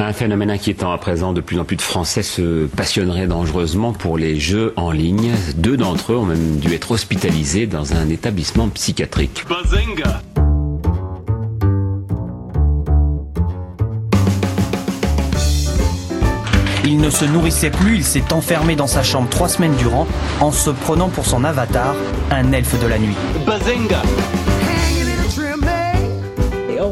Un phénomène inquiétant à présent, de plus en plus de Français se passionneraient dangereusement pour les jeux en ligne. Deux d'entre eux ont même dû être hospitalisés dans un établissement psychiatrique. Bazenga Il ne se nourrissait plus, il s'est enfermé dans sa chambre trois semaines durant en se prenant pour son avatar, un elfe de la nuit. Or,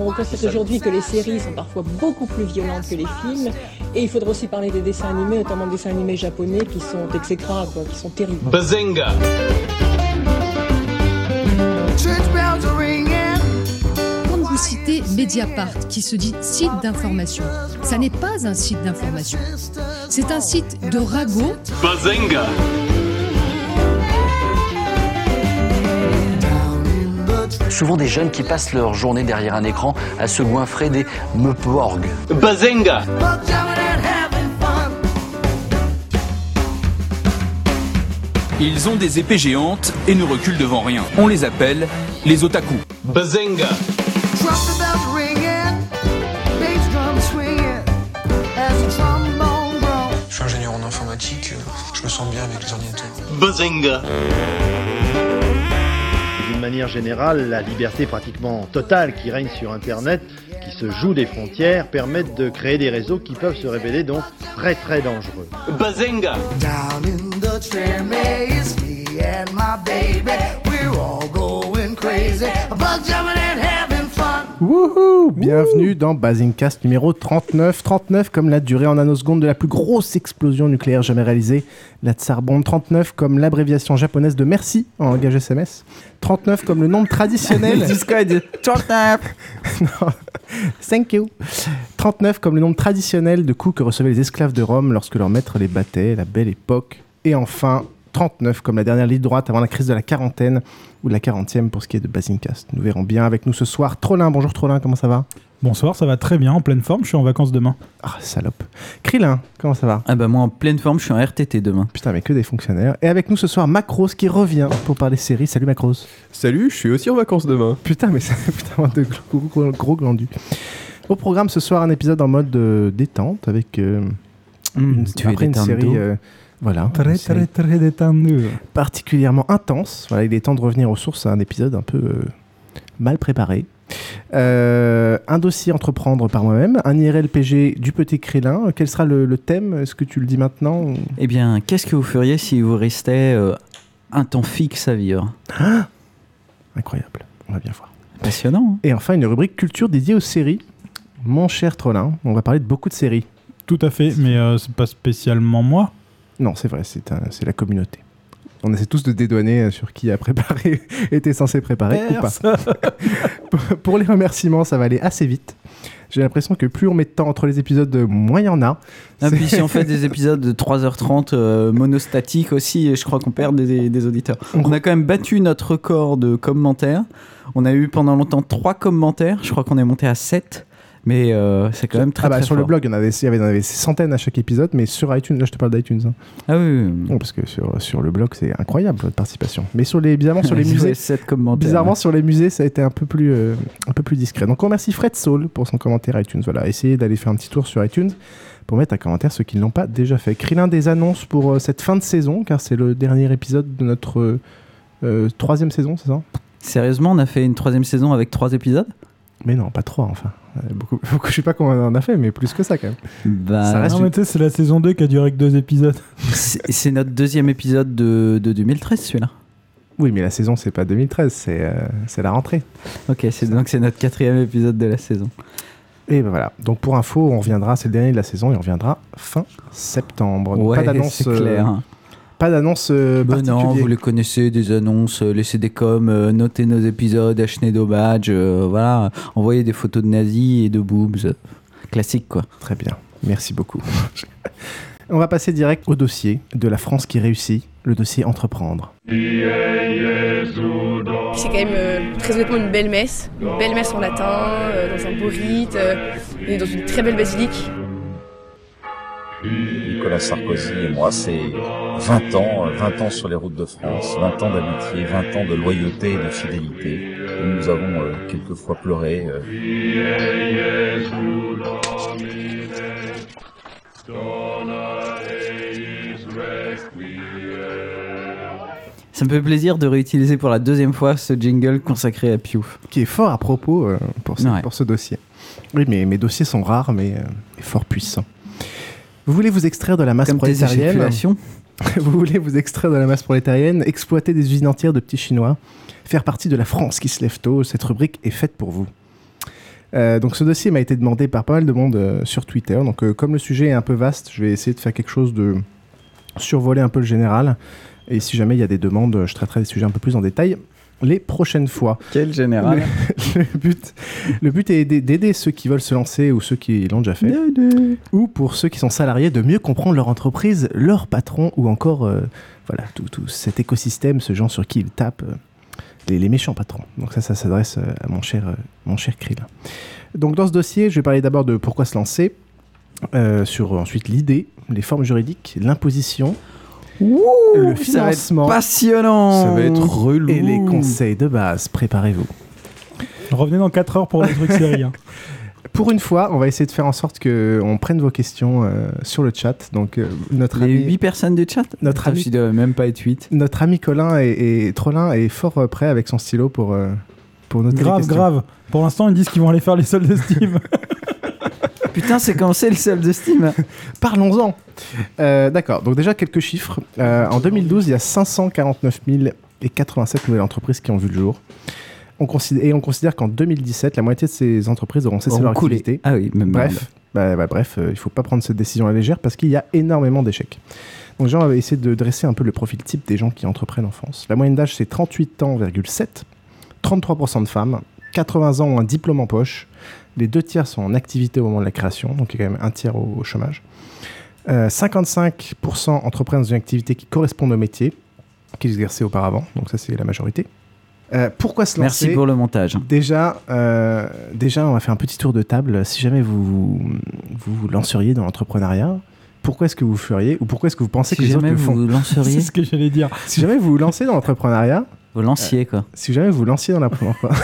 on constate aujourd'hui que les séries sont parfois beaucoup plus violentes que les films. Et il faudra aussi parler des dessins animés, notamment des dessins animés japonais qui sont exécrables, quoi, qui sont terribles. Bazenga Quand vous citez Mediapart, qui se dit site d'information, ça n'est pas un site d'information. C'est un site de ragot Bazenga Souvent des jeunes qui passent leur journée derrière un écran à se goinfrer des meuporgs. Bazenga Ils ont des épées géantes et ne reculent devant rien. On les appelle les otaku. Bazenga Je suis ingénieur en informatique, je me sens bien avec les ordinateurs. Bazenga D'une manière générale, la liberté pratiquement totale qui règne sur Internet, qui se joue des frontières, permettent de créer des réseaux qui peuvent se révéler donc très très dangereux. Wouhou Bienvenue dans Basingcast numéro 39. 39 comme la durée en nanosecondes de la plus grosse explosion nucléaire jamais réalisée, la Tsar Bombe. 39 comme l'abréviation japonaise de merci en langage SMS. 39 comme le nombre traditionnel. Discord, 39 Non. Thank you. 39 comme le nombre traditionnel de coups que recevaient les esclaves de Rome lorsque leur maître les battait, la belle époque. Et enfin, 39 comme la dernière ligne droite avant la crise de la quarantaine ou de la quarantième pour ce qui est de Basingcast. Nous verrons bien avec nous ce soir. Trollin, bonjour Trollin, comment ça va? Bonsoir, ça va très bien, en pleine forme, je suis en vacances demain. Ah, salope. Krillin, comment ça va? Ah bah moi en pleine forme, je suis en RTT demain. Putain, mais que des fonctionnaires. Et avec nous ce soir, Macros qui revient pour parler série. Salut Macros. Salut, je suis aussi en vacances demain. Putain, mais c'est putain de gros, gros, gros glandus. Au programme ce soir, un épisode en mode euh, détente avec euh, une, tu es après une série. euh, voilà, Très très très détendu. particulièrement intense. Voilà, il est temps de revenir aux sources à un épisode un peu euh, mal préparé. Euh, un dossier entreprendre par moi-même, un IRLPG du petit Krillin. Quel sera le, le thème? Est-ce que tu le dis maintenant ou- Eh bien, qu'est-ce que vous feriez si vous restait euh, un temps fixe à vivre? Incroyable, on va bien voir. Passionnant. hein Et enfin, une rubrique culture dédiée aux séries. Mon cher Trollin, on va parler de beaucoup de séries. Tout à fait, mais euh, c'est pas spécialement moi. Non, c'est vrai, c'est un- c'est la communauté. On essaie tous de dédouaner euh, sur qui a préparé, était censé préparer ou pas. Pour- les remerciements, ça va aller assez vite. J'ai l'impression que plus on met de temps entre les épisodes, moins il y en a. Ah, puis si on fait des épisodes de 3h30 euh, monostatiques aussi, je crois qu'on perd des, des auditeurs. On a quand même battu notre record de commentaires. On a eu pendant longtemps 3 commentaires. Je crois qu'on est monté à 7. Mais euh, c'est quand même très, ah bah, très sur le blog, il y en avait, il y avait, en des centaines à chaque épisode, mais sur iTunes, là je te parle d'iTunes. hein. Ah oui, oui, oui. Bon, parce que sur, sur le blog, c'est incroyable votre participation. Mais sur les, bizarrement, sur les musées, commentaires. Bizarrement, sur les musées, ça a été un peu plus, euh, un peu plus discret. Donc, on remercie Fred Saul pour son commentaire iTunes. Voilà, essayez d'aller faire un petit tour sur iTunes pour mettre un commentaire ceux qui ne l'ont pas déjà fait. Krillin des annonces pour euh, cette fin de saison, car c'est le dernier épisode de notre euh, euh, troisième saison, c'est ça? Sérieusement, on a fait une troisième saison avec 3 épisodes? Mais non, pas trois, enfin. Euh, beaucoup, beaucoup, je sais pas combien on en a fait, mais plus que ça quand même. Bah, Ça reste Non, une- mais tu sais, c'est la saison 2 qui a duré que deux épisodes. C'est c'est notre deuxième épisode de, de 2013, celui-là. Oui, mais la saison, c'est pas 2013, c'est euh, c'est la rentrée. Ok, c'est donc c'est notre quatrième épisode de la saison. Et ben voilà. Donc, pour info, on reviendra, c'est le dernier de la saison, et on reviendra fin septembre. Donc, Ouais, pas d'annonce. c'est euh, clair. Pas d'annonce euh, Bah non, vous les connaissez, des annonces, euh, laissez des coms, euh, notez nos épisodes, achetez nos badges, euh, voilà, envoyez des photos de nazis et de boobs. Classique quoi. Très bien, merci beaucoup. On va passer direct au dossier de la France qui réussit, le dossier entreprendre. C'est quand même euh, très honnêtement une belle messe, une belle messe en latin, euh, dans un beau rite, euh, et dans une très belle basilique. Nicolas Sarkozy et moi, c'est 20 ans, euh, 20 ans sur les routes de France, 20 ans d'amitié, 20 ans de loyauté et de fidélité. Et nous avons euh, quelquefois pleuré. euh, Ça me fait plaisir de réutiliser pour la deuxième fois ce jingle consacré à Piouf. Qui est fort à propos euh, pour, ce, Ouais. pour ce dossier. Oui, mais mes dossiers sont rares, mais euh, et fort puissants. Vous voulez vous extraire de la masse Comme prolétarienne. Vous voulez vous extraire de la masse prolétarienne, exploiter des usines entières de petits Chinois, faire partie de la France qui se lève tôt, cette rubrique est faite pour vous. Euh, donc ce dossier m'a été demandé par pas mal de monde euh, sur Twitter. Donc euh, comme le sujet est un peu vaste, je vais essayer de faire quelque chose de survoler un peu le général. Et si jamais il y a des demandes, je traiterai des sujets un peu plus en détail les prochaines fois. Quel général. Le, le but, le but est d'aider- ceux qui veulent se lancer ou ceux qui l'ont déjà fait. Ou pour ceux qui sont salariés de mieux comprendre leur entreprise, leur patron ou encore euh, voilà, tout, tout cet écosystème, ce genre sur qui ils tapent, euh, les, les méchants patrons. Donc ça, ça s'adresse euh, à mon cher, euh, mon cher Krill. Donc dans ce dossier, je vais parler d'abord de pourquoi se lancer, sur ensuite l'idée, les formes juridiques, l'imposition, le ça va être financement, passionnant. Ça va être relou. et les conseils de base. Préparez-vous. Revenez dans 4 heures pour le truc série. hein. Pour une fois, on va essayer de faire en sorte que on prenne vos questions euh, sur le chat. Donc euh, notre Les ami, 8 personnes du chat? Notre ami- Je dois même pas être 8. notre ami Colin et, et Trollin est fort euh, prêt avec son stylo pour euh, pour noter Grave, grave. Pour l'instant, ils disent qu'ils vont aller faire les soldes de Steam. Putain, c'est quand c'est le seul de Steam Parlons-en. Euh, D'accord. Donc déjà quelques chiffres. Euh, en 2012, il y a 549 087 nouvelles entreprises qui ont vu le jour. On considère, et on considère qu'en 2017, la moitié de ces entreprises auront cessé leur coulé. activité. Ah oui, même Bref, bah, bah, bref, euh, il faut pas prendre cette décision à la légère parce qu'il y a énormément d'échecs. Donc, on va essayer de dresser un peu le profil type des gens qui entreprennent en France. La moyenne d'âge, c'est 38 ans,7, 33% de femmes, 80 ans ont un diplôme en poche, les deux tiers sont en activité au moment de la création, donc il y a quand même un tiers au, au chômage. Euh, 55% entreprennent dans une activité qui correspond au métier qu'ils exerçaient auparavant, donc ça c'est la majorité. Euh, pourquoi se lancer Merci pour le montage. Déjà, euh, déjà, on va faire un petit tour de table. Si jamais vous vous, vous lanceriez dans l'entrepreneuriat, pourquoi est-ce que vous feriez ou pourquoi est-ce que vous pensez Si que les autres jamais le font vous lanceriez, C'est ce que j'allais dire. Si jamais vous vous lancez dans l'entrepreneuriat, vous lanciez quoi. si jamais vous lanciez dans l'entrepreneuriat.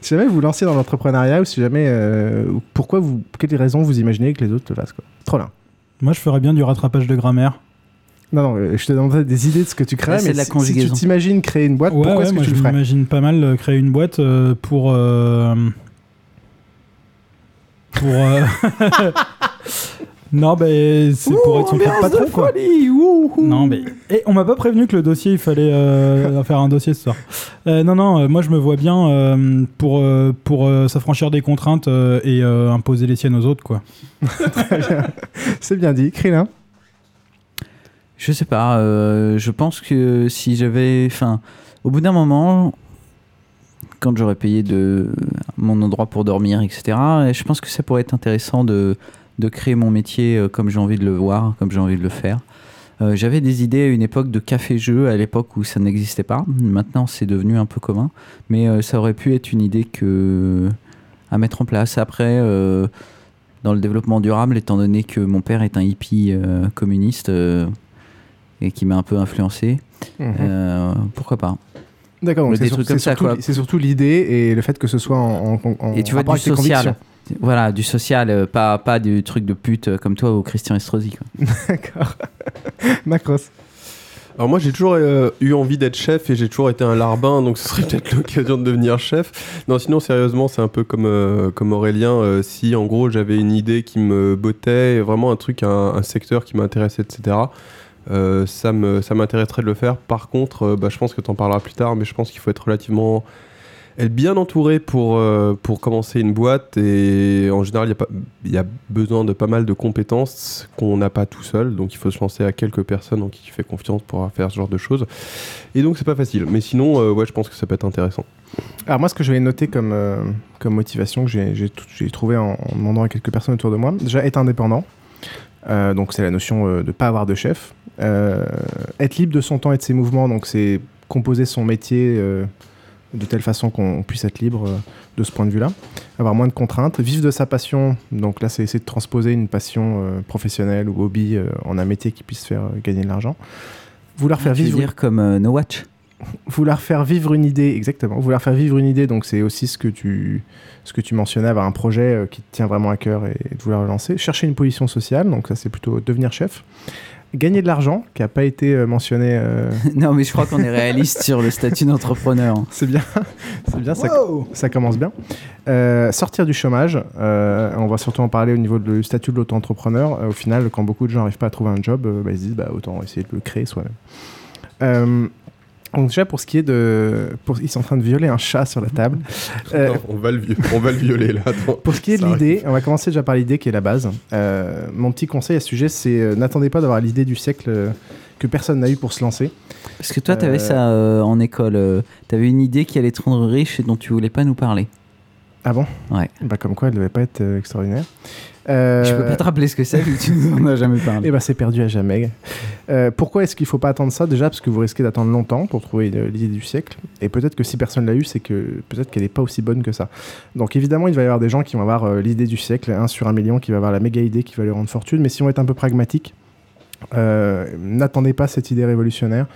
Si jamais vous dans l'entrepreneuriat ou si jamais, euh, pourquoi vous, quelles raisons vous imaginez que les autres le fassent quoi Trop bien. Moi, je ferais bien du rattrapage de grammaire. Non, non, euh, je te demanderai des idées de ce que tu crées, mais de la si- tu t'imagines créer une boîte, Ouais, pourquoi ouais, est-ce que moi, tu je le ferais m'imagine pas mal euh, créer une boîte euh, pour. euh, pour. non, ben, c'est pour être son propre patron, quoi. Non, mais. Et on m'a pas prévenu que le dossier, il fallait euh, faire un dossier ce soir. Euh, non, non, euh, moi, je me vois bien euh, pour, euh, pour euh, s'affranchir des contraintes euh, et euh, imposer les siennes aux autres, quoi. Très bien. C'est bien dit. Krillin? Je sais pas. euh, je pense que si j'avais, enfin, au bout d'un moment, quand j'aurais payé de mon endroit pour dormir, etc. Je pense que ça pourrait être intéressant de de créer mon métier euh, comme j'ai envie de le voir, comme j'ai envie de le faire. Euh, J'avais des idées à une époque de café-jeu, à l'époque où ça n'existait pas. Maintenant, c'est devenu un peu commun. Mais euh, ça aurait pu être une idée que... à mettre en place. Après, euh, dans le développement durable, étant donné que mon père est un hippie communiste et qui m'a un peu influencé, Mhm. pourquoi pas D'accord, donc Mais c'est des sur- trucs c'est comme ça, surtout, quoi. c'est surtout l'idée et le fait que ce soit en, en- en Et tu vois, rapport du avec social. Voilà, du social, euh, pas, pas du truc de pute euh, comme toi ou Christian Estrosi. D'accord. Macross. Alors moi j'ai toujours euh, eu envie d'être chef et j'ai toujours été un larbin donc ce serait peut-être l'occasion de devenir chef. Non sinon sérieusement c'est un peu comme, euh, comme Aurélien, euh, si en gros j'avais une idée qui me bottait, vraiment un truc, un, un secteur qui m'intéressait etc. euh, ça m'intéresserait de le faire. Par contre euh, bah, je pense que tu en parleras plus tard mais je pense qu'il faut être relativement bien entouré pour, euh, pour commencer une boîte. Et en général il y y, a besoin de pas mal de compétences qu'on n'a pas tout seul. Donc il faut se lancer à quelques personnes en qui tu fais confiance pour faire ce genre de choses. Et donc c'est pas facile. Mais sinon euh, ouais je pense que ça peut être intéressant. Alors moi, ce que j'avais noté comme, comme motivation que j'ai trouvé en demandant à quelques personnes autour de moi, déjà être indépendant. Euh, donc c'est la notion euh, de pas avoir de chef. Euh, être libre de son temps et de ses mouvements, donc c'est composer son métier de telle façon qu'on puisse être libre de ce point de vue-là. Avoir moins de contraintes. Vivre de sa passion, donc là c'est essayer de transposer une passion professionnelle ou hobby en un métier qui puisse faire gagner de l'argent. Vouloir faire tu veux vivre... dire comme No Watch? Vouloir faire vivre une idée, exactement. Vouloir faire vivre une idée, donc c'est aussi ce que tu, ce que tu mentionnais, avoir un projet euh, qui te tient vraiment à cœur et, de vouloir le lancer. Chercher une position sociale, donc ça c'est plutôt devenir chef. Gagner de l'argent, qui n'a pas été euh, mentionné. euh, non, mais je crois qu'on est réaliste sur le statut d'entrepreneur. c'est bien, c'est bien, ça, ça commence bien. Euh, sortir du chômage, euh, on va surtout en parler au niveau du statut de l'auto-entrepreneur. Au final, quand beaucoup de gens n'arrivent pas à trouver un job, bah, ils se disent bah, autant essayer de le créer soi-même. Donc déjà pour ce qui est de, pour- ils sont en train de violer un chat sur la table. Euh, Non, on, va le, on va le violer là. attends. pour ce qui est de l'idée, on va commencer déjà par l'idée qui est la base. Euh, mon petit conseil à ce sujet, c'est euh, n'attendez pas d'avoir l'idée du siècle euh, que personne n'a eu pour se lancer. Parce que toi, tu avais Euh, ça euh, en école. tu avais une idée qui allait te rendre riche et dont tu voulais pas nous parler. Ah bon? Ouais. Bah comme quoi, elle devait pas être euh, extraordinaire. Euh, Je peux pas te rappeler ce que c'est, vu que tu nous en as jamais parlé. Eh ben c'est perdu à jamais. Euh, pourquoi est-ce qu'il faut pas attendre ça Déjà parce que vous risquez d'attendre longtemps pour trouver l'idée du siècle. Et peut-être que si personne l'a eu, c'est que peut-être qu'elle n'est pas aussi bonne que ça. Donc évidemment, il va y avoir des gens qui vont avoir euh, l'idée du siècle, un sur un million, qui va avoir la méga idée qui va lui rendre fortune. Mais si on est un peu pragmatique, euh, n'attendez pas cette idée révolutionnaire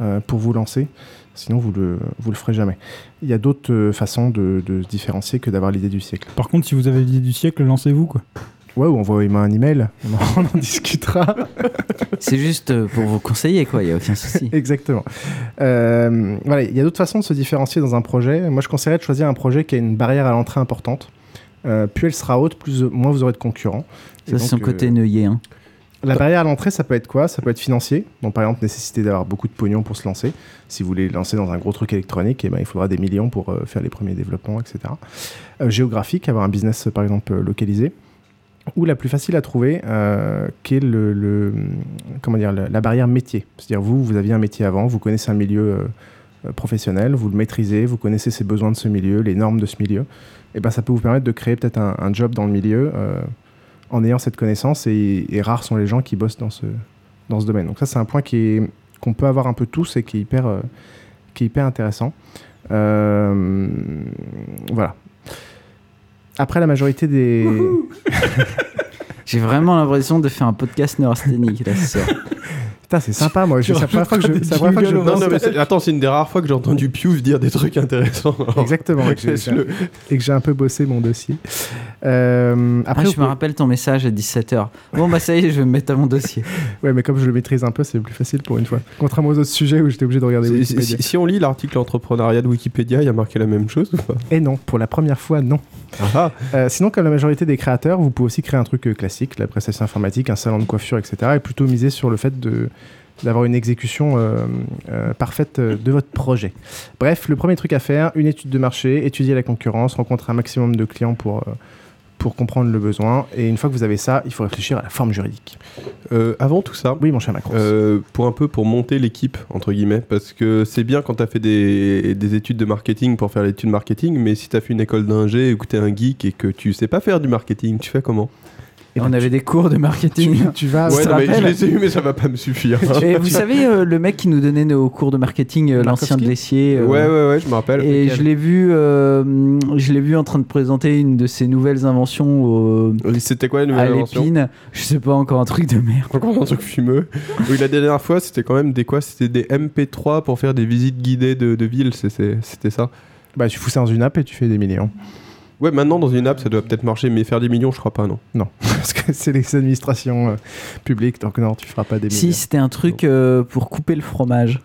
euh, pour vous lancer. Sinon, vous le, vous le ferez jamais. Il y a d'autres euh, façons de, de se différencier que d'avoir l'idée du siècle. Par contre, si vous avez l'idée du siècle, lancez-vous quoi. Ouais, ou envoyez-moi un email, on en, discutera. C'est juste euh, pour vous conseiller, quoi. Il y a aucun souci. Exactement. Euh, voilà, il y a d'autres façons de se différencier dans un projet. Moi, je conseillerais de choisir un projet qui a une barrière à l'entrée importante. Euh, plus elle sera haute, plus moins vous aurez de concurrents. Ça, c'est son donc, côté euh, neuillé. Hein. La barrière à l'entrée, ça peut être quoi? Ça peut être financier. Donc, par exemple, nécessité d'avoir beaucoup de pognon pour se lancer. Si vous voulez lancer dans un gros truc électronique, eh ben, il faudra des millions pour euh, faire les premiers développements, etc. Euh, géographique, avoir un business, euh, par exemple, euh, localisé. Ou la plus facile à trouver, euh, qui est le, comment dire, la, barrière métier. C'est-à-dire, vous, vous aviez un métier avant, vous connaissez un milieu euh, professionnel, vous le maîtrisez, vous connaissez ses besoins de ce milieu, les normes de ce milieu. Et ben, ça peut vous permettre de créer peut-être un, job dans le milieu euh, en ayant cette connaissance. Et, rares sont les gens qui bossent dans ce, dans ce domaine. Donc ça, c'est un point qui qu'on peut avoir un peu tous et qui est hyper, euh, qui est hyper intéressant. Voilà. Après, la majorité des... J'ai vraiment l'impression de faire un podcast neurasthénique là ce soir. Putain, c'est sympa, moi. C'est la première fois que je, rajouteras c'est la première fois que je des jingles au bosse- Non, non, mais c'est- attends, c'est une des rares fois que j'ai entendu Piouf dire des trucs intéressants. Alors, Exactement, et que j'ai- laisse-le. et que j'ai un peu bossé mon dossier. Euh, Après, après, je vous me pouvez- rappelle ton message à 17h. Bon, bah ça y est, je vais me mettre à mon dossier. Ouais, mais comme je le maîtrise un peu, c'est plus facile pour une fois. Contrairement aux autres sujets où j'étais obligé de regarder Si, Wikipédia. si- si on lit l'article entrepreneuriat de Wikipédia, il y a marqué la même chose ou pas? Et non, pour la première fois, non. Ah, Euh, sinon, comme la majorité des créateurs, vous pouvez aussi créer un truc euh, classique, la prestation informatique, un salon de coiffure, etc. Et plutôt miser sur le fait d'avoir une exécution euh, parfaite de votre projet. Bref, le premier truc à faire, une étude de marché, étudier la concurrence, rencontrer un maximum de clients pour, pour comprendre le besoin. Et une fois que vous avez ça, il faut réfléchir à la forme juridique. Euh, avant tout ça, oui, mon cher Macron. Euh, pour un peu pour monter l'équipe entre guillemets, parce que c'est bien quand tu as fait des, des études de marketing pour faire l'étude marketing, mais si tu as fait une école d'ingé ou que tu es un geek et que tu sais pas faire du marketing, tu fais comment? Et on avait des cours de marketing. Tu, tu vas. Ouais, non, mais je les ai eu, mais ça va pas me suffire. Et vous savez, euh, le mec qui nous donnait nos cours de marketing, euh, l'ancien de Markowski l'essier. euh, Ouais, ouais, ouais, je me rappelle. Et je l'ai vu, euh, je l'ai vu en train de présenter une de ses nouvelles inventions au- C'était quoi la à nouvelle invention l'épine. Je sais pas encore un truc de merde. Encore un truc fumeux. Oui, la dernière fois, c'était quand même des quoi? C'était des MP3 pour faire des visites guidées de, de villes, c'était ça. Bah, tu fous ça dans une app et tu fais des millions. Ouais, maintenant dans une app, ça doit peut-être marcher, mais faire des millions, je crois pas, non. Non, parce que c'est les administrations euh, publiques, donc non, tu feras pas des Si, millions. c'était un truc euh, pour couper le fromage.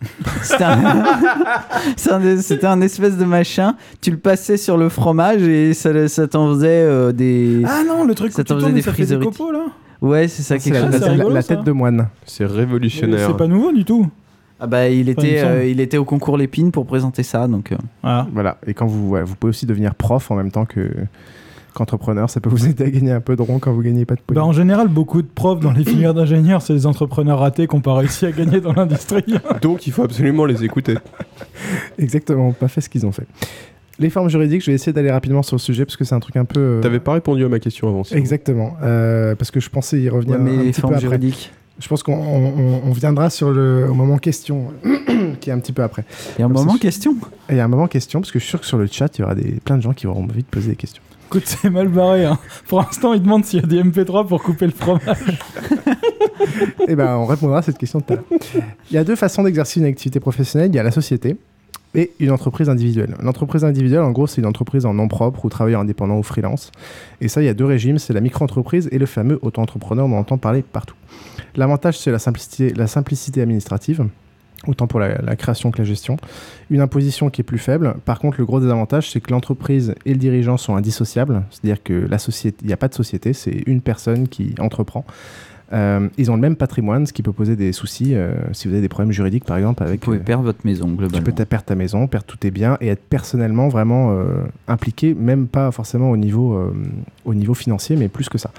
C'était un... un- c'était un espèce de machin. Tu le passais sur le fromage et ça, ça t'en faisait euh, des. Ah non, le truc ça t'en faisait des friseries. copeaux là Ouais, c'est ça C'est quelque la, chose. la- c'est la- rigolo, la ça. tête de moine. C'est révolutionnaire. C'est pas nouveau du tout. Ah bah il était, euh, il était au concours Lépine pour présenter ça, donc. euh, Voilà. Voilà. Et quand vous, ouais, vous pouvez aussi devenir prof en même temps que qu'entrepreneur, ça peut vous aider à gagner un peu de rond quand vous gagnez pas de Bah, pognon. en général, beaucoup de profs dans les filières d'ingénieurs, c'est les entrepreneurs ratés qui n'ont pas réussi à gagner dans l'industrie. Donc il faut absolument les écouter. Exactement, pas fait ce qu'ils ont fait. Les formes juridiques, je vais essayer d'aller rapidement sur le sujet parce que c'est un truc un peu. euh, T'avais pas répondu à ma question avant. sinon. Exactement, euh, parce que je pensais y revenir ouais, mais un les petit peu formes après. Je pense qu'on on- on viendra sur le au moment question, qui est un petit peu après. Il y a un Comme moment question. Il y a un moment question, parce que je suis sûr que sur le chat, il y aura des, plein de gens qui auront envie de poser des questions. Écoute, c'est mal barré. hein. Pour l'instant, ils demandent s'il y a des MP3 pour couper le fromage. Eh ben, on répondra à cette question tout à l'heure. Il y a deux façons d'exercer une activité professionnelle. Il y a la société et une entreprise individuelle. L'entreprise individuelle, en gros, c'est une entreprise en nom propre ou travailleur indépendant ou freelance. Et ça, il y a deux régimes, c'est la micro-entreprise et le fameux auto-entrepreneur dont on entend parler partout. L'avantage, c'est la simplicité, la simplicité administrative, autant pour la, création que la gestion. Une imposition qui est plus faible. Par contre, le gros désavantage, c'est que l'entreprise et le dirigeant sont indissociables. C'est-à-dire que n'y a pas de société, c'est une personne qui entreprend. Euh, ils ont le même patrimoine, ce qui peut poser des soucis euh, si vous avez des problèmes juridiques, par exemple. Avec, Vous pouvez perdre votre maison, tu globalement. peux ta- perdre ta maison, perdre tous tes biens et être personnellement vraiment euh, impliqué, même pas forcément au niveau, euh, au niveau financier, mais plus que ça.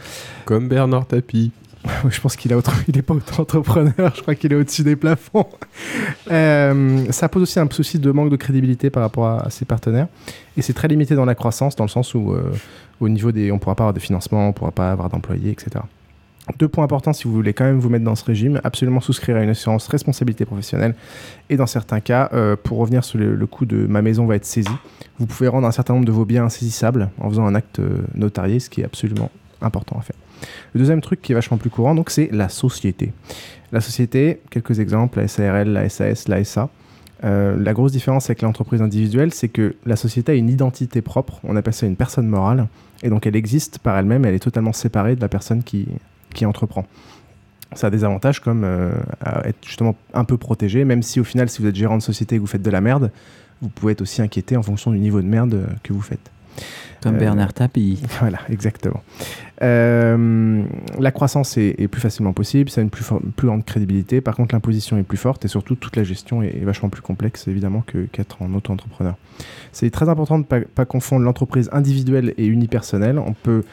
Comme Bernard Tapie. je pense qu'il n'est pas autant entrepreneur, je crois qu'il est au-dessus des plafonds. Euh, ça pose aussi un souci de manque de crédibilité par rapport à, à ses partenaires. Et c'est très limité dans la croissance, dans le sens où euh, au niveau des, on ne pourra pas avoir de financement, on ne pourra pas avoir d'employés, etc. Deux points importants si vous voulez quand même vous mettre dans ce régime, absolument souscrire à une assurance responsabilité professionnelle et dans certains cas, euh, pour revenir sur le, le coût de ma maison va être saisie, vous pouvez rendre un certain nombre de vos biens insaisissables en faisant un acte euh, notarié, ce qui est absolument important à faire. Le deuxième truc qui est vachement plus courant, donc, c'est la société. La société, quelques exemples, la SARL, la SAS, la SA. Euh, la grosse différence avec l'entreprise individuelle, c'est que la société a une identité propre, on appelle ça une personne morale, et donc elle existe par elle-même, elle est totalement séparée de la personne qui, qui entreprend. Ça a des avantages comme euh, à être justement un peu protégé, même si au final, si vous êtes gérant de société et que vous faites de la merde, vous pouvez être aussi inquiété en fonction du niveau de merde euh, que vous faites. Comme Euh, Bernard Tapie. Voilà, exactement. Euh, la croissance est, est plus facilement possible, ça a une plus, grande crédibilité. Par contre, l'imposition est plus forte et surtout, toute la gestion est, est vachement plus complexe, évidemment, qu'être en auto-entrepreneur. C'est très important de ne pas, pas confondre l'entreprise individuelle et unipersonnelle. On peut,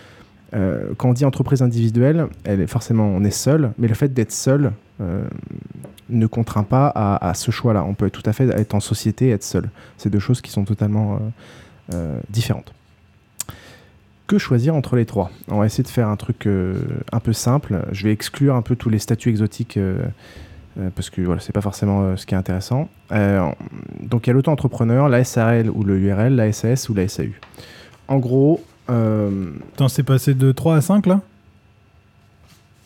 euh, quand on dit entreprise individuelle, elle est forcément, on est seul, mais le fait d'être seul euh, ne contraint pas à, ce choix-là. On peut tout à fait être en société et être seul. C'est deux choses qui sont totalement euh, différentes que choisir entre les trois? On va essayer de faire un truc un peu simple. Je vais exclure un peu tous les statuts exotiques parce que voilà, c'est pas forcément ce qui est intéressant. Donc il y a l'auto-entrepreneur, la SARL ou le URL, la SAS ou la SAU. En gros, euh, Attends, c'est passé de 3 à 5 là?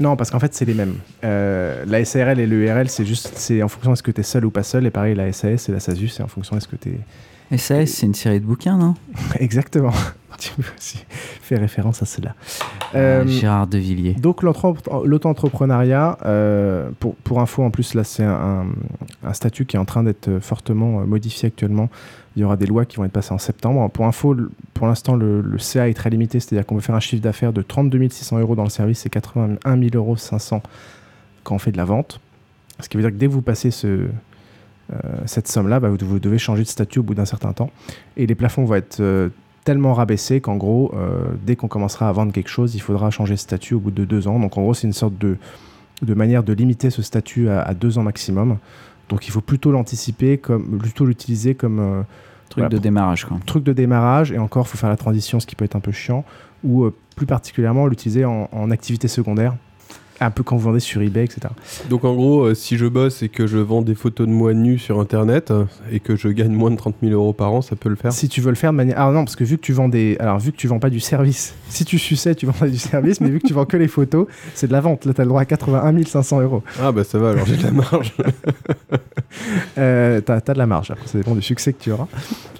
Non, parce qu'en fait, c'est les mêmes. Euh, la SARL et le URL, c'est juste c'est en fonction est-ce que tu es seul ou pas seul. Et pareil, la SAS et la SASU, c'est en fonction est-ce que tu es. SAS, c'est une série de bouquins, non? Exactement. tu peux aussi faire référence à cela. Euh, Gérard de Villiers. Donc l'auto-entrepreneuriat, euh, pour, pour info en plus, là c'est un, un statut qui est en train d'être fortement euh, modifié actuellement. Il y aura des lois qui vont être passées en septembre. Pour info, pour l'instant le, CA est très limité, c'est-à-dire qu'on peut faire un chiffre d'affaires de 32 600 euros dans le service et 81 000 euros 500 quand on fait de la vente. Ce qui veut dire que dès que vous passez euh, cette somme-là, bah, vous, devez changer de statut au bout d'un certain temps. Et les plafonds vont être euh, tellement rabaissés qu'en gros, euh, dès qu'on commencera à vendre quelque chose, il faudra changer de statut au bout de deux ans. Donc en gros, c'est une sorte de, manière de limiter ce statut à deux ans maximum. Donc il faut plutôt l'anticiper, comme, plutôt l'utiliser comme... euh, Truc de démarrage, quoi. Truc de démarrage, et encore, il faut faire la transition, ce qui peut être un peu chiant, ou euh, plus particulièrement l'utiliser en, en activité secondaire, un peu quand vous vendez sur eBay, etc. Donc en gros, euh, si je bosse et que je vends des photos de moi nus sur internet euh, et que je gagne moins de 30 000 euros par an, ça peut le faire Si tu veux le faire de manière. Ah non, parce que vu que tu vends des. Alors, vu que tu vends pas du service, si tu suçais, tu vends du service, mais vu que tu vends que les photos, c'est de la vente. Là, tu as le droit à 81 500 euros. Ah bah ça va, alors j'ai de la marge. euh, t'as, t'as de la marge, après, ça dépend du succès que tu auras.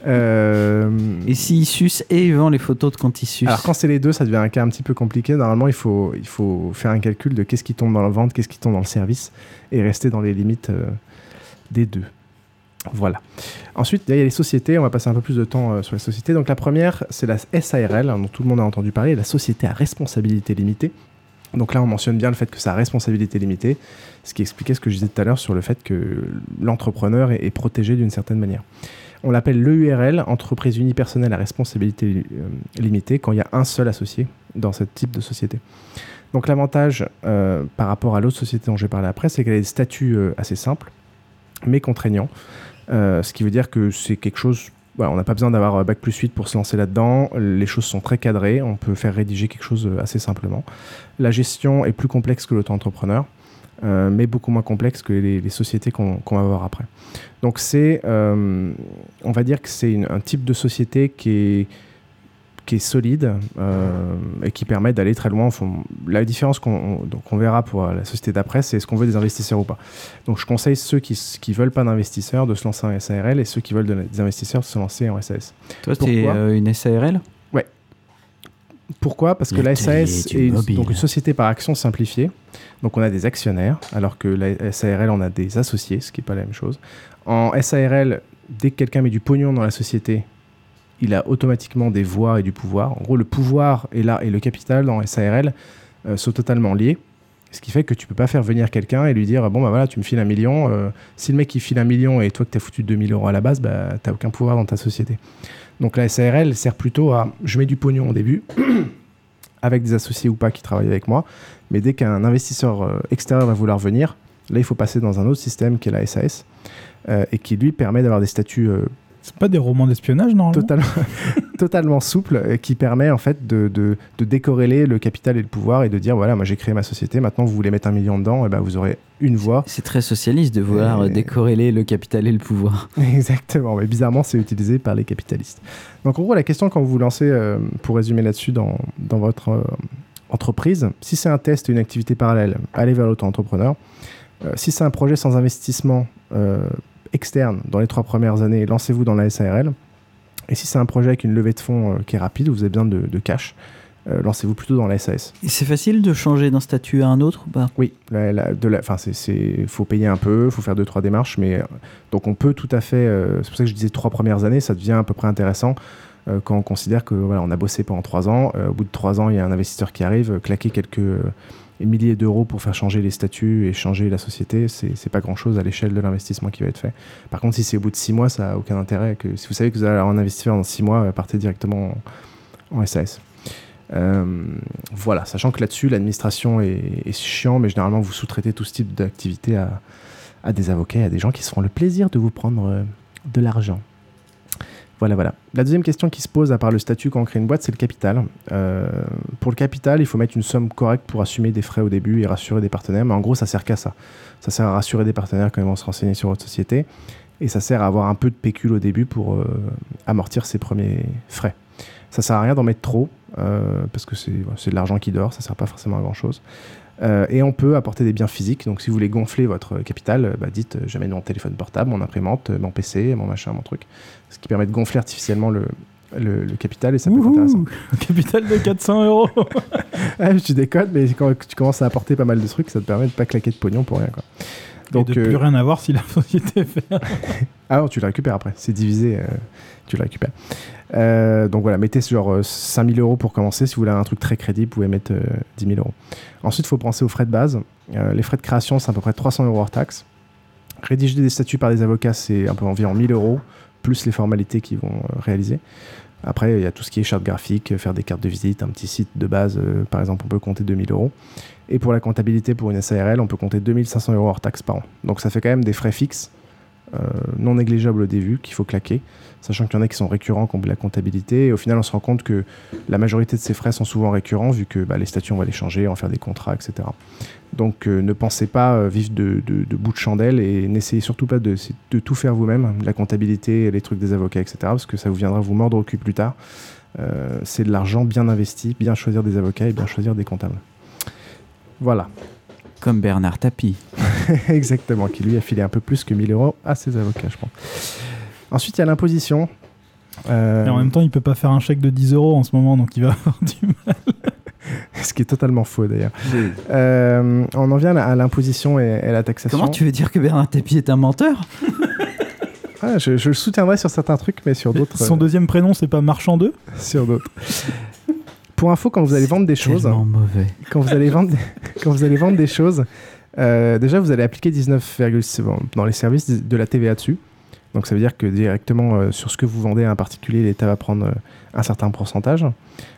Euh, Et s'il suce et il vend les photos de quand il suce Alors quand c'est les deux, ça devient un cas un petit peu compliqué. Normalement, il faut, il faut faire un calcul de qu'est-ce qui tombe dans la vente, qu'est-ce qui tombe dans le service, et rester dans les limites euh, des deux. Voilà. Ensuite, il y a les sociétés. On va passer un peu plus de temps euh, sur les sociétés. Donc la première, c'est la SARL, hein, dont tout le monde a entendu parler, la société à responsabilité limitée. Donc là, on mentionne bien le fait que ça a responsabilité limitée, ce qui expliquait ce que je disais tout à l'heure sur le fait que l'entrepreneur est, est protégé d'une certaine manière. On l'appelle l'EURL, entreprise unipersonnelle à responsabilité euh, limitée, quand il y a un seul associé dans ce type de société. Donc l'avantage euh, par rapport à l'autre société dont je vais parler après, c'est qu'elle a des statuts euh, assez simples, mais contraignants. Euh, ce qui veut dire que c'est quelque chose... On n'a pas besoin d'avoir Bac plus 8 pour se lancer là-dedans. Les choses sont très cadrées. On peut faire rédiger quelque chose assez simplement. La gestion est plus complexe que l'auto-entrepreneur, mais beaucoup moins complexe que les, sociétés qu'on va voir après. Donc c'est, on va dire que c'est un type de société qui est qui est solide euh, et qui permet d'aller très loin. Enfin, la différence qu'on on verra pour la société d'après, c'est est-ce qu'on veut des investisseurs ou pas. Donc je conseille ceux qui ne veulent pas d'investisseurs de se lancer en SARL et ceux qui veulent de- des investisseurs de se lancer en SAS. Toi, t'es Pourquoi euh, une SARL Ouais. Pourquoi? Parce que la SAS est donc une société par action simplifiée. Donc on a des actionnaires, alors que la SARL, on a des associés, ce qui n'est pas la même chose. En SARL, dès que quelqu'un met du pognon dans la société, il a automatiquement des voix et du pouvoir. En gros, le pouvoir est là et le capital dans SARL euh, sont totalement liés. Ce qui fait que tu peux pas faire venir quelqu'un et lui dire bon bah voilà tu me files un million. euh, si le mec il file un million et toi que tu as foutu 2000 euros à la base, bah t'as aucun pouvoir dans ta société. Donc la SARL sert plutôt à je mets du pognon au début avec des associés ou pas qui travaillent avec moi, mais dès qu'un investisseur euh, extérieur va vouloir venir, là il faut passer dans un autre système qui est la SAS et qui lui permet d'avoir des statuts C'est pas des romans d'espionnage, normalement totalement, totalement souple qui permet en fait de, de, de décorréler le capital et le pouvoir et de dire voilà moi j'ai créé ma société maintenant vous voulez mettre un million dedans et ben vous aurez une voix C'est très socialiste de vouloir Et- décorréler le capital et le pouvoir. Exactement, mais bizarrement, c'est utilisé par les capitalistes. Donc, en gros, la question quand vous vous lancez, euh, pour résumer là-dessus, dans, dans votre euh, entreprise, si c'est un test et une activité parallèle, allez vers l'auto-entrepreneur. Euh, si c'est un projet sans investissement euh, externe dans les trois premières années, lancez-vous dans la SARL. Et si c'est un projet avec une levée de fonds euh, qui est rapide, où vous avez besoin de, de cash, euh, lancez-vous plutôt dans la SAS. C'est facile de changer d'un statut à un autre ou pas? Oui, la, la- de la, enfin, c'est, c'est, faut payer un peu, faut faire deux trois démarches, mais euh, donc on peut tout à fait. euh, c'est pour ça que je disais trois premières années, ça devient à peu près intéressant quand on considère que voilà, on a bossé pendant trois ans. au bout de trois ans, il y a un investisseur qui arrive, claquer quelques euh, milliers d'euros pour faire changer les statuts et changer la société, c'est, pas grand chose à l'échelle de l'investissement qui va être fait. Par contre, si c'est au bout de six mois, ça a aucun intérêt. Que si vous savez que vous allez un investisseur dans six mois, euh, partez directement en, en SAS. Euh, voilà, sachant que là-dessus, l'administration est, est chiant, mais généralement, vous sous-traitez tout ce type d'activité à, à des avocats et à des gens qui se feront le plaisir de vous prendre euh, de l'argent. Voilà, voilà. La deuxième question qui se pose, à part le statut quand on crée une boîte, c'est le capital. Euh, pour le capital, il faut mettre une somme correcte pour assumer des frais au début et rassurer des partenaires. Mais en gros, ça sert qu'à ça. Ça sert à rassurer des partenaires quand ils vont se renseigner sur votre société. Et ça sert à avoir un peu de pécule au début pour euh, amortir ses premiers frais. Ça sert à rien d'en mettre trop, euh, parce que c'est de l'argent qui dort, ça sert pas forcément à grand chose. Euh, et on peut apporter des biens physiques. Donc, si vous voulez gonfler votre capital, euh, bah, dites euh, j'amène mon téléphone portable, mon imprimante, euh, mon PC, mon machin, mon truc. Ce qui permet de gonfler artificiellement le, le, le capital et ça peut être intéressant. Capital de 400 euros. Ah, tu déconnes, mais quand tu commences à apporter pas mal de trucs, ça te permet de pas claquer de pognon pour rien. Quoi. Donc, de euh, plus rien à voir si la société fait. Ah non, tu le récupères après. C'est divisé, tu le récupères. Euh, donc voilà, mettez genre euh, 5000 euros pour commencer. Si vous voulez un truc très crédible, vous pouvez mettre euh, 10 000 euros. Ensuite, il faut penser aux frais de base. Euh, les frais de création, c'est à peu près 300 euros hors taxe. Rédiger des statuts par des avocats, c'est un peu environ 1000 euros, plus les formalités qu'ils vont euh, réaliser. Après, il y a tout ce qui est charte graphique, euh, faire des cartes de visite, un petit site de base, euh, par exemple, on peut compter 2000 euros. Et pour la comptabilité, pour une SARL, on peut compter 2500 euros hors taxe par an. Donc ça fait quand même des frais fixes, euh, non négligeables au début, qu'il faut claquer, sachant qu'il y en a qui sont récurrents comme la comptabilité. Et au final, on se rend compte que la majorité de ces frais sont souvent récurrents, vu que bah, les statuts, on va les changer, va faire des contrats, etc. Donc euh, ne pensez pas euh, vivre de, de, de bout de chandelle et n'essayez surtout pas de, de tout faire vous-même, la comptabilité, les trucs des avocats, etc. Parce que ça vous viendra vous mordre au cul plus tard. Euh, c'est de l'argent bien investi, bien choisir des avocats et bien choisir des comptables. Voilà. Comme Bernard Tapie. Exactement, qui lui a filé un peu plus que 1000 euros à ses avocats, je pense. Ensuite, il y a l'imposition. Euh, Et en même temps, il peut pas faire un chèque de 10 euros en ce moment, donc il va avoir du mal. ce qui est totalement faux d'ailleurs. Euh, on en vient à l'imposition et, et la taxation. Comment tu veux dire que Bernard Tapie est un menteur? Ah, je, je le soutiendrai sur certains trucs, mais sur d'autres. Son euh, deuxième prénom, c'est pas Marchand 2 sur d'autres. Pour info, quand vous allez vendre des choses, mauvais. quand vous allez vendre, quand vous allez vendre des choses, euh, déjà vous allez appliquer 19,6 bon, dans les services de la TVA dessus. Donc ça veut dire que directement euh, sur ce que vous vendez à un particulier, l'État va prendre euh, un certain pourcentage.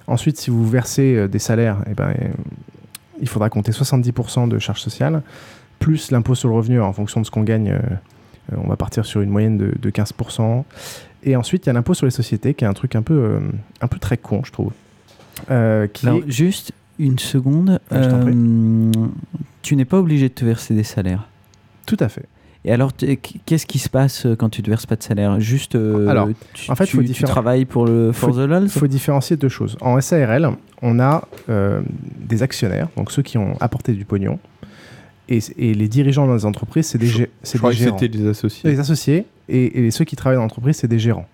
Ensuite, si vous versez euh, des salaires, eh ben, il faudra compter 70% de charges sociales, plus l'impôt sur le revenu en fonction de ce qu'on gagne. on va partir sur une moyenne de, de 15%. Et ensuite, il y a l'impôt sur les sociétés, qui est un truc un peu, un peu très con, je trouve. Euh, qui Alors, est- juste une seconde. Je. Euh, tu n'es pas obligé de te verser des salaires. Tout à fait. Et alors, qu'est-ce qui se passe euh, quand tu ne verses pas de salaire? Juste, euh, Alors, tu, en fait, tu, faut tu travailles pour le for faut, the lol faut différencier deux choses. En SARL, on a euh, des actionnaires, donc ceux qui ont apporté du pognon, et, et les dirigeants dans les entreprises, c'est des, c'est crois des que gérants. c'était les associés. Les associés et, et ceux qui travaillent dans l'entreprise, c'est des gérants.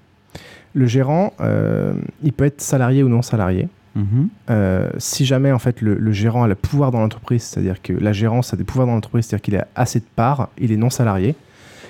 Le gérant, euh, il peut être salarié ou non salarié. Mhm. Euh, si jamais en fait le, gérant a le pouvoir dans l'entreprise, c'est-à-dire que la gérance a des pouvoirs dans l'entreprise, c'est-à-dire qu'il a assez de parts, il est non salarié.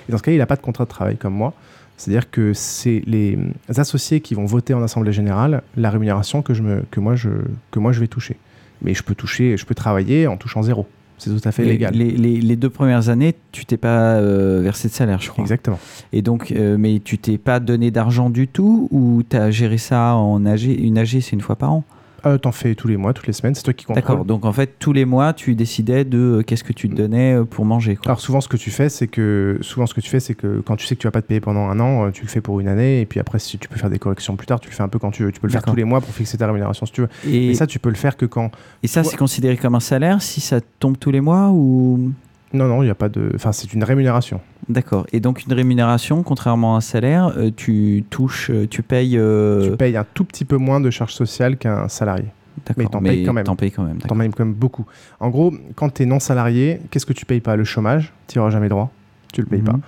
Et dans ce cas, il n'a pas de contrat de travail comme moi. C'est-à-dire que c'est les associés qui vont voter en assemblée générale la rémunération que, je me, que, moi, je, que moi je vais toucher. Mais je peux toucher, je peux travailler en touchant zéro. C'est tout à fait les, légal. les, les- les deux premières années, tu t'es pas euh, versé de salaire, je crois. Exactement. Et donc, euh, mais tu t'es pas donné d'argent du tout ou tu as géré ça en AG Une AG, c'est une fois par an? Euh, T'en fais tous les mois, toutes les semaines, c'est toi qui contrôles. D'accord. Donc en fait, tous les mois, tu décidais de euh, qu'est-ce que tu te donnais euh, pour manger. Quoi. Alors souvent ce que tu fais c'est que souvent ce que tu fais c'est que quand tu sais que tu vas pas te payer pendant un an, euh, tu le fais pour une année et puis après si tu peux faire des corrections plus tard, tu le fais un peu quand tu veux. Tu peux le faire tous les mois pour fixer ta rémunération si tu veux. Et- Mais ça tu peux le faire que quand Et ça, c'est considéré comme un salaire si ça tombe tous les mois ou Non non, il y a pas de enfin c'est une rémunération. D'accord. Et donc une rémunération, contrairement à un salaire, euh, tu touches, euh, tu payes. euh, Tu payes un tout petit peu moins de charges sociales qu'un salarié. D'accord, Mais t'en payes quand même. t'en payes quand même, T'en payes quand même beaucoup. En gros, quand tu es non salarié, qu'est-ce que tu payes pas? Le chômage, tu auras jamais droit. Tu le payes Mhm. pas.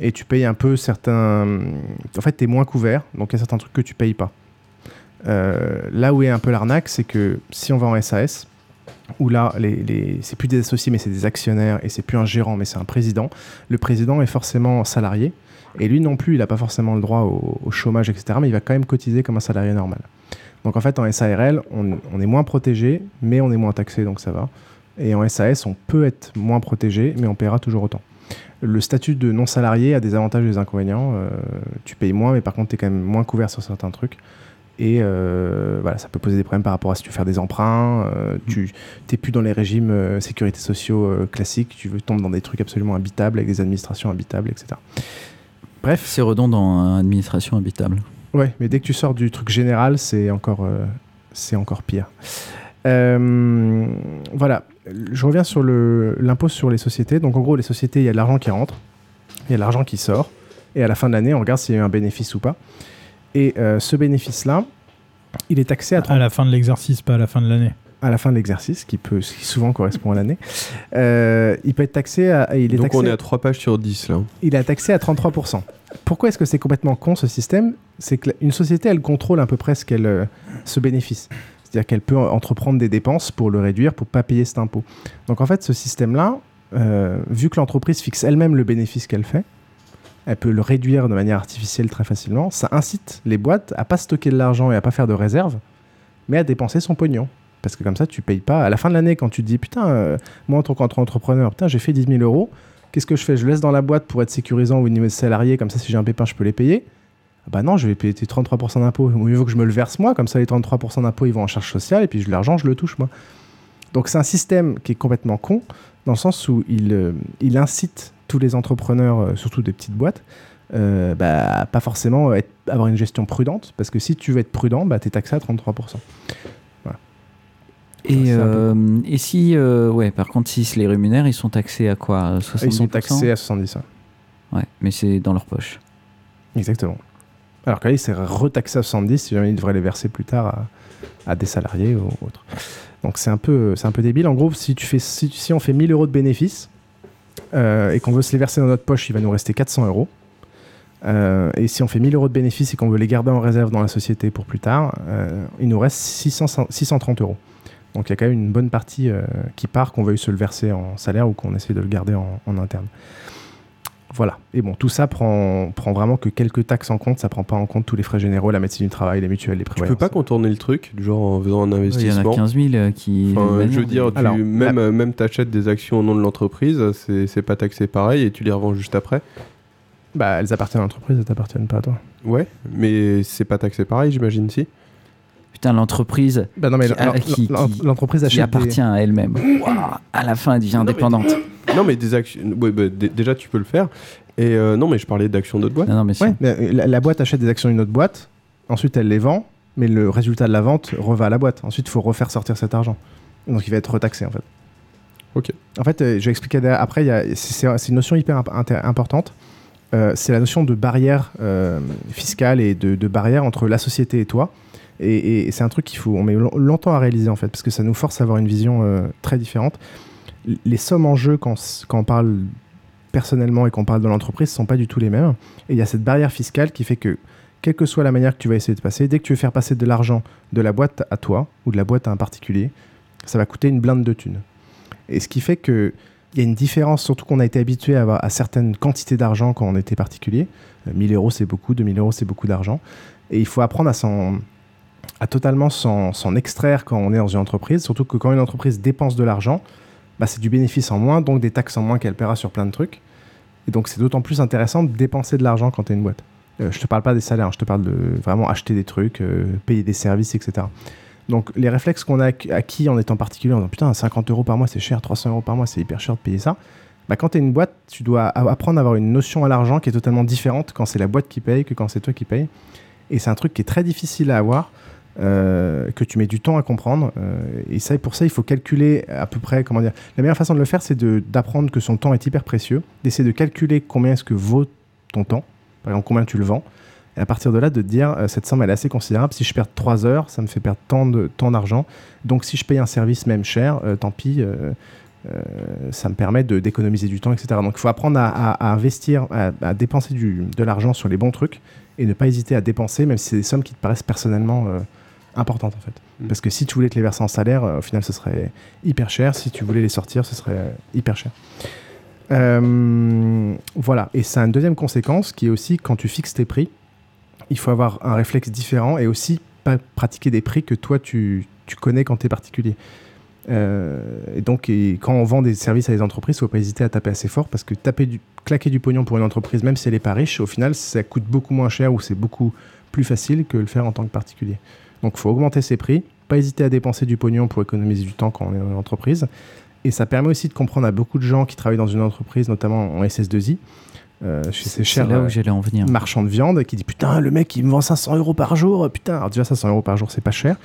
Et tu payes un peu certains. En fait, tu es moins couvert, donc il y a certains trucs que tu payes pas. Euh, là où est un peu l'arnaque, c'est que si on va en SAS, où là, c'est plus des associés, mais c'est des actionnaires, et c'est plus un gérant, mais c'est un président, le président est forcément salarié, et lui non plus, il n'a pas forcément le droit au, chômage, etc., mais il va quand même cotiser comme un salarié normal. Donc en fait, en SARL, on, on est moins protégé, mais on est moins taxé, donc ça va. Et en SAS, on peut être moins protégé, mais on paiera toujours autant. Le statut de non salarié a des avantages et des inconvénients. Euh, tu payes moins, mais par contre, tu es quand même moins couvert sur certains trucs. Et euh, voilà, ça peut poser des problèmes par rapport à si tu veux faire des emprunts, euh, tu n'es plus dans les régimes euh, sécurité sociaux classiques, tu veux tomber dans des trucs absolument habitables, avec des administrations habitables, etc. Bref. C'est redondant, hein, administration habitable. Ouais, mais dès que tu sors du truc général, c'est encore, c'est encore pire. Voilà, je reviens sur le- l'impôt sur les sociétés. Donc en gros, les sociétés, il y a de l'argent qui rentre, il y a de l'argent qui sort, et à la fin de l'année, on regarde s'il y a eu un bénéfice ou pas. Et euh, ce bénéfice-là, il est taxé à 30 À la fin de l'exercice, pas à la fin de l'année. à la fin de l'exercice, qui peut, ce qui souvent correspond à l'année. Euh, il peut être taxé à, il est Donc taxé on est à 3 pages sur 10 là. il est taxé à 33%. Pourquoi est-ce que c'est complètement con ce système? C'est qu'une société, elle contrôle à peu près ce, qu'elle, euh, ce bénéfice. C'est-à-dire qu'elle peut entreprendre des dépenses pour le réduire, pour pas payer cet impôt. Donc en fait, ce système-là, euh, vu que l'entreprise fixe elle-même le bénéfice qu'elle fait, elle peut le réduire de manière artificielle très facilement. Ça incite les boîtes à pas stocker de l'argent et à pas faire de réserve, mais à dépenser son pognon. Parce que comme ça, tu payes pas. À la fin de l'année, quand tu te dis, putain, euh, moi en tant qu'entrepreneur, putain, j'ai fait 10 000 euros, qu'est-ce que je fais? Je laisse dans la boîte pour être sécurisant au niveau des salariés, comme ça, si j'ai un pépin, je peux les payer. Ah Bah non, je vais payer tes 33% d'impôts. Mieux vaut que je me le verse moi, comme ça, les 33% d'impôts, ils vont en charge sociale, et puis l'argent, je le touche moi. Donc c'est un système qui est complètement con, dans le sens où il, euh, il incite tous les entrepreneurs, euh, surtout des petites boîtes, euh, bah, pas forcément être- avoir une gestion prudente, parce que si tu veux être prudent, bah, tu es taxé à 33%. Voilà. Et, c'est un peu euh, et si, euh, ouais, par contre, s'ils se les rémunèrent, ils sont taxés à quoi euh, 70% Ils sont taxés à 70. ouais. Ouais, mais c'est dans leur poche. Exactement. Alors que là, il s'est retaxé à 70 si jamais il devrait les verser plus tard à, à des salariés ou autres. Donc c'est un, peu, c'est un peu débile. En gros, si, tu fais, si, si on fait 1000 euros de bénéfices euh, et qu'on veut se les verser dans notre poche, il va nous rester 400 euros. Euh, et si on fait 1000 euros de bénéfices et qu'on veut les garder en réserve dans la société pour plus tard, euh, il nous reste 600 630 euros. Donc il y a quand même une bonne partie qui part, qu'on veuille se le verser en salaire ou qu'on essaie de le garder en interne. Voilà. Et bon, tout ça prend, prend vraiment que quelques taxes en compte. Ça prend pas en compte tous les frais généraux, la médecine du travail, les mutuelles, les Tu prévoyances. peux pas contourner le truc, du genre en faisant un Il y en investissement? a 15 000 euh, qui. Enfin, je veux dire, tu, Alors, même, même t'achètes des actions au nom de l'entreprise, c'est c'est pas taxé pareil et tu les revends juste après? Bah, elles appartiennent à l'entreprise, elles t'appartiennent pas à toi. Ouais, mais c'est pas taxé pareil, j'imagine, si? Putain, l'entreprise. Bah non, mais qui- l'en- qui- l'en- qui- l'entreprise qui achète appartient des- à elle-même. Ouah, à la fin, elle devient indépendante. Non, mais des actions. ouais, bah, dé- déjà, tu peux le faire. Et euh, non, mais je parlais d'actions d'autres boîtes. Non, non, mais si. Ouais, mais euh, la, la boîte achète des actions d'une autre boîte, ensuite elle les vend, mais le résultat de la vente reva à la boîte. Ensuite, il faut refaire sortir cet argent. Donc il va être retaxé en fait. Ok. En fait, euh, je vais expliquer derrière- après. C'est une notion hyper imp- importante. Euh, c'est la notion de barrière euh, fiscale et de, de barrière entre la société et toi. Et, et c'est un truc qu'il faut, on met long- longtemps à réaliser en fait, parce que ça nous force à avoir une vision euh, très différente. Les sommes en jeu quand, on parle personnellement et qu'on parle de l'entreprise sont pas du tout les mêmes. Et il y a cette barrière fiscale qui fait que, quelle que soit la manière que tu vas essayer de passer, dès que tu veux faire passer de l'argent de la boîte à toi ou de la boîte à un particulier, ça va coûter une blinde de thunes. Et ce qui fait que il y a une différence, surtout qu'on a été habitué à, avoir, certaines quantités d'argent quand on était particulier. Euh, 1000 euros, c'est beaucoup, 2000 euros, c'est beaucoup d'argent. Et il faut apprendre à s'en à totalement s'en extraire quand on est dans une entreprise, surtout que quand une entreprise dépense de l'argent, bah, c'est du bénéfice en moins, donc des taxes en moins qu'elle paiera sur plein de trucs. Et donc c'est d'autant plus intéressant de dépenser de l'argent quand tu es une boîte. Euh, je te parle pas des salaires, hein, je te parle de vraiment acheter des trucs, euh, payer des services, etc. Donc les réflexes qu'on a acqu- acquis en étant particulier, en disant putain 50 euros par mois c'est cher, 300 euros par mois c'est hyper cher de payer ça. Bah, quand tu es une boîte, tu dois apprendre à avoir une notion à l'argent qui est totalement différente quand c'est la boîte qui paye que quand c'est toi qui paye. Et c'est un truc qui est très difficile à avoir, euh, que tu mets du temps à comprendre. euh, et ça, pour ça, il faut calculer à peu près, comment dire. La meilleure façon de le faire, c'est d'apprendre que son temps est hyper précieux, d'essayer de calculer combien est-ce que vaut ton temps, par exemple combien tu le vends. Et à partir de là, de te dire, euh, cette somme, elle est assez considérable. Si je perds 3 heures, ça me fait perdre tant de- tant d'argent. Donc si je paye un service même cher, tant pis, ça me permet d'économiser du temps, etc. Donc il faut apprendre à, investir, à, dépenser de l'argent sur les bons trucs et ne pas hésiter à dépenser, même si c'est des sommes qui te paraissent personnellement importantes en fait. Mm. Parce que si tu voulais te les verser en salaire, euh, au final ce serait hyper cher. Si tu voulais les sortir, ce serait euh, hyper cher. Euh, voilà, et ça a une deuxième conséquence qui est aussi quand tu fixes tes prix, il faut avoir un réflexe différent et aussi pas pratiquer des prix que toi tu, tu connais quand tu es particulier. Euh, et donc, et quand on vend des services à des entreprises, il ne faut pas hésiter à taper assez fort parce que taper du, claquer du pognon pour une entreprise, même si elle n'est pas riche, au final, ça coûte beaucoup moins cher ou c'est beaucoup plus facile que le faire en tant que particulier. Donc, il faut augmenter ses prix, pas hésiter à dépenser du pognon pour économiser du temps quand on est dans une entreprise. Et ça permet aussi de comprendre à beaucoup de gens qui travaillent dans une entreprise, notamment en SS2I, euh, chez ces chers là où euh, j'allais en venir. marchands de viande, qui dit putain, le mec il me vend 500 euros par jour, putain, alors déjà 500 euros par jour c'est pas cher.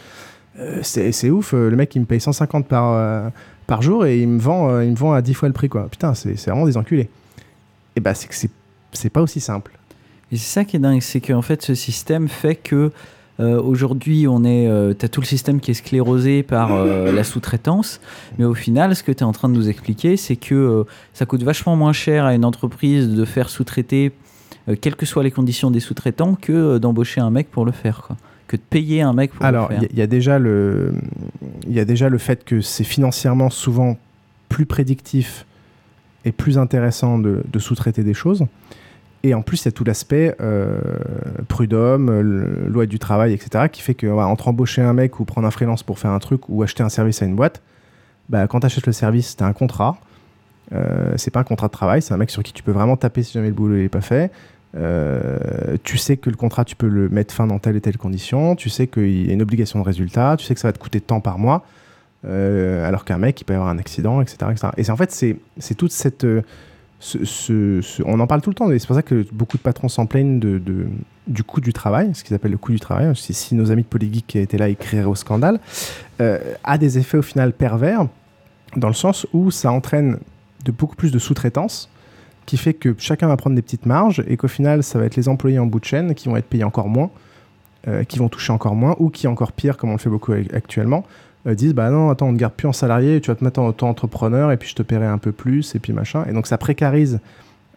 Euh, c'est ouf, euh, le mec il me paye 150 par, euh, par jour et il me, vend, il me vend à 10 fois le prix quoi. Putain, c'est vraiment des enculés. Et bah c'est que c'est- c'est pas aussi simple. Et c'est ça qui est dingue, c'est qu'en fait ce système fait que euh, aujourd'hui on est, euh, t'as tout le système qui est sclérosé par euh, la sous-traitance, mais au final ce que tu es en train de nous expliquer, c'est que euh, ça coûte vachement moins cher à une entreprise de faire sous-traiter, quelles que soient les conditions des sous-traitants, que d'embaucher un mec pour le faire, quoi. que de payer un mec pour Alors, le faire. y, a- il y a déjà le, il y a déjà le fait que c'est financièrement souvent plus prédictif et plus intéressant de, de sous-traiter des choses. Et en plus, il y a tout l'aspect euh, prud'homme, euh, loi du travail, etc., qui fait que voilà, entre embaucher un mec ou prendre un freelance pour faire un truc ou acheter un service à une boîte, bah, quand tu achètes le service, tu as un contrat. Euh, c'est pas un contrat de travail, c'est un mec sur qui tu peux vraiment taper si jamais le boulot n'est pas fait. Euh, tu sais que le contrat, tu peux le mettre fin dans telle et telle condition. Tu sais qu'il y a une obligation de résultat. Tu sais que ça va te coûter tant par mois. Euh, alors qu'un mec, il peut y avoir un accident, etc. etc. Et c'est en fait, c'est toute cette. On en parle tout le temps, c'est pour ça que beaucoup de patrons s'en plaignent de, du coût du travail, ce qu'ils appellent le coût du travail. Si, si nos amis de Polygeek qui étaient là écriraient au scandale, euh, a des effets au final pervers, dans le sens où ça entraîne de beaucoup plus de sous-traitance, qui fait que chacun va prendre des petites marges, et qu'au final, ça va être les employés en bout de chaîne qui vont être payés encore moins, euh, qui vont toucher encore moins, ou qui, encore pire, comme on le fait beaucoup ac- actuellement, disent bah non attends on ne garde plus en salarié tu vas te mettre en auto-entrepreneur et puis je te paierai un peu plus et puis machin. Et donc ça précarise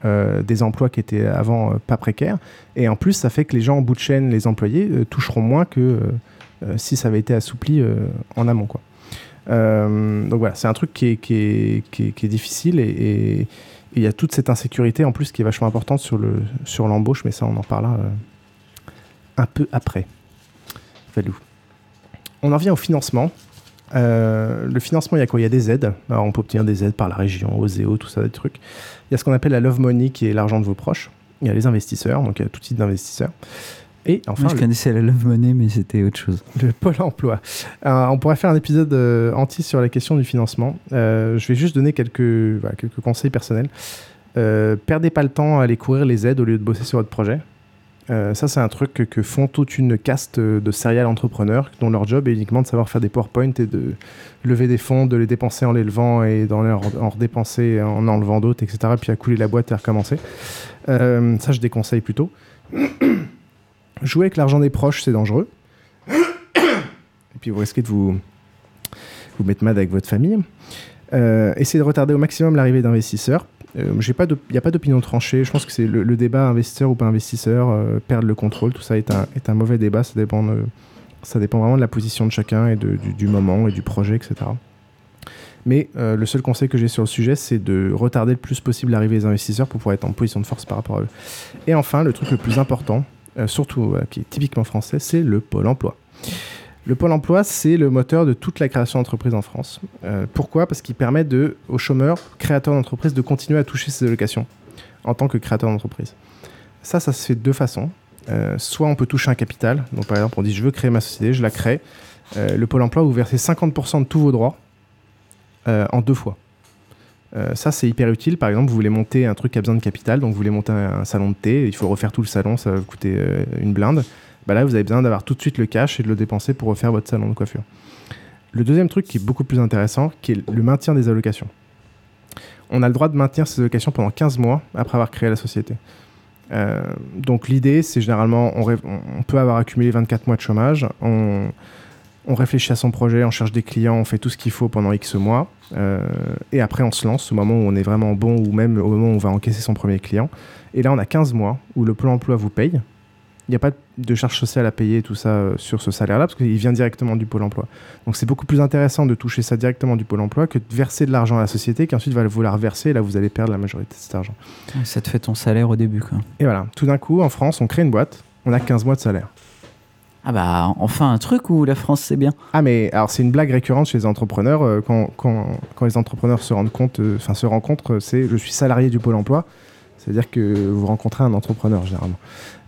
euh, des emplois qui étaient avant euh, pas précaires. Et en plus ça fait que les gens en bout de chaîne les employés euh, toucheront moins que euh, euh, si ça avait été assoupli euh, en amont quoi. Euh, donc voilà c'est un truc qui est, qui est, qui est- difficile et- il y a toute cette insécurité en plus qui est vachement importante sur le sur l'embauche mais ça on en parlera euh, un peu après. Valou. On en vient au financement euh, le financement, il y a quoi? Il y a des aides. Alors, on peut obtenir des aides par la région, Oseo, tout ça, des trucs. Il y a ce qu'on appelle la love money, qui est l'argent de vos proches. Il y a les investisseurs, donc il y a tout type d'investisseurs. Et enfin, Moi, je le- connaissais la Love Money, mais c'était autre chose. le pôle emploi. Euh, on pourrait faire un épisode euh, entier sur la question du financement. Euh, je vais juste donner quelques, voilà, quelques conseils personnels. Perdez pas le temps à aller courir les aides au lieu de bosser sur votre projet. Euh, ça, c'est un truc que, font toute une caste de serial entrepreneurs dont leur job est uniquement de savoir faire des PowerPoint et de lever des fonds, de les dépenser en les levant et d'en en, en redépenser en enlevant d'autres, etc. Puis à couler la boîte et à recommencer. Euh, ça, je déconseille plutôt. Jouer avec l'argent des proches, c'est dangereux. et puis vous risquez de vous, vous mettre mal avec votre famille. Euh, essayez de retarder au maximum l'arrivée d'investisseurs. Il n'y a pas d'opinion tranchée. Je pense que c'est le, débat investisseur ou pas investisseur, euh, perdre le contrôle, tout ça est un, mauvais débat. Ça dépend, vraiment de la position de chacun et du, moment et du projet, etc. Mais euh, le seul conseil que j'ai sur le sujet, c'est de retarder le plus possible l'arrivée des investisseurs pour pouvoir être en position de force par rapport à eux. Et enfin, le truc le plus important, euh, surtout qui est typiquement français, c'est le pôle emploi. Le pôle emploi, c'est le moteur de toute la création d'entreprises en France. Euh, pourquoi? Parce qu'il permet de, aux chômeurs, créateurs d'entreprises, de continuer à toucher ces allocations en tant que créateur d'entreprise. Ça, ça se fait de deux façons. Euh, soit on peut toucher un capital. Donc, par exemple, on dit je veux créer ma société, je la crée. Euh, le pôle emploi, vous versez 50% de tous vos droits en deux fois. Ça, c'est hyper utile. Par exemple, vous voulez monter un truc qui a besoin de capital, donc vous voulez monter un, salon de thé, il faut refaire tout le salon, ça va vous coûter une blinde bah là, vous avez besoin d'avoir tout de suite le cash et de le dépenser pour refaire votre salon de coiffure. Le deuxième truc qui est beaucoup plus intéressant, qui est le maintien des allocations. On a le droit de maintenir ces allocations pendant 15 mois après avoir créé la société. Euh, donc l'idée, c'est généralement, on, peut avoir accumulé 24 mois de chômage, on, réfléchit à son projet, on cherche des clients, on fait tout ce qu'il faut pendant X mois, euh, et après on se lance au moment où on est vraiment bon, ou même au moment où on va encaisser son premier client. Et là, on a 15 mois où le Pôle emploi vous paye, il n'y a pas de charge sociale à payer, tout ça euh, sur ce salaire-là, parce qu'il vient directement du Pôle emploi. Donc c'est beaucoup plus intéressant de toucher ça directement du Pôle emploi que de verser de l'argent à la société qui ensuite va vous la reverser, et là vous allez perdre la majorité de cet argent. Ça te fait ton salaire au début. Quoi. Et voilà, tout d'un coup, en France, on crée une boîte, on a 15 mois de salaire. Ah bah enfin un truc où la France c'est bien. Ah mais alors c'est une blague récurrente chez les entrepreneurs euh, quand, quand, quand, les entrepreneurs se rendent compte, enfin euh, se rencontrent, c'est je suis salarié du Pôle emploi. C'est-à-dire que vous rencontrez un entrepreneur généralement.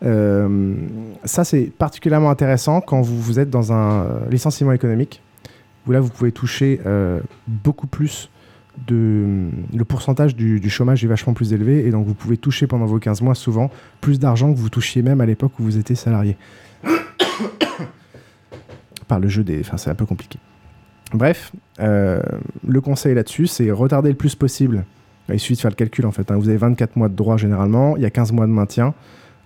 Euh, ça, c'est particulièrement intéressant quand vous, vous êtes dans un euh, licenciement économique, où là, vous pouvez toucher euh, beaucoup plus de... Le pourcentage du, chômage est vachement plus élevé, et donc vous pouvez toucher pendant vos 15 mois souvent plus d'argent que vous touchiez même à l'époque où vous étiez salarié. Par le jeu des... Enfin, c'est un peu compliqué. Bref, le conseil là-dessus, c'est retarder le plus possible il suffit de faire le calcul en fait. Hein. Vous avez 24 mois de droit généralement, il y a 15 mois de maintien.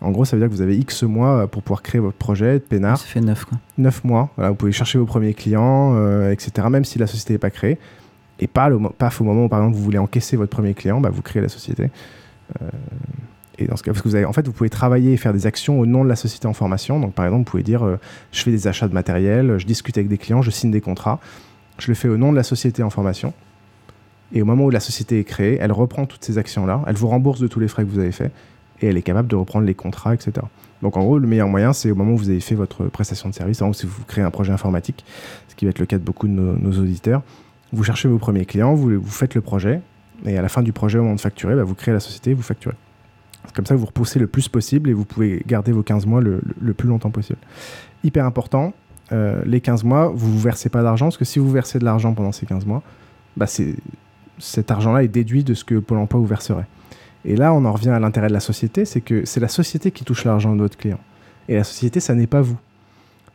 En gros, ça veut dire que vous avez X mois pour pouvoir créer votre projet de peinard. Ça fait 9 quoi. 9 mois. Voilà, vous pouvez chercher vos premiers clients, euh, etc. Même si la société n'est pas créée. Et pas le, paf, au moment où par exemple vous voulez encaisser votre premier client, bah, vous créez la société. Euh, et dans ce cas, parce que vous avez, en fait, vous pouvez travailler et faire des actions au nom de la société en formation. Donc par exemple, vous pouvez dire, euh, je fais des achats de matériel, je discute avec des clients, je signe des contrats. Je le fais au nom de la société en formation. Et au moment où la société est créée, elle reprend toutes ces actions-là, elle vous rembourse de tous les frais que vous avez faits, et elle est capable de reprendre les contrats, etc. Donc en gros, le meilleur moyen, c'est au moment où vous avez fait votre prestation de service, si vous créez un projet informatique, ce qui va être le cas de beaucoup de nos, auditeurs, vous cherchez vos premiers clients, vous, vous, faites le projet, et à la fin du projet, au moment de facturer, bah, vous créez la société, vous facturez. C'est comme ça que vous repoussez le plus possible et vous pouvez garder vos 15 mois le, plus longtemps possible. Hyper important, euh, les 15 mois, vous ne versez pas d'argent, parce que si vous versez de l'argent pendant ces 15 mois, bah cet argent-là est déduit de ce que Pôle emploi vous verserait. Et là, on en revient à l'intérêt de la société, c'est que c'est la société qui touche l'argent de votre client. Et la société, ça n'est pas vous.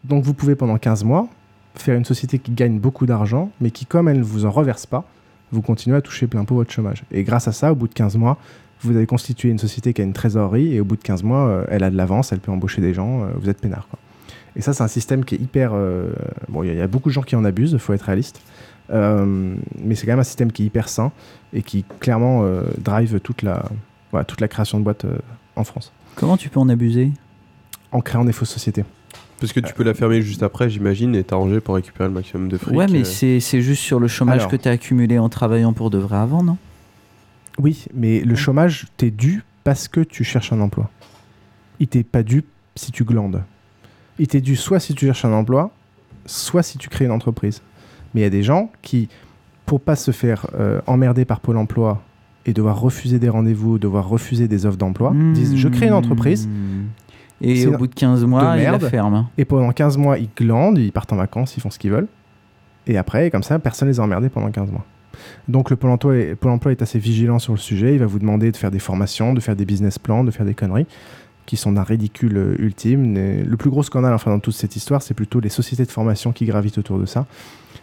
Donc vous pouvez pendant 15 mois faire une société qui gagne beaucoup d'argent, mais qui, comme elle ne vous en reverse pas, vous continuez à toucher plein pot votre chômage. Et grâce à ça, au bout de 15 mois, vous avez constitué une société qui a une trésorerie, et au bout de 15 mois, euh, elle a de l'avance, elle peut embaucher des gens, euh, vous êtes peinard. Et ça, c'est un système qui est hyper... Euh, bon, il y, a beaucoup de gens qui en abusent, il faut être réaliste. Euh, mais c'est quand même un système qui est hyper sain et qui clairement euh, drive toute la, voilà, toute la création de boîtes euh, en France. Comment tu peux en abuser? En créant des fausses sociétés. Parce que tu peux la fermer juste après, j'imagine, et t'arranger pour récupérer le maximum de fric. Ouais, mais c'est juste sur le chômage Alors, que tu as accumulé en travaillant pour de vrai avant, non? Oui, mais le chômage t'est dû parce que tu cherches un emploi. Il t'est pas dû si tu glandes. Il t'est dû soit si tu cherches un emploi, soit si tu crées une entreprise. Mais il y a des gens qui, pour pas se faire euh, emmerder par Pôle emploi et devoir refuser des rendez-vous, devoir refuser des offres d'emploi, mmh. disent je crée une entreprise. Et au bout de 15 mois, de ils la ferment. Et pendant 15 mois, ils glandent, ils partent en vacances, ils font ce qu'ils veulent. Et après, comme ça, personne les a emmerdés pendant 15 mois. Donc le Pôle emploi, est, Pôle emploi est assez vigilant sur le sujet. Il va vous demander de faire des formations, de faire des business plans, de faire des conneries qui sont d'un ridicule euh, ultime. Le plus gros scandale enfin, dans toute cette histoire, c'est plutôt les sociétés de formation qui gravitent autour de ça.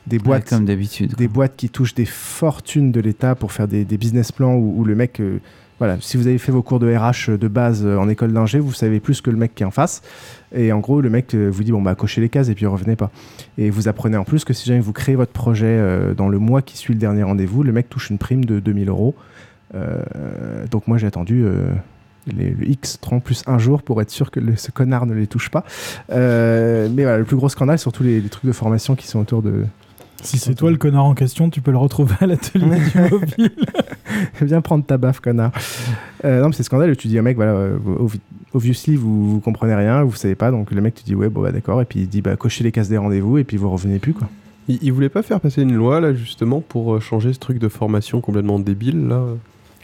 Des boîtes, comme d'habitude. des boîtes qui touchent des fortunes de l'État pour faire des, des business plans où, où le mec, euh, voilà, si vous avez fait vos cours de RH de base euh, en école d'ingé, vous savez plus que le mec qui est en face. Et en gros, le mec euh, vous dit bon bah cochez les cases et puis revenez pas. Et vous apprenez en plus que si jamais vous créez votre projet euh, dans le mois qui suit le dernier rendez-vous, le mec touche une prime de 2000 euros. Euh, donc moi j'ai attendu. euh, les, le X 30 plus un jour pour être sûr que le- ce connard ne les touche pas. Euh, mais voilà, le plus gros scandale, surtout les, les trucs de formation qui sont autour de. Si c'est toi le connard en question, tu peux le retrouver à l'atelier du mobile. Viens prendre ta baffe, connard. Euh, non, mais c'est scandale. Tu dis au mec, voilà, euh, obvi- obviously, vous, vous comprenez rien, vous savez pas. Donc le mec, tu dis, ouais, bon, bah d'accord. Et puis il dit, bah, cochez les cases des rendez-vous et puis vous revenez plus, quoi. Il, il voulait pas faire passer une loi là justement pour euh, changer ce truc de formation complètement débile là?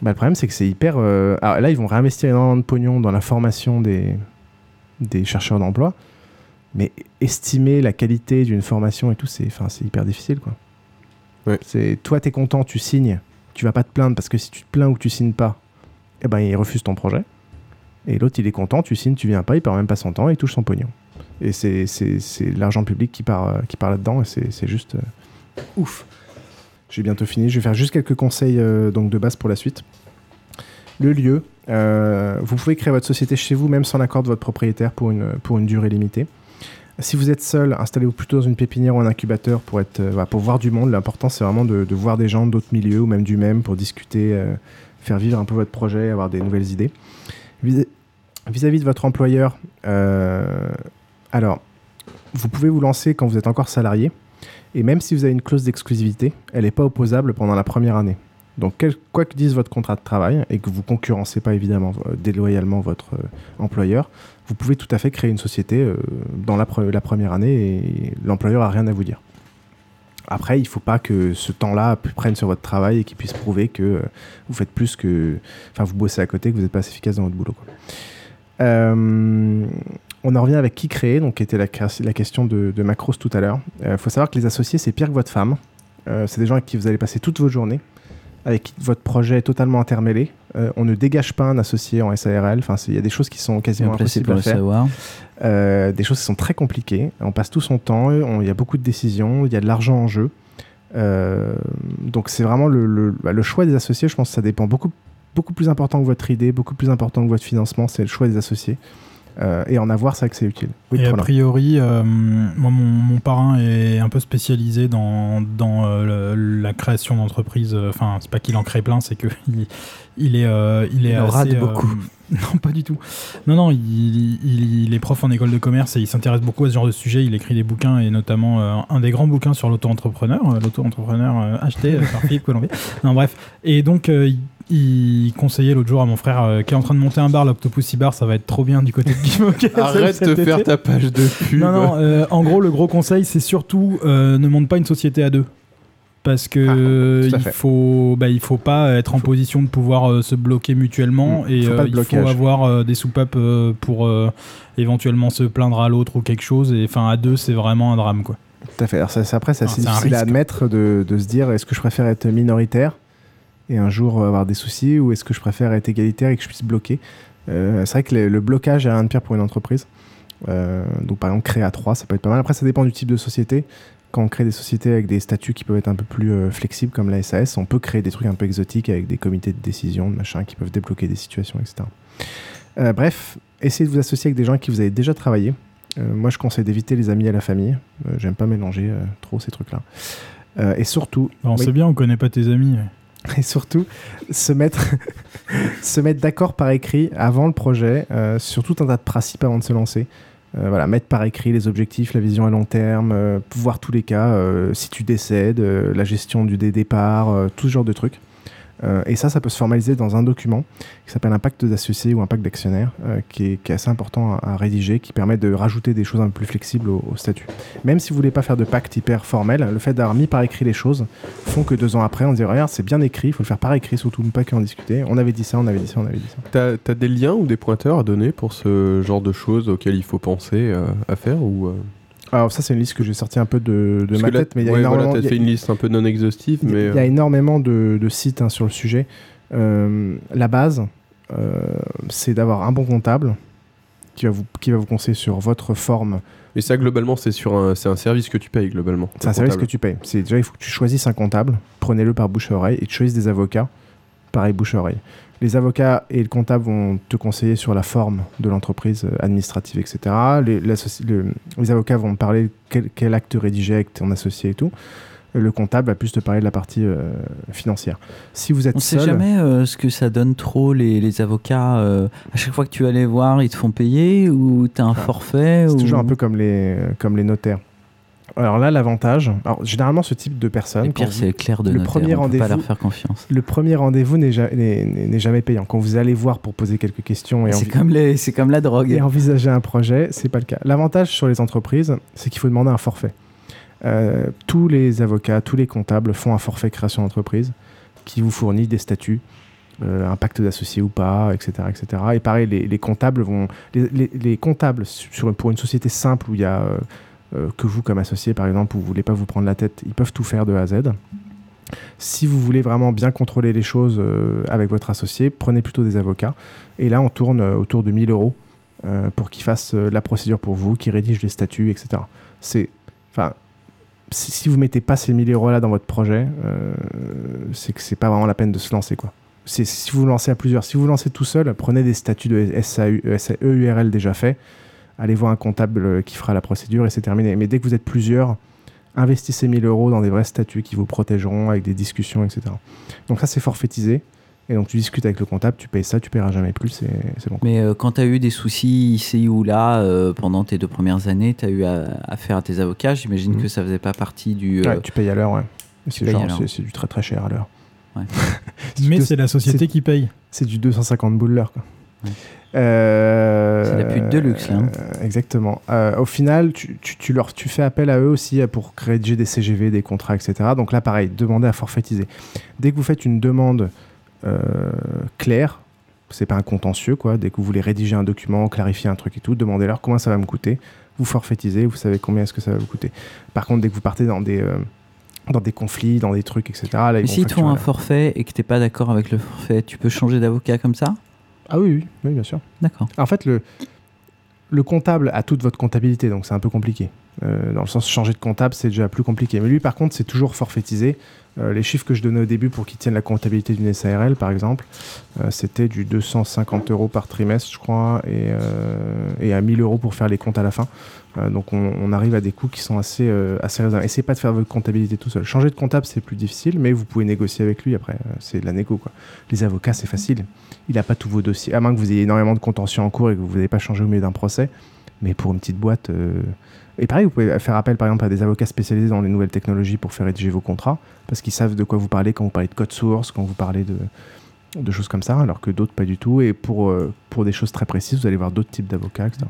Bah, le problème, c'est que c'est hyper. euh, alors là, ils vont réinvestir énormément de pognon dans la formation des, des chercheurs d'emploi. Mais estimer la qualité d'une formation et tout, c'est hyper difficile. Quoi. C'est Toi, tu es content, tu signes. Tu vas pas te plaindre parce que si tu te plains ou que tu signes pas, eh ben, il refuse ton projet. Et l'autre, il est content, tu signes, tu viens pas, il perd même pas son temps et il touche son pognon. Et c'est- c'est c'est l'argent public qui part, euh, qui part là-dedans et c'est c'est juste euh, ouf. J'ai bientôt fini. Je vais faire juste quelques conseils euh, donc de base pour la suite. Le lieu. euh, vous pouvez créer votre société chez vous, même sans l'accord de votre propriétaire, pour une, pour une durée limitée. Si vous êtes seul, installez-vous plutôt dans une pépinière ou un incubateur pour, être, euh, voilà, pour voir du monde. L'important, c'est vraiment de, voir des gens d'autres milieux ou même du même pour discuter, euh, faire vivre un peu votre projet, avoir des nouvelles idées. Vis- Vis-à-vis de votre employeur, euh, alors, vous pouvez vous lancer quand vous êtes encore salarié. Et même si vous avez une clause d'exclusivité, elle n'est pas opposable pendant la première année. Donc, quoi que dise votre contrat de travail, et que vous concurrencez pas évidemment déloyalement votre employeur, vous pouvez tout à fait créer une société euh, dans la, pre- la première année et l'employeur a rien à vous dire. Après, il faut pas que ce temps-là prenne sur votre travail et qu'il puisse prouver que euh, vous faites plus que. Enfin, vous bossez à côté, que vous n'êtes pas assez efficace dans votre boulot. Euh, on en revient avec qui créer, donc qui était la, question de, de Macros tout à l'heure. Il faut savoir que les associés, c'est pire que votre femme. C'est des gens avec qui vous allez passer toute votre journée, avec qui votre projet est totalement intermêlé. Euh, on ne dégage pas un associé en SARL. Enfin, il y a des choses qui sont quasiment impossibles pour à faire. savoir. Euh, des choses qui sont très compliquées. On passe tout son temps, il y a beaucoup de décisions, il y a de l'argent en jeu. Euh, donc c'est vraiment le, le- bah, le choix des associés, je pense que ça dépend beaucoup, beaucoup plus important que votre idée, beaucoup plus important que votre financement, c'est le choix des associés. Euh, et en avoir, c'est vrai que c'est utile. Oui, et a priori, euh, moi, mon, mon parrain est un peu spécialisé dans, dans euh, le- la création d'entreprises. Enfin, c'est pas qu'il en crée plein, c'est qu'il il est, euh, il est Il en assez, rate euh, beaucoup. non, pas du tout. Non, non, il, il- il est prof en école de commerce et il s'intéresse beaucoup à ce genre de sujet. Il écrit des bouquins et notamment euh, un des grands bouquins sur l'auto-entrepreneur, euh, l'auto-entrepreneur euh, acheté par Philippe Colombier. Non, bref. Et donc, euh, il, il conseillait l'autre jour à mon frère euh, qui est en train de monter un bar, l'Octopus Bar, ça va être trop bien du côté de Guillaume Arrête de faire ta page de pub. Non, non, euh, en gros, le gros conseil, c'est surtout euh, ne monte pas une société à deux. Parce que à il faut, bah, il faut pas être en position de pouvoir euh, se bloquer mutuellement Mm, et faut pas euh, de il faut avoir euh, des soupapes euh, pour euh, éventuellement se plaindre à l'autre ou quelque chose. Et enfin, à deux, c'est vraiment un drame, quoi. Tout à fait. Alors, ça- ça- après, c'est Ah, assez c'est difficile à admettre de, de se dire est-ce que je préfère être minoritaire et un jour euh, avoir des soucis ou est-ce que je préfère être égalitaire et que je puisse bloquer Euh, C'est vrai que le, le blocage est rien de pire pour une entreprise. Euh, donc, par exemple, créer à 3, ça peut être pas mal. Après, ça dépend du type de société. Quand on crée des sociétés avec des statuts qui peuvent être un peu plus euh, flexibles, comme la SAS, on peut créer des trucs un peu exotiques avec des comités de décision, de machin, qui peuvent débloquer des situations, etc. Euh, bref, essayez de vous associer avec des gens avec qui vous avez déjà travaillé. Moi, je conseille d'éviter les amis et la famille. J'aime pas mélanger trop ces trucs-là. Et surtout, oui, C'est bien, on connaît pas tes amis. et surtout, se mettre, se mettre d'accord par écrit avant le projet euh, sur tout un tas de principes avant de se lancer. Euh, voilà, mettre par écrit les objectifs, la vision à long terme, euh, voir tous les cas, si tu décèdes, la gestion du euh, tout ce genre de trucs. Euh, et ça, ça peut se formaliser dans un document qui s'appelle un pacte d'associés ou un pacte d'actionnaires, euh, qui, est, assez important à, rédiger, qui permet de rajouter des choses un peu plus flexibles au, statut. Même si vous voulez pas faire de pacte hyper formel, le fait d'avoir mis par écrit les choses font que deux ans après, on se dit regarde, c'est bien écrit, il faut le faire par écrit, surtout ne pas qu'en discuter. On avait dit ça, on avait dit ça, on avait dit ça. T'as as des liens ou des pointeurs à donner pour ce genre de choses auxquelles il faut penser euh, à faire ou Alors ça, c'est une liste que j'ai sortie un peu de, de ma là, tête, mais il y a ouais, voilà, énormément. t'as il y a- fait une liste un peu non exhaustive, mais il y a euh, énormément de, de sites hein, sur le sujet. Euh, la base, euh, c'est d'avoir un bon comptable, qui va vous, qui va vous conseiller sur votre forme. Et ça, globalement, c'est sur un, c'est un service que tu payes, globalement. C'est un service que tu payes. C'est déjà, il faut que tu choisisses un comptable, prenez-le par bouche à oreille, et tu choisisses des avocats, pareil bouche à oreille. Les avocats et le comptable vont te conseiller sur la forme de l'entreprise euh, administrative, etc. Les, l'associ- le- les avocats vont te parler quel, quel acte rédiger avec ton associé et tout. Le comptable va plus te parler de la partie euh, financière. Si vous êtes On sait seul, jamais euh, ce que ça donne trop les, les avocats. euh, à chaque fois que tu vas les voir, ils te font payer ou t'as un forfait C'est ou... toujours un peu comme les, comme les notaires. Alors là, l'avantage, alors généralement ce type de personnes, Le pire, c'est clercs de le notaire, premier peut pas rendez-vous, leur faire confiance. Le premier rendez-vous n'est ja- n'est- n'est- n'est jamais payant. Quand vous allez voir pour poser quelques questions et, C'est comme, les- c'est comme la drogue. et envisager un projet, c'est pas le cas. L'avantage sur les entreprises, c'est qu'il faut demander un forfait. Euh, tous les avocats, tous les comptables font un forfait création d'entreprise qui vous fournit des statuts, euh, un pacte d'associé ou pas, etc., etc. Et pareil, les, les comptables vont, les, les- les comptables sur, pour une société simple où il y a euh, que vous comme associé, par exemple, vous voulez pas vous prendre la tête, ils peuvent tout faire de A à Z. Si vous voulez vraiment bien contrôler les choses euh, avec votre associé, prenez plutôt des avocats. Et là, on tourne euh, autour de 1000 euros euh, pour qu'ils fassent euh, la procédure pour vous, qu'ils rédigent les statuts, etc. C'est, enfin, si, vous mettez pas ces 1000 euros là dans votre projet, euh, c'est que c'est pas vraiment la peine de se lancer, quoi. Si vous lancez à plusieurs, si vous lancez tout seul, prenez des statuts de SAU, SAE-URL déjà faits, allez voir un comptable qui fera la procédure et c'est terminé. Mais dès que vous êtes plusieurs, investissez 1000 euros dans des vrais statuts qui vous protégeront avec des discussions, etc. Donc ça, c'est forfaitisé. Et donc tu discutes avec le comptable, tu payes ça, tu paieras jamais plus, c'est bon. Mais euh, quand tu as eu des soucis ici ou là euh, pendant tes deux premières années, tu as eu à- affaire à tes avocats, j'imagine Mhm. que ça faisait pas partie du. euh, Ouais, tu payes à l'heure, ouais. C'est payes genre, à l'heure. c'est- c'est du très très cher à l'heure. Ouais. Mais c'est la société qui paye. C'est du 250 boules l'heure. quoi. Ouais. Euh, C'est la pute de luxe, là. euh, exactement. Euh, au final, tu, tu- tu leur, tu fais appel à eux aussi euh, pour rédiger des CGV, des contrats, etc. Donc là, pareil, demandez à forfaitiser. Dès que vous faites une demande claire, c'est pas un contentieux, quoi. Dès que vous voulez rédiger un document, clarifier un truc et tout, demandez-leur combien ça va me coûter. Vous forfaitisez, vous savez combien est-ce que ça va vous coûter. Par contre, dès que vous partez dans des, dans des conflits, dans des trucs, etc. Là, ils Mais s'ils te font un forfait et que t'es pas d'accord avec le forfait, tu peux changer d'avocat comme ça? Ah oui, oui, oui, bien sûr. D'accord. En fait, le, le comptable a toute votre comptabilité, donc c'est un peu compliqué. Euh, dans le sens, changer de comptable, c'est déjà plus compliqué. Mais lui, par contre, c'est toujours forfaitisé. Euh, les chiffres que je donnais au début pour qu'il tienne la comptabilité d'une SARL, par exemple, euh, c'était du 250 euros par trimestre, je crois, et, et à 1000 euros pour faire les comptes à la fin. Euh, donc on, arrive à des coûts qui sont assez, euh, assez raisonnables. Essayez pas de faire votre comptabilité tout seul. Changer de comptable, c'est plus difficile, mais vous pouvez négocier avec lui après. euh, c'est de la négo. Les avocats, c'est facile. Il n'a pas tous vos dossiers, à moins que vous ayez énormément de contentieux en cours et que vous n'avez pas changé au milieu d'un procès. Mais pour une petite boîte. Et pareil, vous pouvez faire appel par exemple à des avocats spécialisés dans les nouvelles technologies pour faire rédiger vos contrats, parce qu'ils savent de quoi vous parlez quand vous parlez de code source, quand vous parlez de, choses comme ça, alors que d'autres pas du tout. Et pour, pour des choses très précises, vous allez voir d'autres types d'avocats, etc.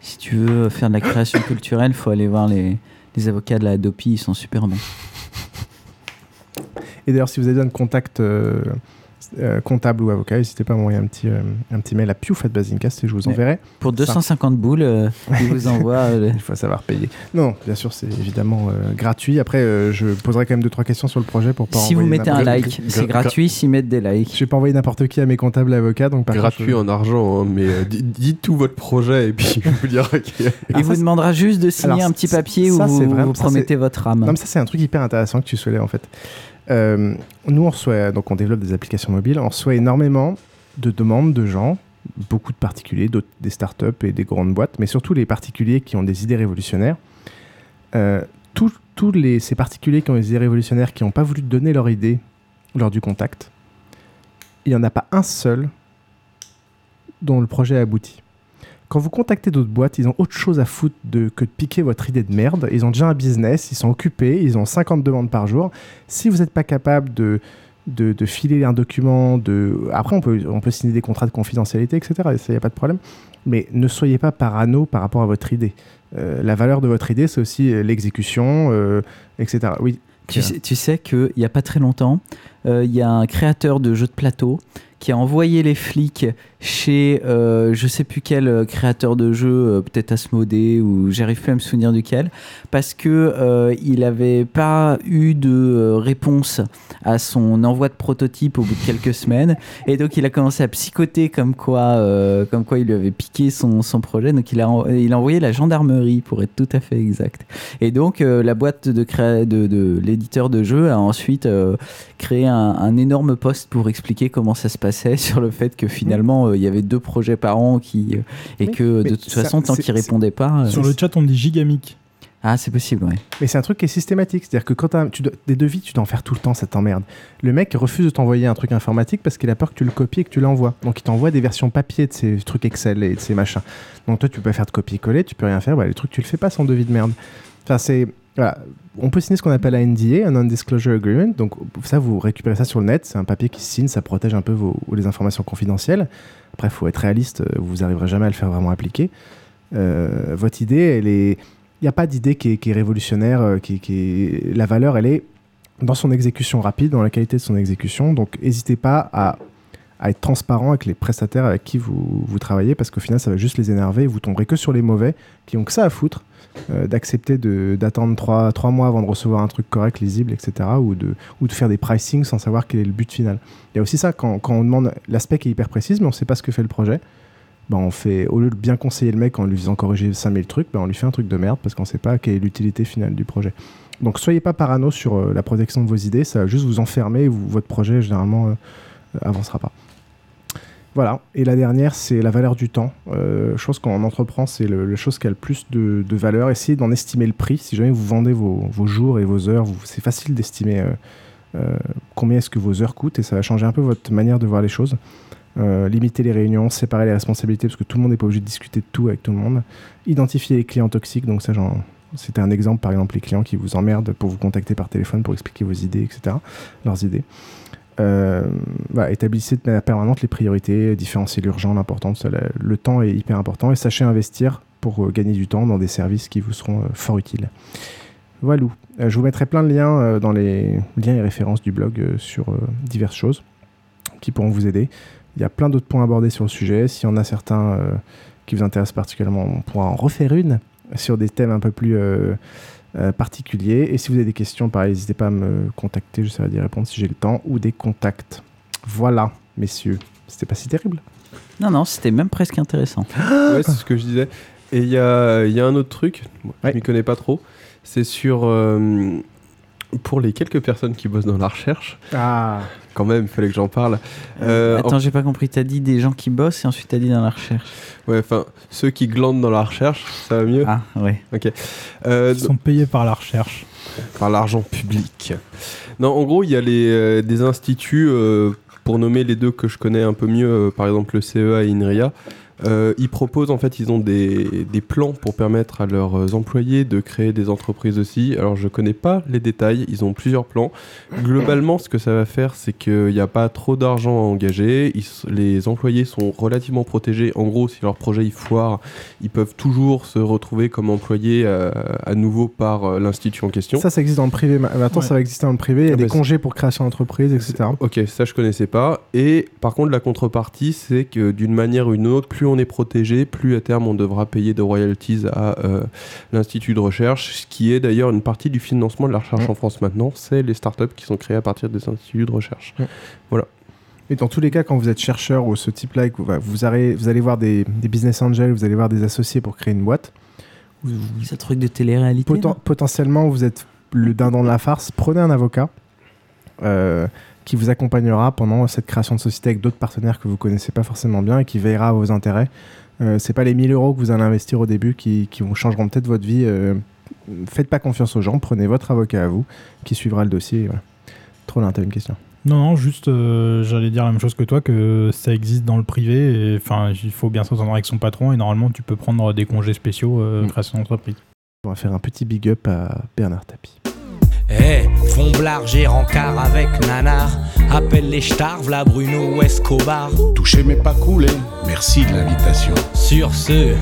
Si tu veux faire de la création culturelle, faut aller voir les, les avocats de la Adopi, ils sont super bons. Et d'ailleurs, si vous avez besoin contact euh, euh, comptable ou avocat, n'hésitez pas à m'envoyer un petit, euh, un petit mail à piouf.basincast et je vous enverrai. Pour ça. 250 boules, euh, ils vous envoient. euh, Il faut savoir payer. Non, bien sûr, c'est évidemment euh, gratuit. Après, euh, je poserai quand même deux trois questions sur le projet pour pas si vous mettez un like, c'est gratuit. S'ils mettent des likes. Je vais pas envoyer n'importe qui à mes comptables et avocats, donc par Gratuit contre, en argent, hein, mais euh, di- dites tout votre projet et puis je vous dirai. qu'il- Il vous demandera juste de signer Alors, un petit papier ça, où vous, vraiment- vous ça, promettez votre âme. Non, mais ça, c'est un truc hyper intéressant que tu soulèves en fait. Euh, nous, on reçoit, donc on développe des applications mobiles, on reçoit énormément de demandes de gens, beaucoup de particuliers, des startups et des grandes boîtes, mais surtout les particuliers qui ont des idées révolutionnaires. Euh, tous ces particuliers qui ont des idées révolutionnaires qui n'ont pas voulu donner leur idée lors du contact, il n'y en a pas un seul dont le projet a abouti. Quand vous contactez d'autres boîtes, ils ont autre chose à foutre de, que de piquer votre idée de merde. Ils ont déjà un business, ils sont occupés, ils ont 50 demandes par jour. Si vous n'êtes pas capable de, de, de filer un document, de... après on peut, on peut signer des contrats de confidentialité, etc. Il n'y a pas de problème. Mais ne soyez pas parano par rapport à votre idée. Euh, la valeur de votre idée, c'est aussi euh, l'exécution, euh, etc. Oui. Tu sais, tu sais qu'il n'y a pas très longtemps, euh, il y a un créateur de jeux de plateau qui a envoyé les flics chez euh, je sais plus quel euh, créateur de jeu, euh, peut-être Asmodée ou j'arrive plus à me souvenir duquel, parce que euh, il avait pas eu de euh, réponse à son envoi de prototype au bout de quelques semaines, et donc il a commencé à psychoter comme quoi, comme quoi il lui avait piqué son, son projet, donc il a, il a envoyé la gendarmerie pour être tout à fait exact. Et donc la boîte de, créa- de, de l'éditeur de jeu a ensuite créé un, un énorme post pour expliquer comment ça se passait sur le fait que finalement euh, il y avait deux projets par an qui euh, et Oui, que mais de toute ça- façon tant qu'ils répondaient pas. euh, Sur le chat, on dit gigamic. Ah, c'est possible, ouais. Mais c'est un truc qui est systématique. C'est-à-dire que quand tu dois- des devis, tu dois en faire tout le temps, ça t'emmerde. Le mec refuse de t'envoyer un truc informatique parce qu'il a peur que tu le copies et que tu l'envoies. Donc il t'envoie des versions papier de ces trucs Excel et de ces machins. Donc toi, tu peux pas faire de copier-coller, tu peux rien faire. Bah, les trucs, tu le fais pas sans devis de merde. Enfin, c'est. Voilà. On peut signer ce qu'on appelle un NDA, un Non-Disclosure Agreement. Donc ça, vous récupérez ça sur le net. C'est un papier qui signe, ça protège un peu les informations confidentielles. Après, il faut être réaliste, euh, vous arriverez jamais à le faire vraiment appliquer. Euh, votre idée, est. Il n'y a pas d'idée qui est, révolutionnaire, euh, qui, la valeur, elle est dans son exécution rapide, dans la qualité de son exécution. Donc, n'hésitez pas à, être transparent avec les prestataires avec qui vous, vous travaillez, parce qu'au final, ça va juste les énerver et vous tomberez que sur les mauvais qui ont que ça à foutre euh, d'accepter d'attendre trois, trois mois avant de recevoir un truc correct, lisible, etc. Ou de, ou de faire des pricing sans savoir quel est le but final. Il y a aussi ça, quand, quand on demande l'aspect qui est hyper précis, mais on ne sait pas ce que fait le projet. Ben, on fait, au lieu de bien conseiller le mec en lui faisant corriger 5000 trucs, ben, on lui fait un truc de merde parce qu'on ne sait pas quelle est l'utilité finale du projet. Donc soyez pas parano sur euh, la protection de vos idées, ça va juste vous enfermer votre projet généralement euh, avancera pas. Voilà, et la dernière, c'est la valeur du temps. Euh, chose qu'on entreprend, c'est la chose qui a le plus de, valeur. Essayez d'en estimer le prix. Si jamais vous vendez vos, jours et vos heures, c'est facile d'estimer euh, euh, combien est-ce que vos heures coûtent et ça va changer un peu votre manière de voir les choses. Euh, limiter les réunions, séparer les responsabilités parce que tout le monde n'est pas obligé de discuter de tout avec tout le monde. Identifier les clients toxiques, donc ça, c'était un exemple, par exemple, les clients qui vous emmerdent pour vous contacter par téléphone pour expliquer vos idées, etc., leurs idées. Euh, établissez de manière permanente les priorités, différencier l'urgent, l'important. Le, temps est hyper important et sachez investir pour euh, gagner du temps dans des services qui vous seront euh, fort utiles. Voilà. Je vous mettrai plein de liens dans les liens et références du blog sur diverses choses qui pourront vous aider. Il y a plein d'autres points abordés sur le sujet. S'il y en a certains qui vous intéressent particulièrement, on pourra en refaire une sur des thèmes un peu plus euh, particuliers. Et si vous avez des questions, pareil, n'hésitez pas à me contacter. J'essaierai d'y répondre si j'ai le temps ou des contacts. Voilà, messieurs. C'était pas si terrible. Non, non, c'était même presque intéressant. ouais, c'est ce que je disais. Et il y a, il y a un autre truc, moi, je m'y connais pas trop, c'est sur. euh, pour les quelques personnes qui bossent dans la recherche, Ah. Quand même, il fallait que j'en parle. Euh, Attends, en- j'ai pas compris. T'as dit des gens qui bossent et ensuite t'as dit dans la recherche. Ouais, enfin, ceux qui glandent dans la recherche, ça va mieux Ah, ouais. Ok. Euh, Ils sont payés par la recherche. par l'argent public. Non, en gros, il y a les, euh, des instituts, euh, pour nommer les deux que je connais un peu mieux, euh, par exemple le CEA et INRIA. Euh, ils proposent, en fait, ils ont des, des plans pour permettre à leurs employés de créer des entreprises aussi. Alors, je connais pas les détails, ils ont plusieurs plans. Globalement, ce que ça va faire, c'est qu'il n'y a pas trop d'argent à engager. Ils les employés sont relativement protégés. En gros, si leur projet il foire, ils peuvent toujours se retrouver comme employés euh, à nouveau par euh, l'institut en question. Ça, ça existe dans le privé. Ma- Maintenant, Ouais. ça va exister dans le privé. Il y a Ah des bah, congés pour création d'entreprise, etc. Ok, ça je connaissais pas. Et par contre, la contrepartie, c'est que d'une manière ou d'une autre, plus on est protégé, plus à terme on devra payer de royalties à euh, l'Institut de recherche, ce qui est d'ailleurs une partie du financement de la recherche en France maintenant, c'est les startups qui sont créées à partir des instituts de recherche. Voilà. Et dans tous les cas, quand vous êtes chercheur ou ce type-là, vous, vous, allez, vous allez voir des, des business angels, vous allez voir des associés pour créer une boîte. Un truc de télé-réalité. Poten- potentiellement, vous êtes le dindon de la farce. Prenez un avocat euh, qui vous accompagnera pendant cette création de société avec d'autres partenaires que vous connaissez pas forcément bien et qui veillera à vos intérêts. Euh, c'est pas les 1000 euros que vous allez investir au début qui, qui vous changeront peut-être votre vie. euh, faites pas confiance aux gens, prenez votre avocat à vous qui suivra le dossier. voilà. Trop là, t'as une question. Non, non, juste, euh, j'allais dire la même chose que toi, que ça existe dans le privé. Enfin, il faut bien s'entendre avec son patron et normalement, tu peux prendre des congés spéciaux euh, Mm. création d'entreprise. On va faire un petit big up à Bernard Tapie. Eh, Fomblard, j'ai rencard avec Nanar. Appelle les Starves, la Bruno ou Escobar. Toucher mais pas couler. Merci de l'invitation. Sur ce,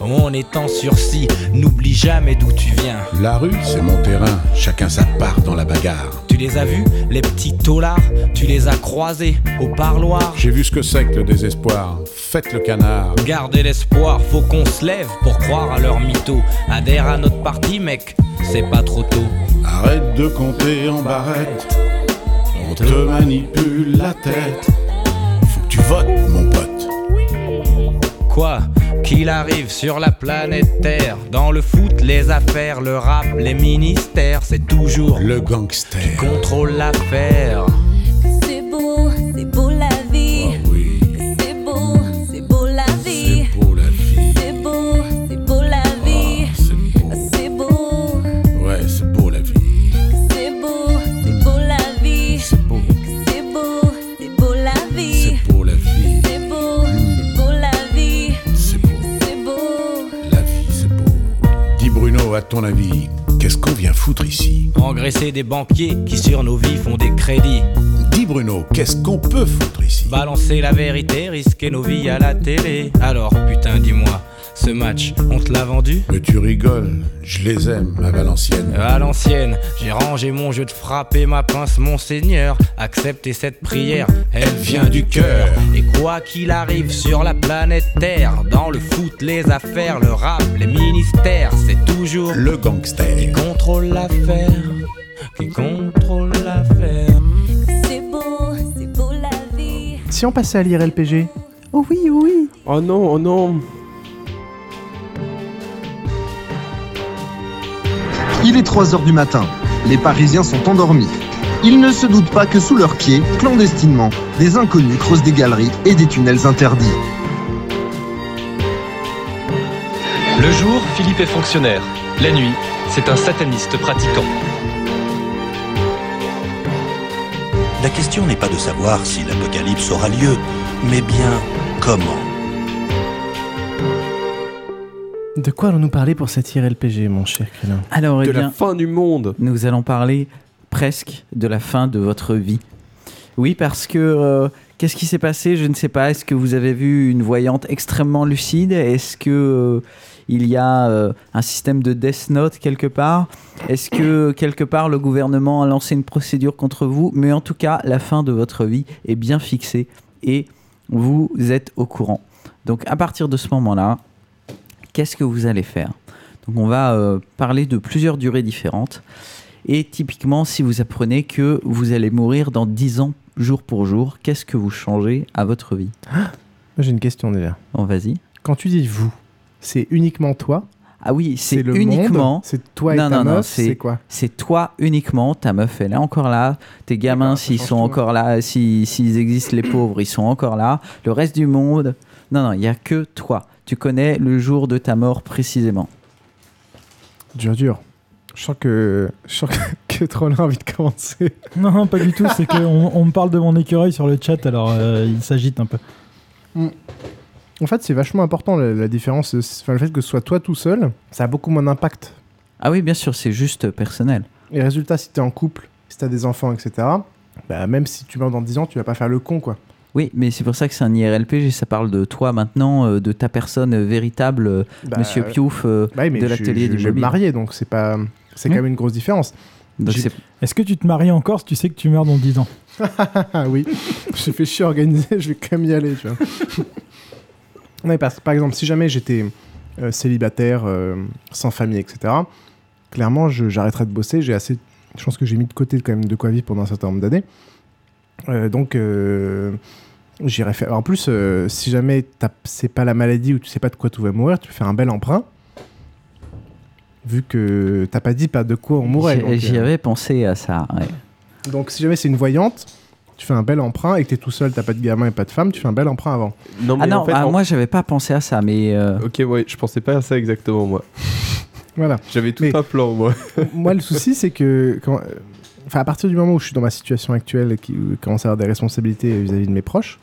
on est en sursis. N'oublie jamais d'où tu viens. La rue, c'est mon terrain, chacun sa part dans la bagarre. Tu les as vus, les petits taulards Tu les as croisés au parloir? J'ai vu ce que c'est que le désespoir. Faites le canard. Gardez l'espoir, faut qu'on se lève pour croire à leur mytho. Adhère à notre parti, mec, c'est pas trop tôt. Arrête de compter en barrette. On te manipule la tête. Faut que tu votes, mon pote. Quoi qu'il arrive sur la planète Terre, dans le foot, les affaires, le rap, les ministères, c'est toujours le gangster qui contrôle l'affaire. Ton avis, qu'est-ce qu'on vient foutre ici Engraisser des banquiers qui sur nos vies font des crédits. Dis Bruno, qu'est-ce qu'on peut foutre ici? Balancer la vérité, risquer nos vies à la télé. Alors putain, dis-moi, ce match, on te l'a vendu Mais tu rigoles, je les aime, à Valenciennes. À l'ancienne, j'ai rangé mon jeu de frappe et ma pince, mon seigneur. Acceptez cette prière, elle vient du cœur. Et quoi qu'il arrive sur la planète Terre, dans le foot, les affaires, le rap, les ministères, c'est toujours Le gangster. qui contrôle l'affaire, qui contrôle l'affaire. C'est beau, c'est beau la vie. Si on passait à l'IRLPG Oh oui, oui. Oh non, oh non. Il est 3 heures du matin. Les Parisiens sont endormis. Ils ne se doutent pas que sous leurs pieds, clandestinement, des inconnus creusent des galeries et des tunnels interdits. Le jour, Philippe est fonctionnaire. La nuit, c'est un sataniste pratiquant. La question n'est pas de savoir si l'apocalypse aura lieu, mais bien comment. De quoi allons-nous parler pour cette IRLPG, mon cher Crélin Alors, eh De la fin du monde. nous allons parler presque de la fin de votre vie. Oui, parce que euh, qu'est-ce qui s'est passé? Je ne sais pas. Est-ce que vous avez vu une voyante extrêmement lucide? Est-ce que euh, il y a euh, un système de Death Note quelque part? Est-ce que quelque part le gouvernement a lancé une procédure contre vous? Mais en tout cas, la fin de votre vie est bien fixée et vous êtes au courant. Donc à partir de ce moment-là, qu'est-ce que vous allez faire Donc on va euh, parler de plusieurs durées différentes. Et typiquement, si vous apprenez que vous allez mourir dans 10 ans, jour pour jour, qu'est-ce que vous changez à votre vie? Moi, j'ai une question déjà. Bon, vas-y. Quand tu dis vous, c'est uniquement toi? Ah oui, c'est uniquement. C'est toi et non, ta non, meuf? c'est quoi? C'est toi uniquement. Ta meuf, elle est encore là. Tes gamins, s'ils sont encore là, si- s'ils existent, les pauvres, ils sont encore là. Le reste du monde, non, non, il y a que toi. Tu connais le jour de ta mort précisément. Dur, dur. Je sens que, je sens que, que Trollin a envie de commencer. Non, non, pas du tout. C'est qu'on on me parle de mon écureuil sur le chat, alors euh, il s'agite un peu. En fait, c'est vachement important la, la différence. Enfin, le fait que ce soit toi tout seul, ça a beaucoup moins d'impact. Ah oui, bien sûr, c'est juste personnel. Et résultat, si t'es en couple, si t'as des enfants, etc., bah, même si tu meurs dans 10 ans, tu vas pas faire le con, quoi. Oui, mais c'est pour ça que c'est un IRLPG. Ça parle de toi maintenant, euh, de ta personne euh, véritable, euh, Bah, Monsieur Piouf euh, Bah oui, mais de je- l'atelier du Je vais me mobile. marier, donc c'est pas, c'est quand même une grosse différence. Est-ce que tu te maries encore si tu sais que tu meurs dans 10 ans? Ah oui, j'ai fait chier organiser, je vais quand même y aller, tu vois. Ouais, parce que par exemple, si jamais j'étais euh, célibataire, euh, sans famille, etc., clairement, j'arrêterais de bosser. J'ai assez, je pense que j'ai mis de côté quand même de quoi vivre pendant un certain nombre d'années. Euh, donc, euh, j'irais faire. En plus, euh, si jamais t'as- c'est pas la maladie ou tu sais pas de quoi tu vas mourir, tu peux faire un bel emprunt. Vu que t'as pas dit pas de quoi on mourrait. J'y- J'y euh, avais pensé à ça. ouais. donc si jamais c'est une voyante, tu fais un bel emprunt et que t'es tout seul, t'as pas de gamin et pas de femme, tu fais un bel emprunt avant. Non, Ah mais non, en fait, ah, en- moi j'avais pas pensé à ça, mais euh, Ok, ouais, je pensais pas à ça exactement, moi. Voilà. J'avais tout un plan, moi. Moi, le souci, c'est que quand, enfin, à partir du moment où je suis dans ma situation actuelle et qui commence à avoir des responsabilités vis-à-vis de mes proches,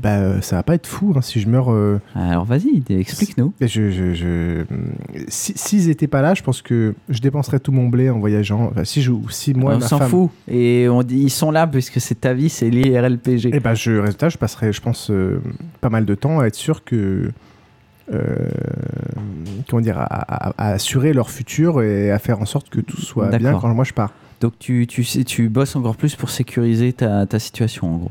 bah, euh, ça va pas être fou hein, si je meurs. euh, alors vas-y, explique-nous. Je, je, je- si, s'ils étaient pas là, je pense que je dépenserais tout mon blé en voyageant. Enfin, si je, si moi, on s'en femme- fout. Et on dit ils sont là puisque c'est ta vie, c'est l'IRLPG. Et bah, je, résultat, je passerai, je pense, euh, pas mal de temps à être sûr que euh, comment dire, à, à- à assurer leur futur et à faire en sorte que tout soit bien quand moi je pars. Donc tu, tu, sais, tu bosses encore plus pour sécuriser ta, ta situation, en gros.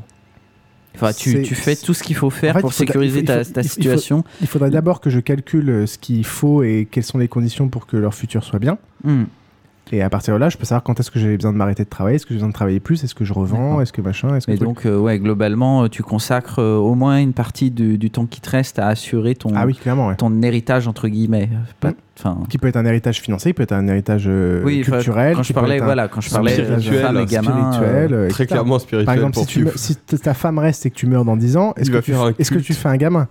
Enfin, tu, tu fais tout ce qu'il faut faire En fait, pour sécuriser ta, il ta faut- situation. Il faudrait d'abord que je calcule ce qu'il faut et quelles sont les conditions pour que leur futur soit bien. Hmm. Et à partir de là, je peux savoir quand est-ce que j'ai besoin de m'arrêter de travailler, est-ce que j'ai besoin de travailler plus, est-ce que je revends, est-ce que machin, est-ce que Mais truc? donc, euh, ouais, globalement, euh, tu consacres euh, au moins une partie du, du temps qui te reste à assurer ton, Ah oui, clairement, ouais. ton héritage, entre guillemets. Pas- enfin, qui peut être un héritage financier, qui peut être un héritage euh, Oui, culturel. quand je parlais, voilà, quand je parlais, spirituel, femme et gamin, spirituel, Très clairement spirituel Par exemple, pour si, tu, Pio. me- si t- ta femme reste et que tu meurs dans 10 ans, est-ce que, tu, que fais un gamin?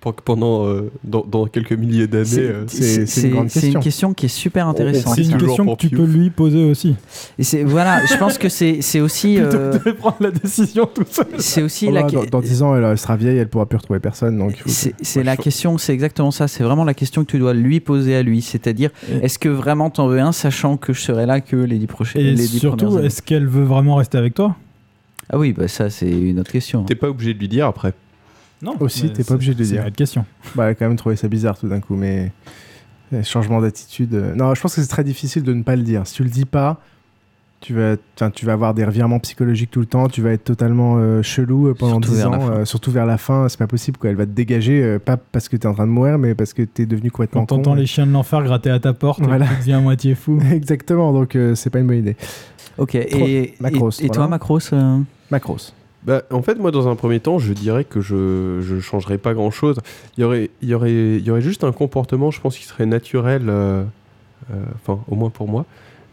Pendant euh, dans, dans quelques milliers d'années, C'est euh, une question qui est super intéressante. C'est une question que tu peux lui poser aussi. Et voilà, je pense que c'est aussi euh, De prendre la décision tout seul. c'est aussi Oh la là, dans, dans 10 ans, elle, elle sera vieille, elle pourra plus retrouver personne. C'est la question, c'est exactement ça. C'est vraiment la question que tu dois lui poser à lui. C'est-à-dire, est-ce que vraiment t'en veux un, sachant que je serai là que les dix prochaines Et les surtout, est-ce qu'elle veut vraiment rester avec toi? Ah oui, bah ça c'est une autre question. T'es pas obligé de lui dire après. Non. Aussi, t'es c'est- pas obligé de le c'est dire. une vraie question. Bah, quand même trouvé ça bizarre tout d'un coup, mais euh, changement d'attitude. euh, Non, je pense que c'est très difficile de ne pas le dire. Si tu le dis pas, tu vas, enfin, tu vas avoir des revirements psychologiques tout le temps. Tu vas être totalement euh, chelou pendant Surtout 10 vers la ans, euh, surtout vers la fin. C'est pas possible, quoi. Elle va te dégager, euh, pas parce que t'es en train de mourir, mais parce que t'es devenu complètement Quand t'entends les chiens de l'enfer gratter à ta porte, Voilà. tu deviens à moitié fou. Exactement, donc euh, c'est pas une bonne idée. Ok. Et, Trop- et, Macros, et toi, voilà. Macros euh, Macros. Bah, en fait, moi, dans un premier temps, je dirais que je je changerais pas grand chose. Il y aurait y aurait y aurait juste un comportement, je pense, qui serait naturel, euh, euh, enfin, au moins pour moi.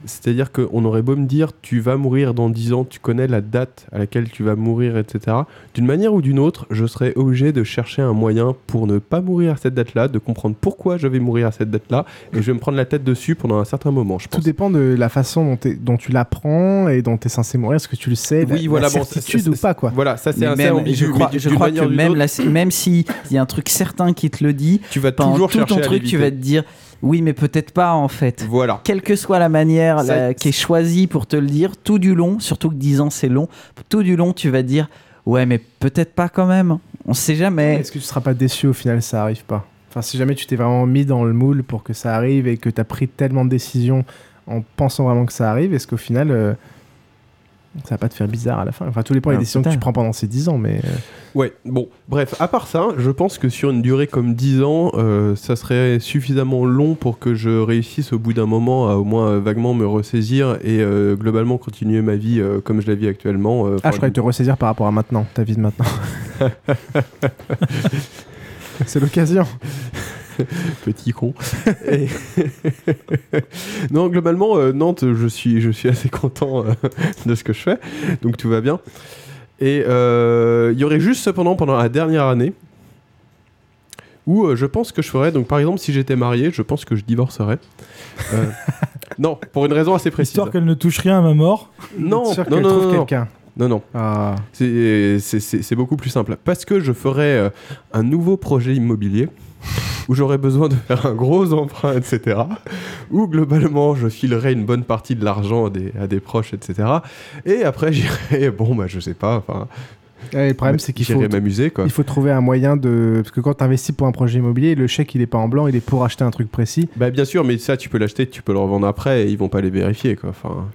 C'est-à-dire qu'on aurait beau me dire, tu vas mourir dans 10 ans, tu connais la date à laquelle tu vas mourir, etc. D'une manière ou d'une autre, je serais obligé de chercher un moyen pour ne pas mourir à cette date-là, de comprendre pourquoi je vais mourir à cette date-là, et je vais me prendre la tête dessus pendant un certain moment, je pense. Tout dépend de la façon dont, tu l'apprends et dont tu es censé mourir. Est-ce que tu le sais Oui, la, voilà, la bon, certitude c'est- ou pas, quoi? Voilà, ça c'est assez même, ambigu, je crois, je que même, autre, là, c'est- même si il y a un truc certain qui te le dit, tu vas toujours ton à truc, tu vas te dire, oui, mais peut-être pas en fait. Voilà. Quelle que soit la manière Ça- la- qui est choisie pour te le dire, tout du long, surtout que 10 ans c'est long, tout du long tu vas te dire, ouais, mais peut-être pas quand même. On sait jamais. Est-ce que tu seras pas déçu au final ça arrive pas? Enfin, si jamais tu t'es vraiment mis dans le moule pour que ça arrive et que tu as pris tellement de décisions en pensant vraiment que ça arrive, est-ce qu'au final euh, ça va pas te faire bizarre à la fin Enfin, tout dépend des Alors, décisions que tu prends pendant ces 10 ans, mais. euh, Ouais, bon, bref, à part ça, je pense que sur une durée comme 10 ans, euh, ça serait suffisamment long pour que je réussisse au bout d'un moment à au moins euh, vaguement me ressaisir et euh, globalement continuer ma vie euh, comme je la vis actuellement. euh, Ah, je croyais te ressaisir par rapport à maintenant, ta vie de maintenant. C'est l'occasion. Petit con. Et- non, globalement, euh, Nantes, je suis, je suis assez content euh, de ce que je fais, donc tout va bien. Et euh, il y aurait juste cependant pendant la dernière année où je pense que je ferais, donc par exemple si j'étais marié, je pense que je divorcerais. Non, pour une raison assez précise. Histoire qu'elle ne touche rien à ma mort. Non, Sûr non, non, trouve non, non. quelqu'un. Non, non. Ah. C'est- beaucoup plus simple. Parce que je ferais euh, un nouveau projet immobilier où j'aurais besoin de faire un gros emprunt, etc. Où globalement, je filerais une bonne partie de l'argent à des, à des proches, etc. Et après, j'irais, bon, bah, je sais pas, enfin. Ouais, le problème, c'est qu'il faut, m'amuser, quoi. il faut trouver un moyen de. Parce que quand tu investis pour un projet immobilier, le chèque, il est pas en blanc, il est pour acheter un truc précis. Bah, bien sûr, mais ça, tu peux l'acheter, tu peux le revendre après et ils vont pas les vérifier, quoi. Enfin.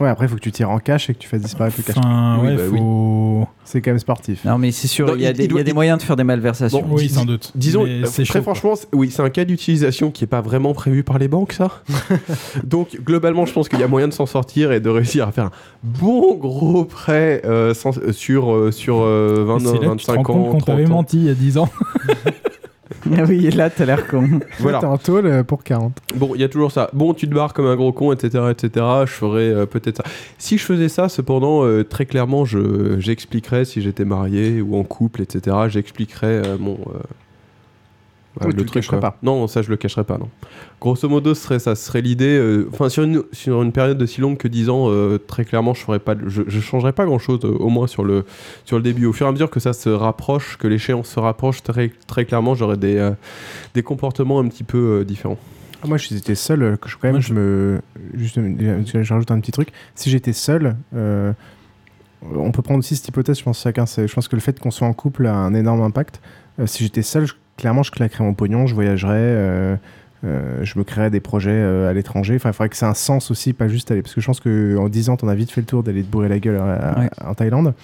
Ouais, après, il faut que tu tires en cash et que tu fasses disparaître le cash. Enfin, Oui, ouais, bah faut. C'est quand même sportif. Non, mais c'est sûr, Non, il y a, il- des, il il y doit- a des il- moyens de faire des malversations. Bon, Oui, sans doute. Disons, euh, c'est très chaud, franchement, c'est- oui, c'est un cas d'utilisation qui est pas vraiment prévu par les banques, ça. Donc, globalement, je pense qu'il y a moyen de s'en sortir et de réussir à faire un bon gros prêt euh, sans- euh, sur, euh, sur euh, 20, Et c'est là que tu te 25 rends ans, compte qu'on 30 t'avait ans. menti il y a 10 ans. Ah oui, et là, t'as l'air con. Voilà. T'es en tôle euh, pour 40. Bon, il y a toujours ça. Bon, tu te barres comme un gros con, etc., etc. Je ferais euh, peut-être ça. Si je faisais ça, cependant, euh, très clairement, je j'expliquerais si j'étais marié ou en couple, etc. J'expliquerais euh, mon euh, Oui, tu le cacherais pas? Non, ça je le cacherais pas, non. Grosso modo, ce serait ça, ce serait l'idée. euh, Enfin, sur une sur une période de si longue que 10 ans, euh, très clairement, je ferais pas, je, je changerais pas grand chose, au moins sur le sur le début. Au fur et à mesure que ça se rapproche, que l'échéance se rapproche, très très clairement, j'aurais des euh, des comportements un petit peu euh, différents. Ah, Moi, si j'étais seul, euh, que je, quand même, Moi, je me. Juste, euh, je rajoute un petit truc. Si j'étais seul, euh, on peut prendre aussi cette hypothèse, je pense, chacun. Je pense que le fait qu'on soit en couple a un énorme impact. Euh, si j'étais seul, je, clairement, je claquerais mon pognon, je voyagerais, euh, euh, je me créerais des projets euh, à l'étranger. Enfin, il faudrait que ça ait un sens aussi, pas juste aller. Parce que je pense qu'en 10 ans, t'en as vite fait le tour d'aller te bourrer la gueule à- à- Ouais. en Thaïlande.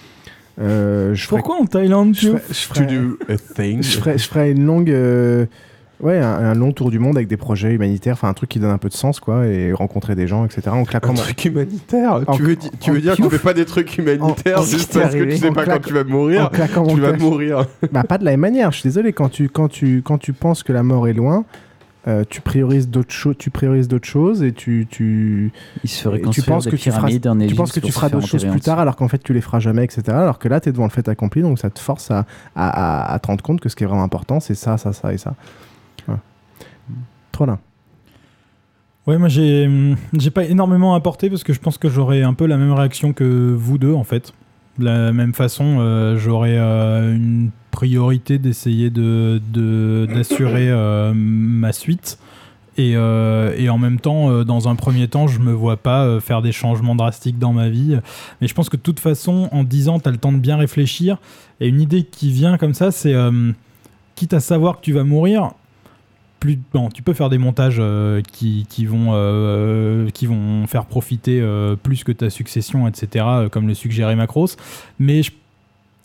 Euh, je ferais- Pourquoi en Thaïlande, je tu ferais, je ferais- To do a thing. je ferais, je ferais une longue. Ouais, un, un long tour du monde avec des projets humanitaires, enfin un truc qui donne un peu de sens, quoi, et rencontrer des gens, etc. En claquant Un truc humanitaire En- Tu veux, di- tu veux en- dire qu'on fait pas des trucs humanitaires en- juste parce que tu sais en pas quand tu vas mourir en claquant mon Tu vas mourir. bah, pas de la même manière. Je suis désolé quand tu quand tu quand tu penses que la mort est loin. euh, tu priorises d'autres choses, tu priorises d'autres choses et tu tu Il se tu penses que tu feras tu penses que tu feras d'autres choses plus tard alors qu'en fait tu les feras jamais etc alors que là tu es devant le fait accompli donc ça te force à, à, à- à te rendre compte que ce qui est vraiment important c'est ça ça ça et ça. Là Ouais, moi j'ai hum, j'ai pas énormément apporté parce que je pense que j'aurais un peu la même réaction que vous deux en fait. De la même façon, euh, j'aurais euh, une priorité d'essayer de d'assurer euh, ma suite. Et, euh, et en même temps, dans un premier temps, je me vois pas faire des changements drastiques dans ma vie. Mais je pense que de toute façon, en 10 ans, tu as le temps de bien réfléchir. Et une idée qui vient comme ça, c'est quitte à savoir que tu vas mourir, plus bon, tu peux faire des montages euh, qui, qui vont euh, qui vont faire profiter euh, plus que ta succession etc euh, comme le suggérait Macros mais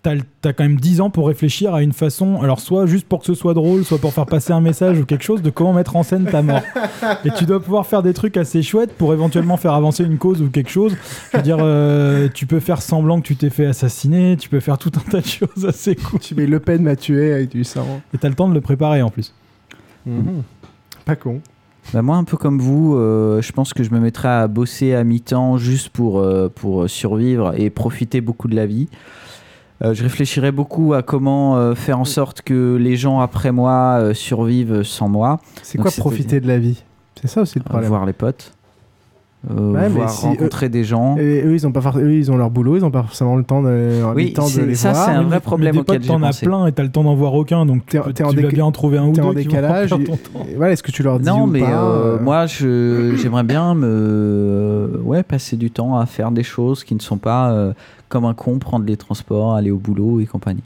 le- t'as quand même 10 ans pour réfléchir à une façon, alors soit juste pour que ce soit drôle, soit pour faire passer un message ou quelque chose de comment mettre en scène ta mort. Et tu dois pouvoir faire des trucs assez chouettes pour éventuellement faire avancer une cause ou quelque chose. Je veux dire, euh, tu peux faire semblant que tu t'es fait assassiner, tu peux faire tout un tas de choses assez cool. tu mets Le Pen m'a tué avec du sang Et t'as le temps de le préparer en plus. Pas con Bah, moi, un peu comme vous, euh, je pense que je me mettrais à bosser à mi-temps juste pour, euh, pour survivre et profiter beaucoup de la vie. Euh, je réfléchirais beaucoup à comment faire en sorte que les gens après moi survivent sans moi. c'est quoi profiter de la vie? C'est ça aussi le problème Voir les potes, euh, Ouais, mais voir si rencontrer des gens. et eux ils ont pas eux, ils ont leur boulot ils ont pas forcément le temps de, Oui, le temps de c'est- les ça, voir c'est un vrai problème auquel j'ai t'en as plein et t'as le temps d'en voir aucun, donc tu, en tu vas déca- bien en trouver un ou t'es deux en décalage et- et voilà est-ce que tu leur dis Non, ou mais pas, euh, euh, moi, j'aimerais bien me, ouais, passer du temps à faire des choses qui ne sont pas euh, comme un con, prendre les transports, aller au boulot et compagnie.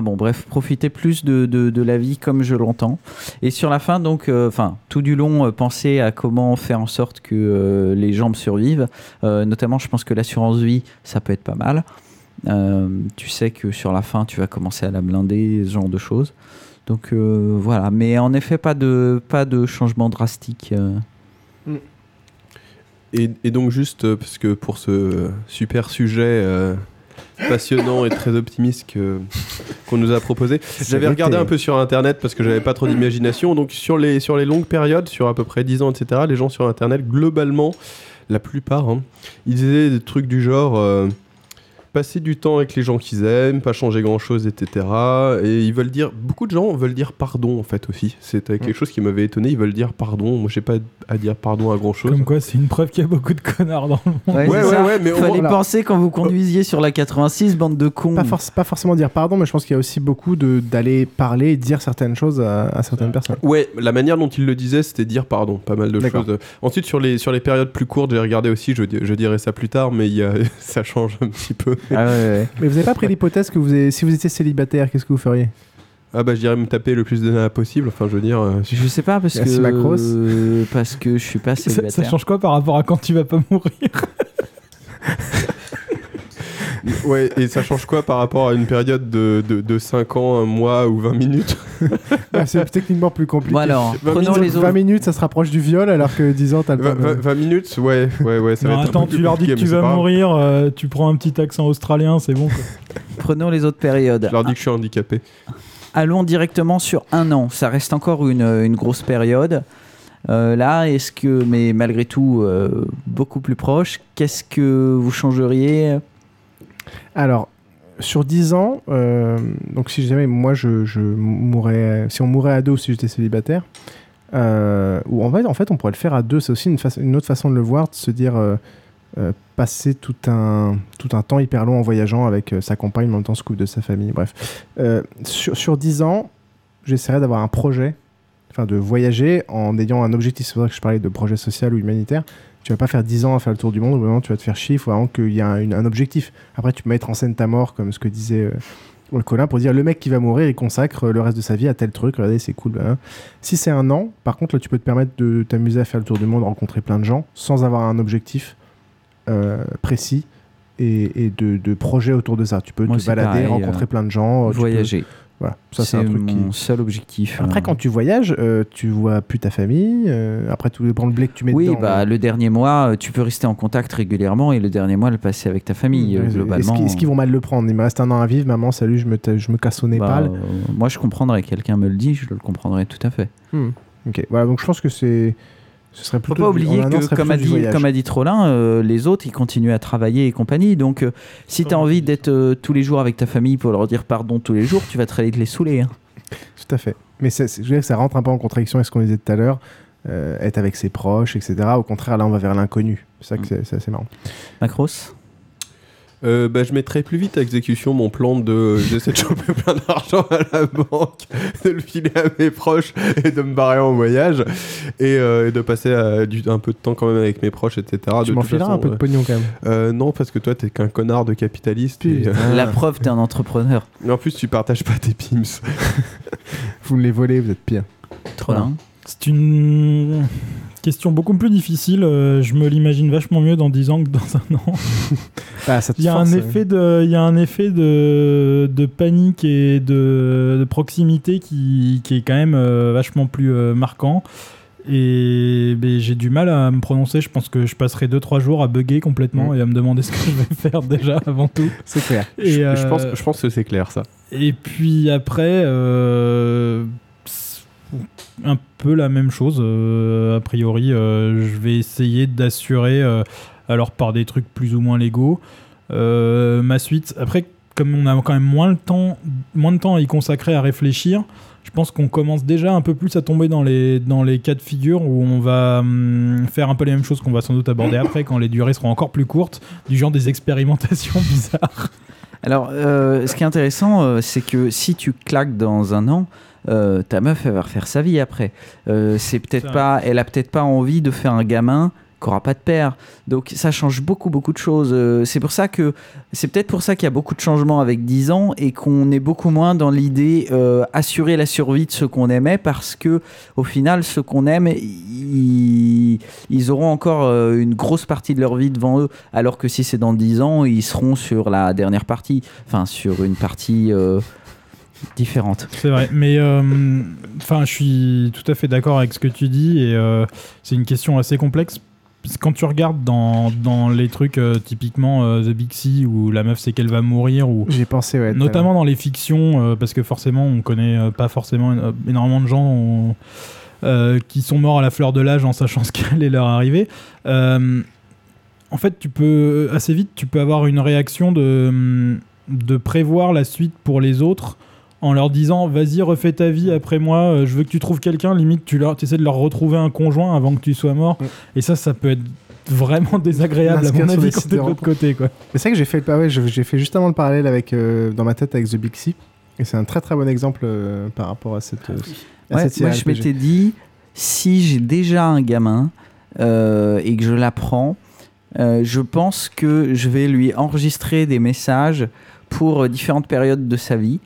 Bon, bref, profiter plus de, de, la vie comme je l'entends. Et sur la fin, donc, euh, enfin, tout du long, euh, penser à comment faire en sorte que euh, les me survivent. Euh, notamment, je pense que l'assurance vie, ça peut être pas mal. Tu sais que sur la fin, tu vas commencer à la blinder, ce genre de choses. Donc voilà, mais en effet, pas de, pas de changement drastique. Et, et donc juste parce que pour ce super sujet passionnant et très optimiste que- qu'on nous a proposé, j'avais regardé un peu sur internet parce que j'avais pas trop d'imagination. Donc sur les, sur les longues périodes, sur à peu près 10 ans, etc., les gens sur internet, globalement, la plupart, hein, ils disaient des trucs du genre euh, passer du temps avec les gens qu'ils aiment, pas changer grand chose, etc. Et ils veulent dire, beaucoup de gens veulent dire pardon en fait aussi. C'était quelque chose qui m'avait étonné, ils veulent dire pardon. Moi j'ai pas à dire pardon à grand chose. Comme quoi, c'est une preuve qu'il y a beaucoup de connards dans le monde. Ouais, Ouais, c'est ouais, mais Fallait penser quand vous conduisiez sur la 86, bande de cons. pas, forc- pas forcément dire pardon, mais je pense qu'il y a aussi beaucoup de- d'aller parler et dire certaines choses à, à certaines personnes. Ouais, la manière dont il le disait, c'était dire pardon, pas mal de choses. Ensuite, sur les, sur les périodes plus courtes, j'ai regardé aussi, je, di- je dirai ça plus tard, mais il y a, ça change un petit peu. Ah ouais, ouais. Mais vous n'avez pas pris l'hypothèse que vous avez- si vous étiez célibataire, qu'est-ce que vous feriez? Ah bah, je dirais me taper le plus de nanas possible, enfin, je veux dire... euh, Je sais pas parce Merci, que Macros. euh, parce que je suis pas Ça, célibataire. ça change quoi par rapport à quand tu vas pas mourir? Ouais, et ça change quoi par rapport à une période de, de, de 5 ans, un mois ou 20 minutes Bah, C'est techniquement plus compliqué. Bon alors, 20 prenons minutes, les 20 autres. minutes, ça se rapproche du viol, alors que 10 ans, t'as le 20, temps de- 20 minutes Ouais, ouais, ouais, ça Non, va être un Attends, peu tu leur dis que tu vas mourir, euh, tu prends un petit accent australien, c'est bon. quoi. Prenons les autres périodes. Je leur dis que je suis handicapé. Allons directement sur un an. Ça reste encore une, une grosse période. Euh, là, est-ce que, mais malgré tout, euh, beaucoup plus proche, qu'est-ce que vous changeriez Alors, sur 10 ans, euh, donc si jamais moi je, je mourrais, si on mourait à deux si j'étais célibataire, euh, ou en fait, on pourrait le faire à deux, c'est aussi une, autre façon de le voir, de se dire euh, passer tout un, tout un temps hyper long en voyageant avec sa compagne, en même temps se coupe de sa famille, bref. Sur, sur 10 ans, j'essaierais d'avoir un projet, enfin de voyager en ayant un objectif, c'est pour ça que je parlais de projet social ou humanitaire, tu vas pas faire 10 ans à faire le tour du monde, au moment où tu vas te faire chier, il faut vraiment qu'il y ait un, objectif. Après, tu peux mettre en scène ta mort, comme ce que disait euh, Colin pour dire le mec qui va mourir, il consacre le reste de sa vie à tel truc, regardez, c'est cool. hein. Si c'est un an, par contre, là, tu peux te permettre de t'amuser à faire le tour du monde, rencontrer plein de gens, sans avoir un objectif euh, précis et, et de, de projet autour de ça. Tu peux Moi, te balader, pareil, rencontrer euh, plein de gens. tu peux- voyager. Voilà, ça c'est un truc qui... mon seul objectif. Après, euh. quand tu voyages, euh, tu vois plus ta famille. euh, après, tout le blé que tu mets Oui, dedans. bah, le dernier mois, euh, tu peux rester en contact régulièrement et le dernier mois, le passer avec ta famille, euh, Est-ce globalement. qu'ils est-ce qu'ils vont mal le prendre Il me reste un an à vivre, maman, salut, je me, je me casse au Bah, Népal. euh, moi, je comprendrais. Quelqu'un me le dit, je le comprendrais tout à fait. Hmm. Ok, voilà, donc je pense que c'est. Ce serait Faut plutôt. pas du- oublier que, comme a, dit, comme a dit Trollin, euh, les autres, ils continuent à travailler et compagnie. Donc, euh, si tu as envie d'être euh, tous les jours avec ta famille pour leur dire pardon tous les jours, tu vas très vite les saouler. hein. Tout à fait. Mais je veux dire que ça rentre un peu en contradiction avec ce qu'on disait tout à l'heure. euh, être avec ses proches, etc. Au contraire, là, on va vers l'inconnu. C'est ça que c'est- c'est assez marrant. Macros Euh, bah, je mettrai plus vite à exécution mon plan de euh, j'essaie de choper plein d'argent à la banque, de le filer à mes proches et de me barrer en voyage et, euh, et de passer euh, du, un peu de temps quand même avec mes proches, etc. Tu m'en fileras un peu de pognon, quand même. euh, Non, parce que toi, t'es qu'un connard de capitaliste. et, euh, La preuve, t'es un entrepreneur. Mais en plus, tu partages pas tes pims. Vous me les volez, vous êtes pire. Trollin C'est une question beaucoup plus difficile. euh, je me l'imagine vachement mieux dans 10 ans que dans un an. Bah, Il y a force, un euh. effet de, il y a un effet de, de panique et de, de proximité qui, qui est quand même euh, vachement plus euh, marquant. Et ben, j'ai du mal à me prononcer. Je pense que je passerai 2-3 jours à bugger complètement et à me demander ce que je vais faire déjà avant tout. C'est clair. Et, je, euh, je pense, je pense que c'est clair, ça. et puis après, euh, un peu la même chose. euh, a priori, euh, je vais essayer d'assurer, euh, alors par des trucs plus ou moins légaux, euh, ma suite. Après, comme on a quand même moins, le temps, moins de temps à y consacrer à réfléchir, je pense qu'on commence déjà un peu plus à tomber dans les, dans les cas de figure où on va hum, faire un peu les mêmes choses qu'on va sans doute aborder après quand les durées seront encore plus courtes, du genre des expérimentations bizarres. Alors, euh, ce qui est intéressant, euh, c'est que si tu claques dans un an, euh, ta meuf, elle va refaire sa vie après. C'est peut-être pas, elle a peut-être pas envie de faire un gamin qui aura pas de père. Donc, ça change beaucoup, beaucoup de choses. Euh, c'est pour ça que, c'est peut-être pour ça qu'il y a beaucoup de changements avec 10 ans et qu'on est beaucoup moins dans l'idée euh, assurer la survie de ceux qu'on aimait parce que, au final, ceux qu'on aime, ils, auront encore euh, une grosse partie de leur vie devant eux. Alors que si c'est dans 10 ans, ils seront sur la dernière partie, enfin sur une partie euh, différente. C'est vrai, mais euh, enfin, je suis tout à fait d'accord avec ce que tu dis et c'est une question assez complexe. Quand tu regardes dans, dans les trucs euh, typiquement euh, The Big Sea où la meuf sait qu'elle va mourir ou J'ai pensé, ouais. notamment dans les fictions euh, parce que forcément on connaît pas forcément énormément de gens on- qui sont morts à la fleur de l'âge en sachant ce qu'elle est leur arrivée. Euh, en fait, tu peux assez vite, tu peux avoir une réaction de, de prévoir la suite pour les autres en leur disant vas-y refais ta vie après moi euh, je veux que tu trouves quelqu'un limite tu leur essaies de leur retrouver un conjoint avant que tu sois mort et ça ça peut être vraiment désagréable à mon avis quand t'es de l'autre côté quoi Mais c'est vrai que j'ai fait, le- ah ouais, j'ai fait justement le parallèle avec, euh, dans ma tête avec The Big Sea. Et c'est un très très bon exemple euh, par rapport à cette. euh, à Ouais, cette moi, je m'étais dit, si j'ai déjà un gamin euh, et que je l'apprends, euh, je pense que je vais lui enregistrer des messages pour différentes périodes de sa vie.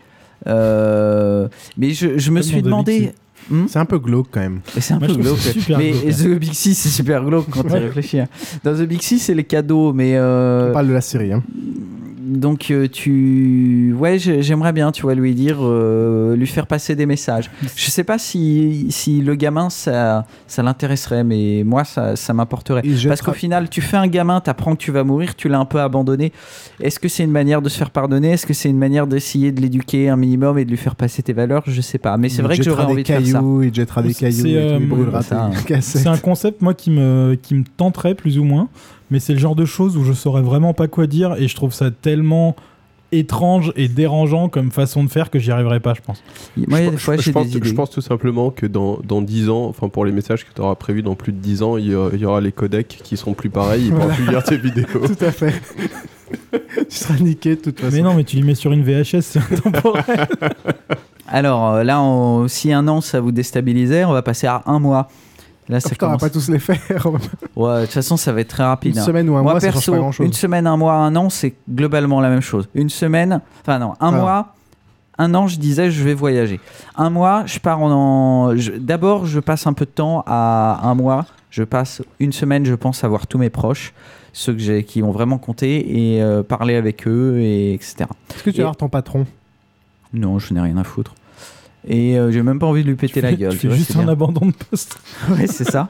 Euh, mais je, je me suis The demandé. Hmm C'est un peu glauque quand même. C'est un Moi, peu glauque. mais glauque, hein. The Big Sea, c'est super glauque quand tu réfléchis. hein. Dans The Big Sea, c'est les cadeaux, mais. euh, On parle de la série. Hein. Donc euh, tu ouais j'ai- j'aimerais bien tu vois lui dire euh, lui faire passer des messages. Je sais pas si, si le gamin ça ça l'intéresserait mais moi ça, ça m'importerait parce qu'au final tu fais un gamin t'apprends que tu vas mourir tu l'as un peu abandonné. Est-ce que c'est une manière de se faire pardonner? Est-ce que c'est une manière d'essayer de l'éduquer un minimum et de lui faire passer tes valeurs? Je sais pas. Mais c'est vrai que j'aurais envie de faire ça. cailloux, Il jettera des cailloux, il brûlera ça, hein. C'est un concept, moi, qui me, qui me tenterait plus ou moins, mais c'est le genre de choses où je saurais vraiment pas quoi dire et je trouve ça tellement étrange et dérangeant comme façon de faire que j'y arriverai pas, je pense. Moi, je, fois, je j'ai pense, des idées. je pense tout simplement que dans, dans 10 ans, enfin pour les messages que tu auras prévus dans plus de 10 ans, il y, aura, il y aura les codecs qui seront plus pareils, ils pourront plus lire tes vidéos. Tout à fait. tu seras niqué de toute façon. Mais non, mais tu les mets sur une VHS, c'est intemporel. alors euh, là on- si un an ça vous déstabilisait on va passer à un mois là Oh, ça putain, on va commence pas tous les faire. Ouais, de toute façon, ça va être très rapide. Une hein. semaine ou un Moi, mois, ça perso, pas grand-chose. Une semaine, un mois, un an, c'est globalement la même chose. Une semaine, enfin non, un Alors. mois, Un an, je disais, je vais voyager. Un mois, je pars en. en- je- D'abord, je passe un peu de temps à un mois. Je passe une semaine, je pense, à voir tous mes proches, ceux que j'ai, qui ont vraiment compté, et euh, parler avec eux, et etc. Est-ce que tu Et- vas voir ton patron? Non, je n'ai rien à foutre. Et euh, j'ai même pas envie de lui péter la fais- gueule. tu fais vois, juste un bien. abandon de poste. ouais, c'est ça.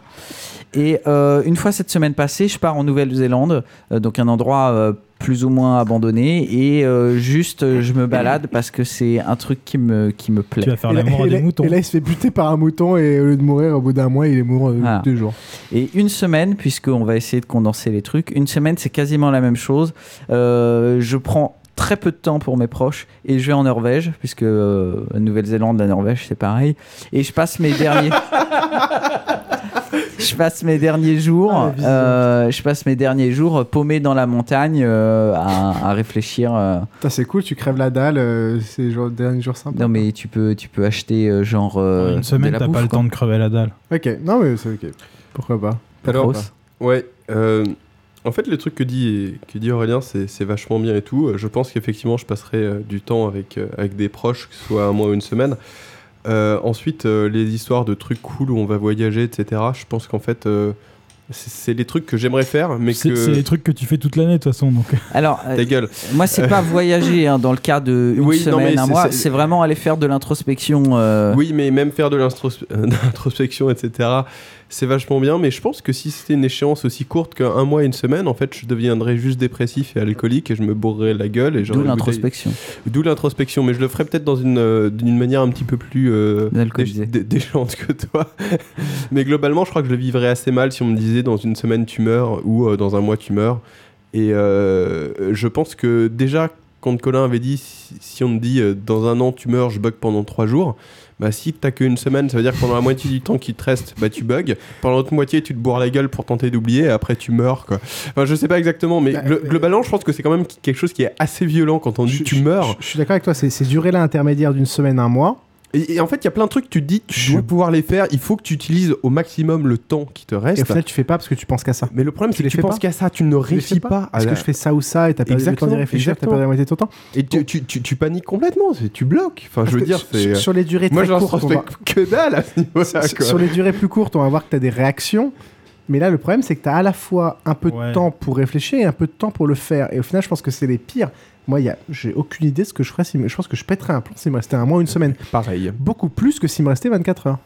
Et euh, une fois cette semaine passée, je pars en Nouvelle-Zélande, euh, donc un endroit euh, plus ou moins abandonné, et euh, juste euh, je me balade parce que c'est un truc qui me, qui me plaît. Tu vas faire l'amour à des là- moutons. Et là, il se fait buter par un mouton et au lieu de mourir au bout d'un mois, il est mort euh, Ah. deux jours. Et une semaine, puisqu'on va essayer de condenser les trucs, une semaine c'est quasiment la même chose. Euh, je prends très peu de temps pour mes proches et je vais en Norvège, puisque euh, la Nouvelle-Zélande, la Norvège c'est pareil. Et je passe mes derniers. je passe mes derniers jours, Ah, euh, je passe mes derniers jours paumé dans la montagne euh, à, à réfléchir. euh. C'est cool, tu crèves la dalle, euh, c'est le dernier jour sympa. Non mais tu peux, tu peux acheter euh, genre euh, Une semaine, t'as pas le temps de crever la dalle. Ok, non mais c'est ok. Pourquoi pas Alors, Grosse. ouais. En fait, le truc que dit, que dit Aurélien, c'est c'est vachement bien et tout. Je pense qu'effectivement, je passerai euh, du temps avec, euh, avec des proches, que ce soit un mois ou une semaine. Euh, ensuite, les histoires de trucs cool où on va voyager, etc. Je pense qu'en fait, euh, c'est les trucs que j'aimerais faire, mais C'est que. c'est les trucs que tu fais toute l'année de toute façon. Donc. Alors, Ta gueule. moi, c'est pas voyager hein, dans le cas de une Oui, non, semaine, mais un c'est- mois. c'est- vraiment aller faire de l'introspection. euh, Oui, mais même faire de l'introspection, etc., c'est vachement bien. Mais je pense que si c'était une échéance aussi courte qu'un mois et une semaine, en fait, je deviendrais juste dépressif et alcoolique et je me bourrerais la gueule. et D'où l'introspection. D'où l'introspection. Mais je le ferais peut-être dans une, euh, d'une manière un petit peu plus euh, déchante que toi. mais globalement, je crois que je le vivrais assez mal si on me disait dans une semaine tu meurs ou euh, dans un mois tu meurs. Et euh, je pense que déjà, quand Colin avait dit si, si on me dit dans un an tu meurs, je bug pendant trois jours. Bah si t'as qu'une semaine, ça veut dire que pendant la moitié du temps qui te reste, bah tu bugs. Pendant l'autre moitié, tu te bourres la gueule pour tenter d'oublier, et après tu meurs quoi. Enfin, je sais pas exactement, mais Bah, glo- globalement, je pense que c'est quand même quelque chose qui est assez violent quand on dit tu meurs. Je suis d'accord avec toi, c'est c'est durée là intermédiaire d'une semaine, un mois. Et, et en fait, il y a plein de trucs, tu te dis, tu dois pouvoir les faire, il faut que tu utilises au maximum le temps qui te reste. Et au final, tu fais pas parce que tu penses qu'à ça. Mais le problème, c'est que tu penses qu'à ça, tu ne réussis pas. à Parce que la- je fais ça ou ça et t'as perdu le temps Exactement, d'y réfléchir, t'as perdu la moitié de ton temps. Et tu, tu, tu, tu paniques complètement, tu bloques. Enfin, je veux que dire, sur- les durées Moi, très j'en courtes, on va- respecte que dalle à ce niveau-là. Sur- quoi. Sur les durées plus courtes, on va voir que tu as des réactions. Mais là, le problème, c'est que tu as à la fois un peu Ouais. de temps pour réfléchir et un peu de temps pour le faire. Et au final, je pense que c'est les pires. Moi, y a- j'ai aucune idée de ce que je ferais. Si... Je pense que je pèterais un plan s'il me restait un mois ou une semaine. Pareil. Beaucoup plus que s'il me restait 24 heures.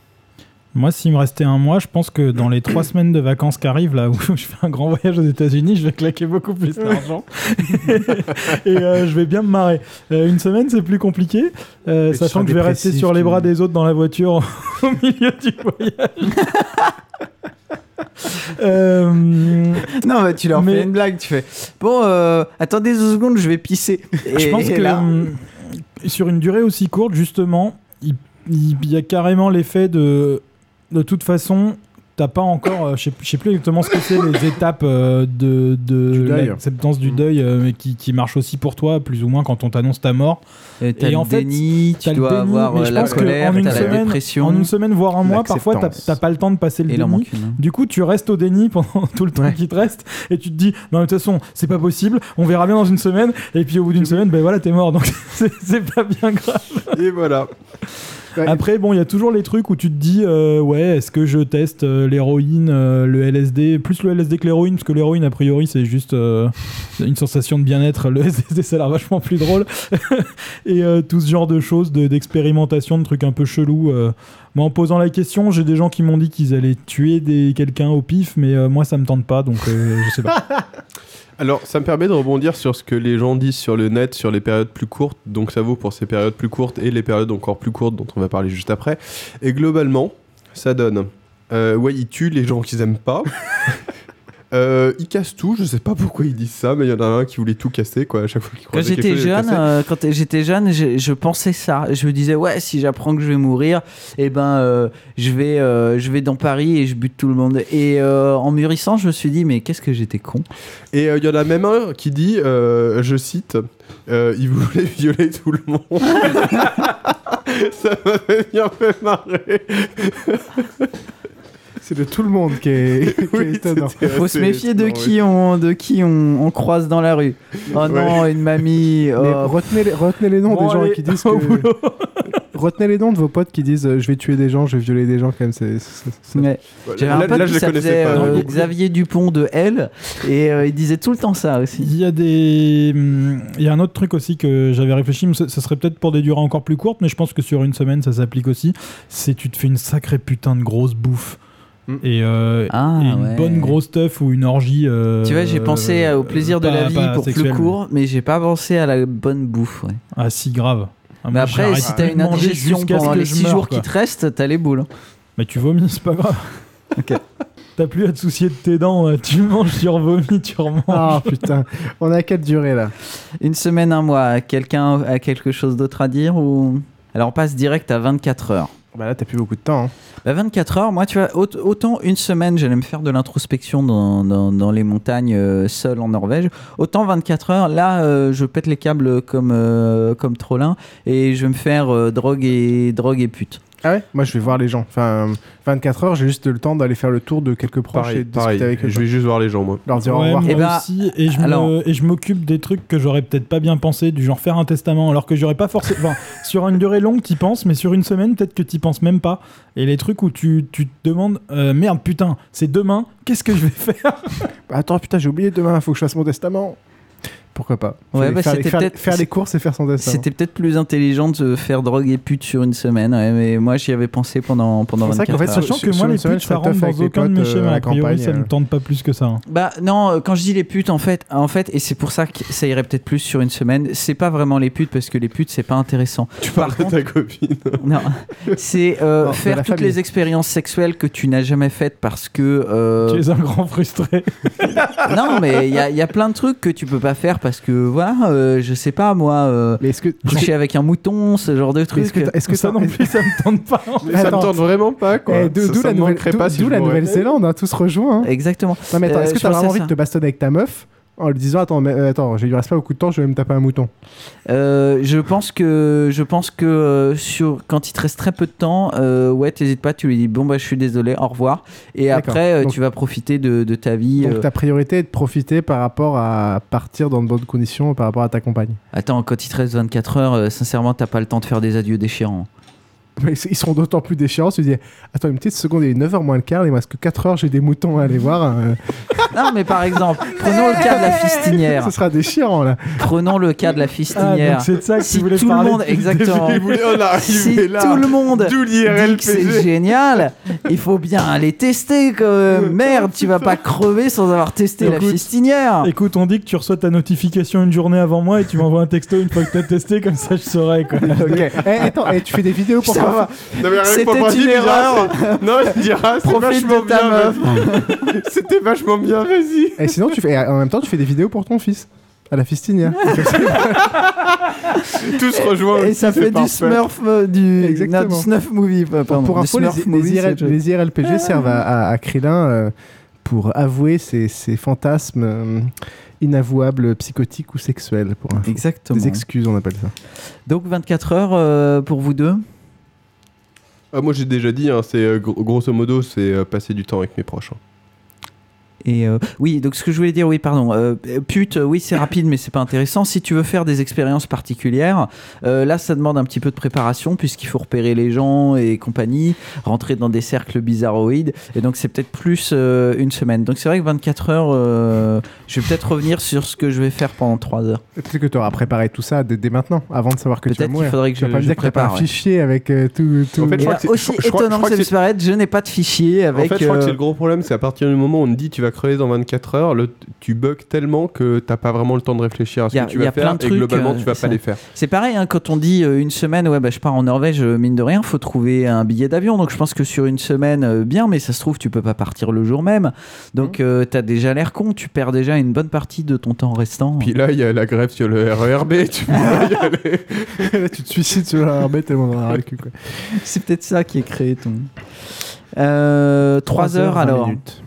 Moi, s'il me restait un mois, je pense que dans les trois semaines de vacances qui arrivent, là où je fais un grand voyage aux États-Unis, je vais claquer beaucoup plus d'argent. et euh, je vais bien me marrer. Euh, une semaine, c'est plus compliqué, euh, sachant que je vais rester sur les bras des autres dans la voiture au milieu du voyage. Euh, Non, bah, tu leur Mais- fais une blague. Tu fais Bon, euh, attendez deux secondes, je vais pisser. Et, je pense et que là, hum, sur une durée aussi courte, justement, il, il- il y a carrément l'effet de. De toute façon, t'as pas encore. euh, je sais- plus exactement ce que c'est, les étapes euh, de, de Du deuil. l'acceptance du deuil, euh, mais qui, qui marchent aussi pour toi, plus ou moins, quand on t'annonce ta mort. Et t'as Et le en fait, déni, tu t'as le dois déni, avoir mais euh, je la pense que colère, en une t'as la semaine- dépression. En une semaine, voire un mois, parfois, t'as L'acceptance. t'as pas le temps de passer le Et il en déni. manque une, hein. Du coup, tu restes au déni pendant tout le temps qui te reste et tu te dis, non, mais de toute façon, c'est pas possible, on verra bien dans une semaine. Et puis au bout d'une semaine, ben voilà, t'es mort. Donc c'est c'est pas bien grave. Et voilà. Après, bon, il y a toujours les trucs où tu te dis, euh, ouais, est-ce que je teste euh, l'héroïne, euh, le LSD, plus le LSD que l'héroïne, parce que l'héroïne, a priori, c'est juste une sensation de bien-être. Le LSD, ça a l'air vachement plus drôle. Et tout ce genre de choses, de- d'expérimentation, de, trucs un peu chelous. Moi, en posant la question, j'ai des gens qui m'ont dit qu'ils allaient tuer des, quelqu'un au pif, mais moi, ça me tente pas, donc je sais pas. Alors, ça me permet de rebondir sur ce que les gens disent sur le net, sur les périodes plus courtes. Donc, ça vaut pour ces périodes plus courtes et les périodes encore plus courtes dont on va parler juste après. Et globalement, ça donne. Euh, ouais, ils tuent les gens qu'ils aiment pas. Euh, ils cassent tout. Je sais pas pourquoi ils disent ça, mais il y en a un qui voulait tout casser, quoi. À chaque fois qu'il Quand j'étais il jeune, euh, quand j'étais jeune, je, je pensais ça. Je me disais ouais, si j'apprends que je vais mourir, eh ben euh, je vais euh, je vais dans Paris et je bute tout le monde. Et en mûrissant, je me suis dit mais qu'est-ce que j'étais con. Et il y en a même un qui dit, je cite, il voulait violer tout le monde. ça m'avait bien fait marrer. C'est de tout le monde qui est, qui est étonnant. Faut se méfier de qui on, de qui on, on croise dans la rue. Oh non, une mamie. Mais oh. retenez, les, retenez les noms Bon, des gens allez, qui disent au que... retenez les noms de vos potes qui disent euh, je vais tuer des gens, je vais violer des gens quand même. C'est, Ouais. J'avais un pote qui s'appelait euh, Xavier Dupont de L et euh, il disait tout le temps ça aussi. Il y a des, hum, il y a un autre truc aussi que j'avais réfléchi, mais ce ce serait peut-être pour des durées encore plus courtes, mais je pense que sur une semaine ça s'applique aussi. C'est tu te fais une sacrée putain de grosse bouffe. Et, euh, Ah, et une ouais. bonne grosse teuf ou une orgie. euh, Tu vois, j'ai pensé euh, au plaisir de pas- la vie pour sexuel, plus court, mais j'ai pas pensé à la bonne bouffe. ouais. Ah si grave. Ah, mais moi, après, si t'as une indigestion pendant les je 6 meure, jours quoi. qui te restent, t'as les boules. hein. Mais tu vomis, c'est pas grave. T'as plus à te soucier de tes dents, euh, tu manges, tu revomis, tu remanges. Ah putain, on a quelle durée là Une semaine, un mois. Quelqu'un a quelque chose d'autre à dire ou? Alors on passe direct à 24 heures. Bah là, t'as plus beaucoup de temps. hein. Bah, 24 heures, moi, tu vois, aut- autant une semaine, j'allais me faire de l'introspection dans, dans- dans les montagnes euh, seul en Norvège. Autant 24 heures, là, euh, je pète les câbles comme, euh, comme Trollin et je vais me faire euh, drogue, et, drogue et pute. Ah ouais Moi, je vais voir les gens. Enfin, euh, 24 heures, j'ai juste le temps d'aller faire le tour de quelques proches Pareil, et de pareil. discuter avec eux. Je vais juste voir les gens, moi. Leur dire au revoir. moi Eh ben, aussi, et je me- alors- et je m'occupe des trucs que j'aurais peut-être pas bien pensé, du genre faire un testament, alors que j'aurais pas forcément. Enfin, sur une durée longue, t'y penses, mais sur une semaine, peut-être que t'y penses même pas. Et les trucs où tu, tu te demandes, euh, merde, putain, c'est demain, qu'est-ce que je vais faire? Bah, attends, putain, j'ai oublié demain, faut que je fasse mon testament. Pourquoi pas Ouais, Faire- bah, faire, c'était faire- peut-être- faire les courses et faire son testament. C'était peut-être plus intelligent de faire drogue et pute sur une semaine, ouais, mais moi j'y avais pensé pendant, pendant C'est 24 vrai qu'en fait, heures. Sachant que moi, les putes, je ça rentre dans les aucun de mes euh, schémas. à la A priori, campagne, ça euh. me tente pas plus que ça. hein. Bah non, euh, quand je dis les putes en fait, en fait, et c'est pour ça que ça irait peut-être plus sur une semaine. C'est pas vraiment les putes parce que les putes c'est pas intéressant. Tu parles de ta copine. Non, c'est euh, faire toutes famille. les expériences sexuelles que tu n'as jamais faites parce que. euh, Tu es un grand frustré. non, mais il y a, il y a plein de trucs que tu peux pas faire parce que voilà, euh, je sais pas moi, euh, Mais est-ce que. coucher avec un mouton, ce genre de trucs. Est-ce que, ça non plus, ça me tente pas. Mais ça me tente vraiment pas, quoi. Eh, d'où la Nouvelle- pas si. Nouvelle-Zélande, hein, tout se rejoint. hein. Exactement. Non, mais attends, Euh, est-ce que t'as vraiment envie ça. de te bastonner avec ta meuf? En lui disant attends, mais, euh, attends, il lui reste pas beaucoup de temps, je vais me taper un mouton. Euh, je pense que je pense que euh, sur quand il te reste très peu de temps, euh, ouais, t'hésites pas, tu lui dis bon bah je suis désolé, au revoir, et après Donc- tu vas profiter de, de ta vie. Donc ta priorité est de profiter par rapport à partir dans de bonnes conditions par rapport à ta compagne. Attends, quand il te reste 24 heures, sincèrement, t'as pas le temps de faire des adieux déchirants. Ils seront d'autant plus déchirants. Tu dis attends une petite seconde, il est 9h moins le quart, il me reste que 4 heures, j'ai des moutons à aller voir. euh, Non, mais par exemple, prenons le cas de la fistinière. Ce sera déchirant là. Prenons le cas de la Ah, fistinière. donc c'est de ça que si tu voulais tout le monde, exactement. Arriver Si là. tout le monde dit que c'est génial, il faut bien aller tester. Que... Merde, tu vas pas crever sans avoir testé la fistinière. Écoute, on dit que tu reçois ta notification une journée avant moi et tu m'envoies un texto une fois que t'as testé, comme ça je saurais quoi. ok. Eh, attends, eh, tu fais des vidéos pour C'était une erreur. Non, il dira, c'est vachement bien. C'était vachement bien, vas-y. Et sinon, tu fais, en même temps, tu fais des vidéos pour ton fils. À la fistinière. Tout se rejoint. Et ça fait du parfait. Smurf, euh, du, Exactement. non, du Snuff movie. euh, Pardon, pour info, les, movie, IRL, les IRLPG servent à, à, à Krillin euh, pour avouer ses, ses fantasmes euh, inavouables, psychotiques ou sexuels. Pour info. Exactement. Des excuses, on appelle ça. Donc 24 heures euh, pour vous deux. Ah, moi, j'ai déjà dit, hein, c'est euh, gro- grosso modo, c'est euh, passer du temps avec mes proches. hein. Et euh, oui, donc ce que je voulais dire, oui, pardon. euh, pute, oui, c'est rapide, mais c'est pas intéressant. Si tu veux faire des expériences particulières, euh, là, ça demande un petit peu de préparation, puisqu'il faut repérer les gens et compagnie, rentrer dans des cercles bizarroïdes. Et donc, c'est peut-être plus euh, une semaine. Donc, c'est vrai que 24 heures, euh, je vais peut-être revenir sur ce que je vais faire pendant 3 heures. Peut-être que tu auras préparé tout ça dès, dès maintenant, avant de savoir que tu vas Peut-être qu'il mourir. faudrait que je- pas me je dire que un prépare, ouais. fichier avec euh, tout. tout... En fait, je crois que c'est- aussi je- je étonnant crois que ça puisse paraître, je n'ai pas de fichier avec. en fait, je crois que c'est le gros problème, c'est à partir du moment où on te dit tu vas crever dans 24 heures, le, tu bugs tellement que t'as pas vraiment le temps de réfléchir à ce a- que tu y a vas plein faire de et trucs, globalement euh, tu vas ça- pas les faire. C'est pareil, hein, quand on dit euh, une semaine, ouais, bah, je pars en Norvège, euh, mine de rien, faut trouver un billet d'avion. Donc je pense que sur une semaine, euh, bien, mais ça se trouve, tu peux pas partir le jour même. Donc euh, t'as déjà l'air con, tu perds déjà une bonne partie de ton temps restant. Puis là, il y a la grève sur le RERB, tu peux. Là, tu te suicides sur la RB tellement a le cul. Quoi. C'est peut-être ça qui est créé ton. Euh, 3 heures 20 alors. minutes.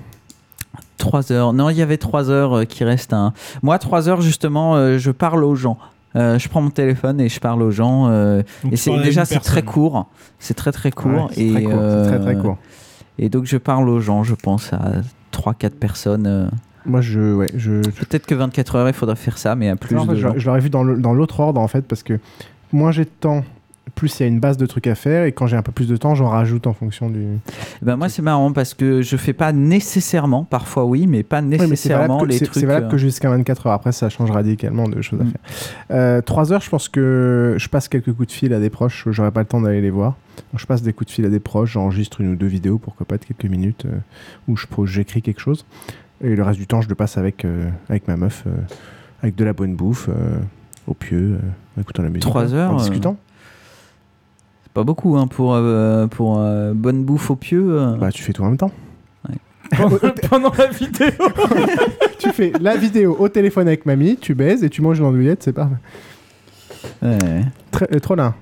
3 heures. Non, il y avait 3 heures euh, qui restent. un- Moi, 3 heures, justement, euh, je parle aux gens. Euh, je prends mon téléphone et je parle aux gens. euh, et c'est déjà c'est très court. C'est très très court. Ouais, c'est et très court, c'est très très euh, court. Et donc je parle aux gens, je pense à 3-4 personnes. euh. Moi, je, ouais, je, Peut-être que 24 heures, il faudrait faire ça, mais à plus fait, de je, je l'aurais vu dans le- dans l'autre ordre en fait parce que moins j'ai de temps, plus il y a une base de trucs à faire et quand j'ai un peu plus de temps, j'en rajoute en fonction du. Ben moi c'est marrant parce que je fais pas nécessairement, parfois oui, mais pas Oui, mais c'est nécessairement les trucs. c'est valable euh, que jusqu'à 24 heures. Après, ça change radicalement de choses à Mm. faire. 3 heures, je pense que je passe quelques coups de fil à des proches. J'aurais pas le temps d'aller les voir. Donc, je passe des coups de fil à des proches. J'enregistre une ou deux vidéos, pourquoi pas de quelques minutes, euh, où j'écris quelque chose. Et le reste du temps, je le passe avec, euh, avec ma meuf, euh, avec de la bonne bouffe, euh, au pieu, euh, en écoutant la musique. Trois heures, En euh, discutant. C'est pas beaucoup hein, pour, euh, pour euh, bonne bouffe au pieu. euh. Bah, tu fais tout en même temps. Pendant, la vidéo. tu fais la vidéo au téléphone avec mamie, tu baises et tu manges une andouillette, c'est parfait. Très- euh, trop là.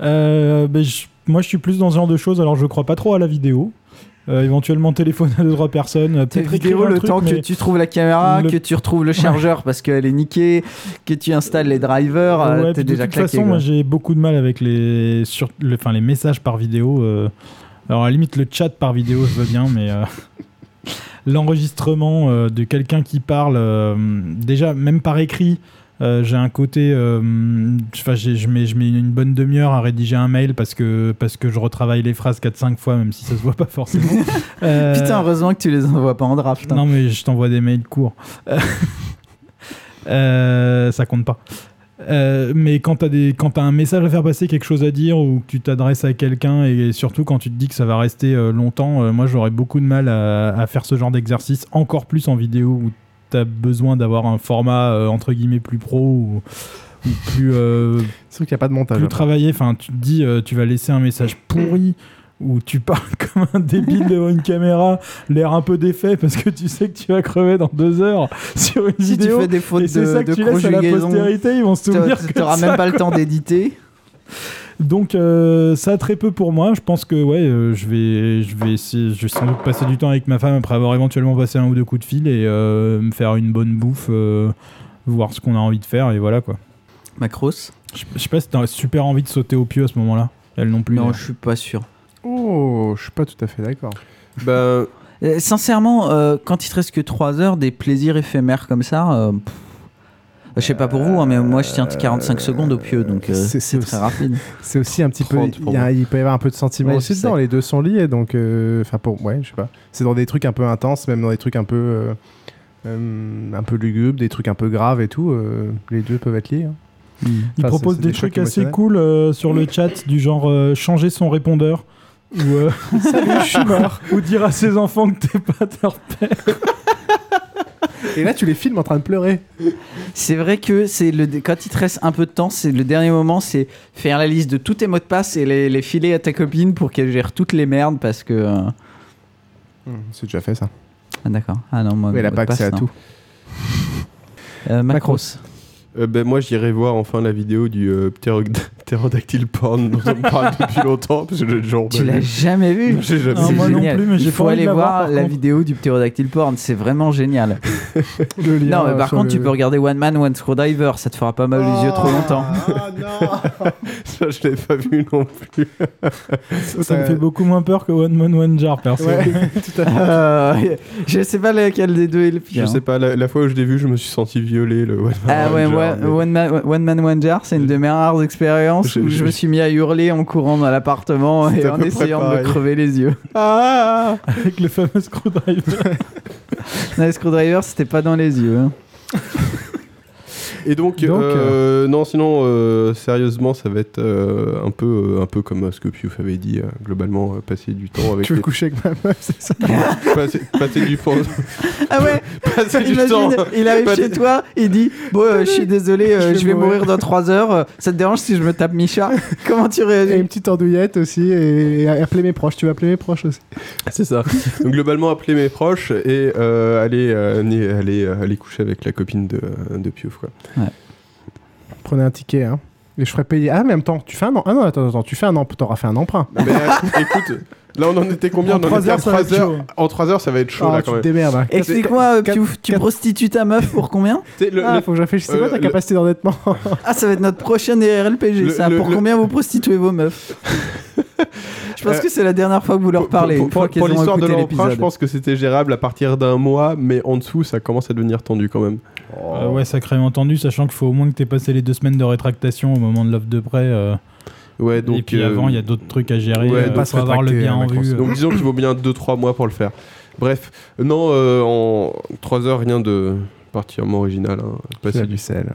Euh, ben, je- moi, je suis plus dans ce genre de choses, alors je crois pas trop à la vidéo. Euh, éventuellement téléphoner à deux trois personnes. euh, Tes vidéos, le truc, temps que tu trouves la caméra, Le- que tu retrouves le chargeur parce qu'elle est niquée, que tu installes les drivers, euh, t'es déjà de toute claqué. façon, quoi. moi j'ai beaucoup de mal avec les, sur, enfin, les messages par vidéo. euh. alors à la limite le chat par vidéo je veux bien, mais l'enregistrement de quelqu'un qui parle, déjà même par écrit, euh, j'ai un côté, euh, je mets, je mets une bonne demi-heure à rédiger un mail parce que, parce que je retravaille les phrases 4-5 fois même si ça se voit pas forcément. Euh, Putain, heureusement que tu les envoies pas en draft. hein. non, mais je t'envoie des mails courts. Euh, ça compte pas. Euh, mais quand t'as des quand t'as un message à faire passer, quelque chose à dire ou que tu t'adresses à quelqu'un et surtout quand tu te dis que ça va rester euh, longtemps, euh, moi j'aurais beaucoup de mal à, à faire ce genre d'exercice, encore plus en vidéo où t'as besoin d'avoir un format euh, entre guillemets plus pro ou, ou plus euh, C'est sûr qu'il n'y a pas de montage. plus travaillé. Enfin, tu te dis, euh, tu vas laisser un message pourri où tu parles comme un débile devant une caméra, l'air un peu défait parce que tu sais que tu vas crever dans deux heures sur une Si tu fais des fautes et c'est de- ça que de tu laisses à la conjugaison, postérité, ils vont se souvenir t'auras ça, même pas le temps d'éditer. Donc euh, ça a très peu pour moi. Je pense que ouais, euh, je vais, je vais essayer, je vais sans doute passer du temps avec ma femme après avoir éventuellement passé un ou deux coups de fil et euh, me faire une bonne bouffe, euh, voir ce qu'on a envie de faire et voilà quoi. Macros Je je sais pas si t'as super envie de sauter au pieu à ce moment-là. Elle non plus. Non, je suis pas sûr. Oh, je suis pas tout à fait d'accord. Bah, sincèrement, euh, quand il te reste que 3 heures, des plaisirs éphémères comme ça, euh, pff, je sais pas pour vous, hein, mais moi je tiens 45 secondes au pieu, donc euh, c'est- très rapide. C'est aussi un petit peu. 30 pour Il, y a- moi. il peut y avoir un peu de sentiment aussi dedans. Les deux sont liés, donc. euh, Enfin, pour. Ouais, je sais pas. C'est dans des trucs un peu intenses, même dans des trucs un peu. euh, euh, un peu lugubres, des trucs un peu graves et tout. euh, les deux peuvent être liés. hein. Il Enfin, propose des, trucs assez cool euh, sur le chat, du genre euh, changer son répondeur. Ou, euh, Salut, je suis mort. ou dire à ses enfants que t'es pas leur père. Et là, tu les filmes en train de pleurer. C'est vrai que c'est le quand il te reste un peu de temps, c'est le dernier moment, c'est faire la liste de tous tes mots de passe et les, les filer à ta copine pour qu'elle gère toutes les merdes parce que. euh, C'est déjà fait ça. Ah d'accord. Ah non, moi. Oui, elle a pas accès à tout. Euh, Macros. Euh, ben, moi, j'irai voir enfin la vidéo du euh, ptérod- ptérodactyle porn dont on parle depuis longtemps. Parce que j'ai toujours Tu l'as jamais vu J'ai jamais Non, vu. moi non plus, mais Il pas faut aller voir, la vidéo du ptérodactyle porn, c'est vraiment génial. Le lien, non, mais par contre, le- tu peux regarder One Man, One Screwdriver, ça te fera pas mal les yeux trop longtemps. Ah non Ça, je l'ai pas vu non plus. Ça me fait beaucoup moins peur que One Man One Jar, perso. Ouais, tout à fait. Euh, je sais pas lequel des deux est le pire. Je sais pas, la, la fois où je l'ai vu, je me suis senti violé. Le One Ah Man ouais, Jar, mais- One, Man, One Man One Jar, c'est une de mes rares expériences où je me suis mis à hurler en courant dans l'appartement et en essayant de me crever les yeux. Ah Avec le fameux screwdriver. Non, les screwdrivers, c'était pas dans les yeux. hein. Et donc, Donc, euh, non, sinon, euh, sérieusement, ça va être euh, un, peu, euh, un peu comme euh, ce que Piouf avait dit, euh, globalement, euh, passer du temps avec Tu veux les- coucher avec ma meuf, c'est ça passer, passer du temps. Ah ouais passer du temps. Imagine, il arrive Passer- chez toi, il dit Bon, euh, je suis désolé, euh, Je vais mourir. dans 3 heures. euh, Ça te dérange si je me tape Micha? Comment tu Et réagis une petite andouillette aussi, et, et appeler mes proches. Tu vas appeler mes proches aussi. C'est ça. Donc, globalement, appeler mes proches et euh, aller, euh, aller, euh, aller coucher avec la copine de, de Piouf, quoi. Prenez un ticket, hein. Et je ferai payer. Ah, mais en même temps, tu fais un. em- Ah non, attends, attends, tu fais un emprunt. T'auras fait un emprunt. Mais euh, écoute, là, on en était combien? En On en trois était à heures, ça va être heures. chaud. En 3 heures, ça va être chaud, Ah, là, tu quand te même. démerdes. hein. Explique-moi, euh, Quatre- tu, tu quatre- prostitues ta meuf pour combien? Tu sais, le- Ah, le- faut que je réfléchisse. C'est Euh, quoi ta le- capacité d'endettement? Ah, ça va être notre prochaine RLPG, Le- ça. le- pour le- combien vous prostituez vos meufs? Je pense que c'est la dernière fois que vous leur parlez. Pour, une fois pour- qu'ils pour ont l'histoire de écouté l'emprunt, je l'épisode. pense que c'était gérable à partir d'un mois, mais en dessous, ça commence à devenir tendu quand même. Euh, ouais, sacrément tendu, sachant qu'il faut au moins que tu aies passé les deux semaines de rétractation au moment de l'offre de prêt. euh, Ouais, donc, et puis euh, avant, il y a d'autres trucs à gérer. Ouais, euh, donc faut avoir le bien en vue. Donc disons qu'il vaut bien 2-3 mois pour le faire. Bref, euh, non, euh, en 3 heures, rien de particulièrement original. Hein. Pas Fais la si- vaisselle.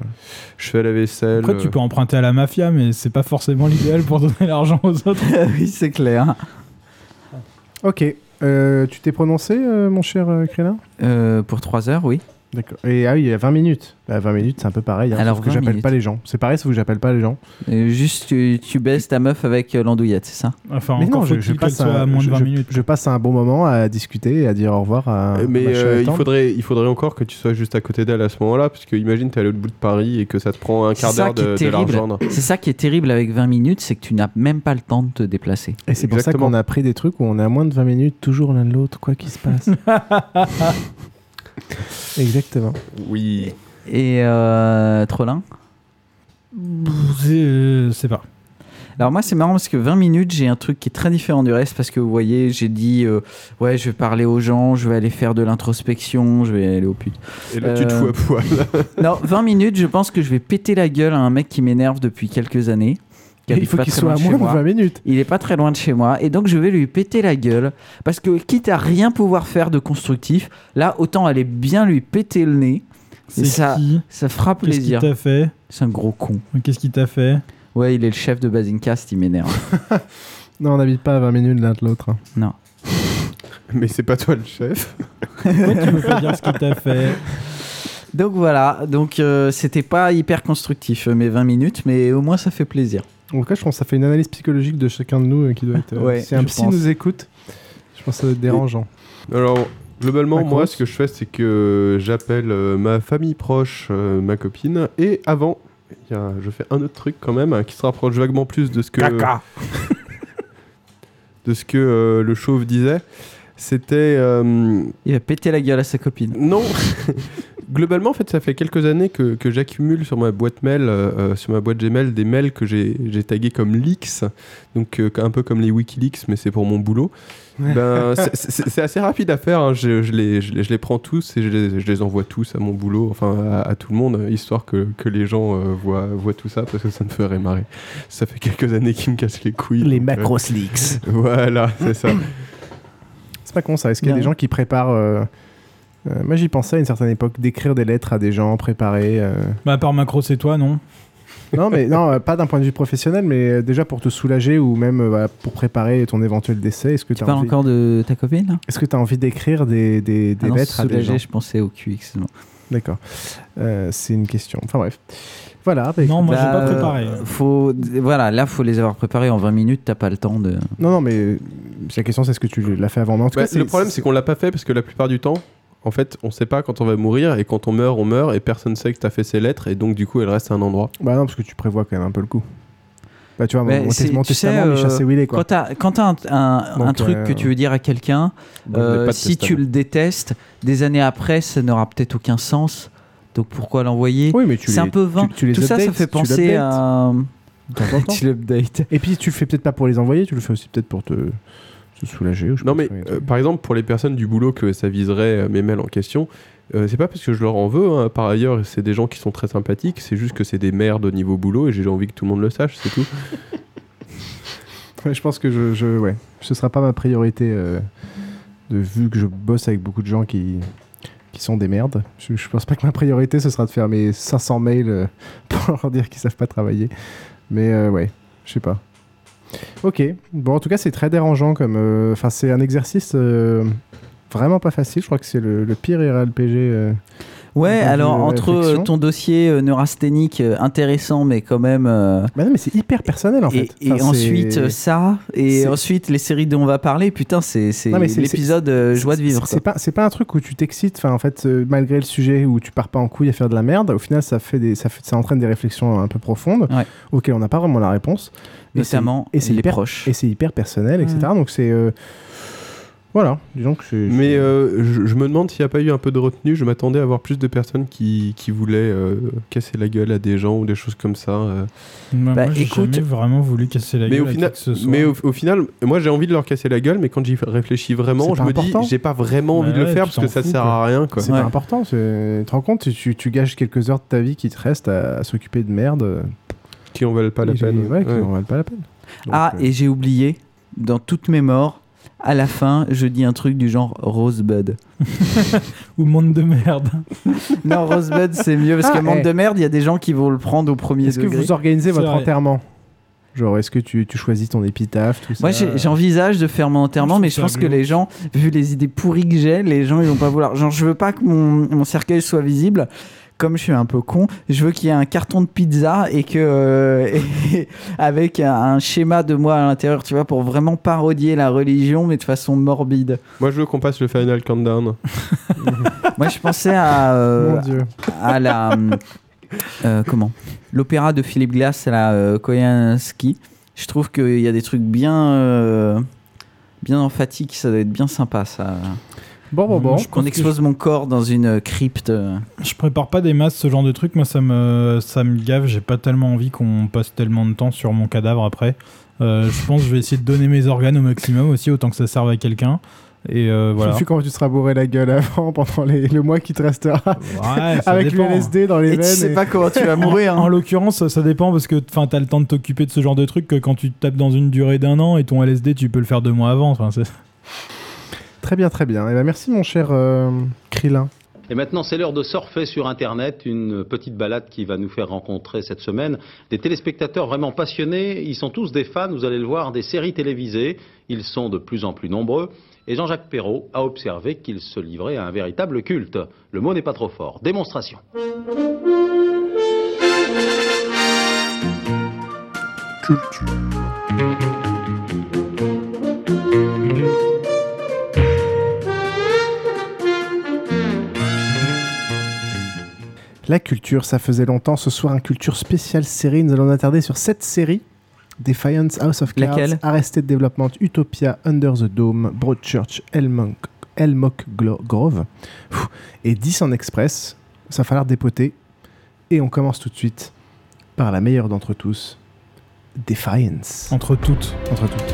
Je fais la vaisselle. Après, tu euh, peux emprunter à la mafia, mais c'est pas forcément l'idéal pour donner l'argent aux autres. oui, c'est clair. Ok. Euh, tu t'es prononcé, euh, mon cher euh, Crélin Euh, pour 3 heures, oui. D'accord. Et ah oui, il y a 20 minutes. Bah, 20 minutes, c'est un peu pareil. Hein, Alors, sauf que 20 j'appelle minutes. pas les gens. C'est pareil, sauf que j'appelle pas les gens. Euh, juste, tu, tu baisses ta meuf avec euh, l'andouillette, c'est ça? Enfin, Mais encore non, je, passe un, à moins de je- 20 je- minutes. je passe un bon moment à discuter et à dire au revoir à. Mais euh, il, tante. faudrait, il faudrait encore que tu sois juste à côté d'elle à ce moment-là, parce que imagine, t'es à l'autre bout de Paris et que ça te prend un quart C'est ça d'heure qui est de, de la terrible. rejoindre. C'est ça qui est terrible avec 20 minutes, c'est que tu n'as même pas le temps de te déplacer. Et c'est pour ça qu'on a pris des trucs où on est à moins de 20 minutes, toujours l'un de l'autre, quoi qu'il se passe. Exactement. Oui. Et euh, Trollin? C'est c'est pas. Alors moi c'est marrant parce que 20 minutes j'ai un truc qui est très différent du reste parce que vous voyez j'ai dit euh, ouais je vais parler aux gens, je vais aller faire de l'introspection, je vais aller au pute. Et là, tu te fous à poil. non 20 minutes je pense que je vais péter la gueule à un mec qui m'énerve depuis quelques années. Qui il faut qu'il soit à moins de moi. 20 minutes. Il est pas très loin de chez moi et donc je vais lui péter la gueule parce que quitte à rien pouvoir faire de constructif, là autant aller bien lui péter le nez. C'est Et ça, qui ça fera Qu'est-ce qu'il plaisir. t'a fait C'est un gros con. Qu'est-ce qu'il t'a fait Ouais, il est le chef de Basincast, il m'énerve. Non, on n'habite pas à 20 minutes l'un de l'autre. hein. Non. Mais c'est pas toi le chef. Pourquoi tu veux pas dire ce qu'il t'a fait Donc voilà, donc euh, c'était pas hyper constructif euh, mes 20 minutes, mais au moins ça fait plaisir. En tout cas, je pense que ça fait une analyse psychologique de chacun de nous euh, qui doit être. euh, Ouais, si un je psy pense. nous écoute, je pense que ça doit être dérangeant. Alors, globalement, moi, ce que je fais, c'est que j'appelle euh, ma famille proche, euh, ma copine, et avant, y a- je fais un autre truc quand même hein, qui se rapproche vaguement plus de ce que Caca. de ce que euh, le chauve disait. C'était euh, Il va péter la gueule à sa copine. non. Globalement, en fait, ça fait quelques années que, que j'accumule sur ma boîte mail, euh, euh, sur ma boîte Gmail, des mails que j'ai tagués comme leaks, donc euh, un peu comme les WikiLeaks, mais c'est pour mon boulot. Ben, c'est- assez rapide à faire. hein. Je, je les, je, les, je les prends tous et je les, je les envoie tous à mon boulot, enfin à, à tout le monde, histoire que, que les gens euh, voient, voient tout ça parce que ça me ferait marrer. Ça fait quelques années qu'ils me cassent les couilles. Les donc, euh, macros leaks. Voilà, c'est ça. C'est pas con ça. Est-ce qu'il y a des gens qui préparent. Euh, moi, j'y pensais à une certaine époque d'écrire des lettres à des gens préparés. euh. Bah, à part Macro, c'est toi, non? Non, mais non, euh, pas d'un point de vue professionnel, mais euh, déjà pour te soulager ou même euh, voilà, pour préparer ton éventuel décès. Est-ce que Tu as parles envie... encore de ta copine là? Est-ce que tu as envie d'écrire des, des, des Ah non, lettres à des gens? je pensais au cul, excuse-moi. D'accord. Euh, c'est une question. Enfin bref. Voilà. bah, Non, écoute, moi, j'ai Bah, pas préparé. euh, Faut, voilà, là, faut les avoir préparés en 20 minutes, t'as pas le temps de. Non, non, mais euh, la question c'est est-ce que tu l'as fait avant Mais en tout Bah, cas, le problème, c'est qu'on l'a pas fait parce que la plupart du temps, en fait, on sait pas quand on va mourir et quand on meurt, on meurt et personne sait que t'as fait ces lettres et donc du coup, elles restent à un endroit. Bah non, parce que tu prévois quand même un peu le coup. Bah tu vois, Mais mon, mon tu sais, testament, Micha euh, Sewilé, quoi. Quand t'as quand t'as un, un- truc euh, que tu veux dire à quelqu'un, euh, si tu testament. le détestes, des années après, ça n'aura peut-être aucun sens. Donc pourquoi l'envoyer? Oui, mais tu C'est les- un peu vain. tu- tu les Tout ça, ça fait penser à. Tu l'updates. Et puis tu le fais peut-être pas pour les envoyer, tu le fais aussi peut-être pour te, te soulager. Ou je Non, mais euh, par exemple, pour les personnes du boulot que ça viserait euh, mes mails en question, euh, c'est pas parce que je leur en veux. hein. Par ailleurs, c'est des gens qui sont très sympathiques. C'est juste que c'est des merdes au niveau boulot et j'ai envie que tout le monde le sache, c'est tout. Ouais, je pense que je, je- ouais, ce sera pas ma priorité euh, de vu que je bosse avec beaucoup de gens qui qui sont des merdes. Je, je pense pas que ma priorité ce sera de faire mes 500 mails pour leur dire qu'ils savent pas travailler. Mais ouais, je sais pas. Ok. Bon, en tout cas, c'est très dérangeant comme. euh, Enfin, c'est un exercice euh, vraiment pas facile. Je crois que c'est le, le pire IRLPG. euh, Ouais, alors entre réflexion. ton dossier neurasthénique intéressant, mais quand même. euh, Bah non, mais c'est hyper personnel en fait. et Enfin, ensuite ça, et ensuite les séries dont on va parler, putain, c'est l'épisode joie de vivre. C'est pas, un truc où tu t'excites, enfin en fait, euh, malgré le sujet où tu pars pas en couille à faire de la merde, au final ça fait des, ça, fait, ça entraîne des réflexions un peu profondes Ouais. auxquelles on n'a pas vraiment la réponse. Et Notamment et c'est les hyper, proches. Et c'est hyper personnel, etc. Ouais. Donc c'est, euh, Voilà, disons que c'est. Mais euh, je, je me demande s'il n'y a pas eu un peu de retenue. Je m'attendais à voir plus de personnes qui, qui voulaient euh, casser la gueule à des gens ou des choses comme ça. euh. Bah, Bah, moi, j'ai écoute- jamais vraiment voulu casser la Mais gueule. au, à final, qui que ce soit. mais au, au final, moi j'ai envie de leur casser la gueule, mais quand j'y réfléchis vraiment, je me important. dis j'ai pas vraiment envie Bah de le ouais, faire parce que ça fous, sert quoi. à rien. Quoi. C'est pas important. c'est- Tu te rends compte, tu, tu, gages quelques heures de ta vie qui te restent à, à s'occuper de merde. Qui en valent pas la et peine. Ouais, qui Ouais. en valent pas la peine. Donc, Ah, euh, et j'ai oublié, dans toutes mes morts, à la fin, je dis un truc du genre Rosebud. Ou monde de merde. Non, Rosebud, c'est mieux parce Ah, que monde eh. de merde, il y a des gens qui vont le prendre au premier Est-ce que vous organisez votre vrai. enterrement? Genre, est-ce que tu, tu choisis ton épitaphe, tout ça Moi, j'ai- j'envisage de faire mon enterrement, Je mais je pense que les gens, vu les idées pourries que j'ai, les gens, ils vont pas vouloir. Genre, je veux pas que mon, mon cercueil soit visible. Comme je suis un peu con, je veux qu'il y ait un carton de pizza et que euh, et- avec un, un schéma de moi à l'intérieur, tu vois, pour vraiment parodier la religion, mais de façon morbide. Moi je veux qu'on passe le final countdown. Moi, je pensais à euh, Mon Dieu. à la euh, comment? L'opéra de Philippe Glass à la euh, Koyansky. Je trouve qu'il y a des trucs bien euh, bien emphatiques, ça doit être bien sympa ça. Bon, bon, bon. Qu'on expose mon corps dans une crypte. euh. Je prépare pas des masses ce genre de truc. Moi, ça me, ça me gave. J'ai pas tellement envie qu'on passe tellement de temps sur mon cadavre après. Euh, je pense que je vais essayer de donner mes organes au maximum aussi, autant que ça serve à quelqu'un. Et euh, voilà. Je sais comment tu seras bourré la gueule avant, pendant les- le mois qui te restera? Ouais, Avec dépend. l'LSD dans les Et tu veines. sais et- pas comment tu vas mourir. hein. en l'occurrence, ça, dépend parce que enfin, t'as le temps de t'occuper de ce genre de truc que quand tu te tapes dans une durée d'un an et ton LSD, tu peux le faire deux mois avant. Enfin, c'est- Très bien, très bien. Eh ben, merci, mon cher euh, Krillin. Et maintenant, c'est l'heure de surfer sur Internet, une petite balade qui va nous faire rencontrer cette semaine des téléspectateurs vraiment passionnés. Ils sont tous des fans, vous allez le voir, des séries télévisées. Ils sont de plus en plus nombreux. Et Jean-Jacques Perrault a observé qu'ils se livraient à un véritable culte. Le mot n'est pas trop fort. Démonstration. La culture, ça faisait longtemps. Ce soir, un culture spéciale série. Nous allons nous attarder sur cette série. Defiance, House of Cards, Laquelle? Arrested Development, Utopia, Under the Dome, Broadchurch, Elmonk, Elmock Grove et 10 en express. Ça va falloir dépoter. Et on commence tout de suite par la meilleure d'entre tous, Defiance. entre toutes. Entre toutes.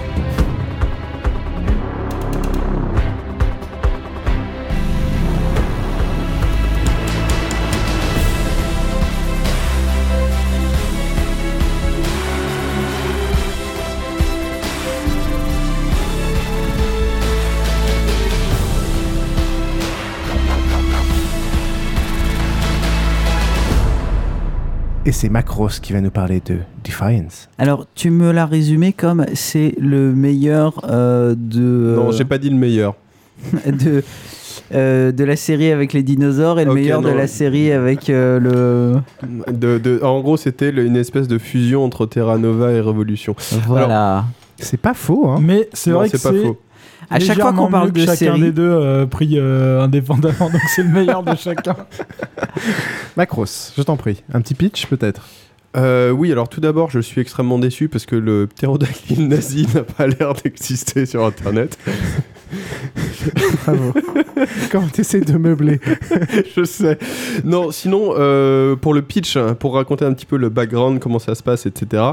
Et c'est Macros qui va nous parler de Defiance. Alors, tu me l'as résumé comme c'est le meilleur euh, de Non, j'ai pas dit le meilleur. de euh, de la série avec les dinosaures et le meilleur de la série avec euh, le De, de- en gros, c'était une espèce de fusion entre Terra Nova et Révolution. voilà. C'est pas faux, hein Mais c'est vrai que c'est pas c'est faux. À chaque fois qu'on parle mieux que de chacun série, des deux euh, pris euh, indépendamment, donc c'est le meilleur de chacun. Macros, je t'en prie. Un petit pitch, peut-être? Euh, oui, alors tout d'abord, je suis extrêmement déçu parce que le ptérodactyle nazi n'a pas l'air d'exister sur Internet. Bravo. Comment t'essaies de meubler je sais. Non, sinon, euh, pour le pitch, hein, pour raconter un petit peu le background, comment ça se passe, etc.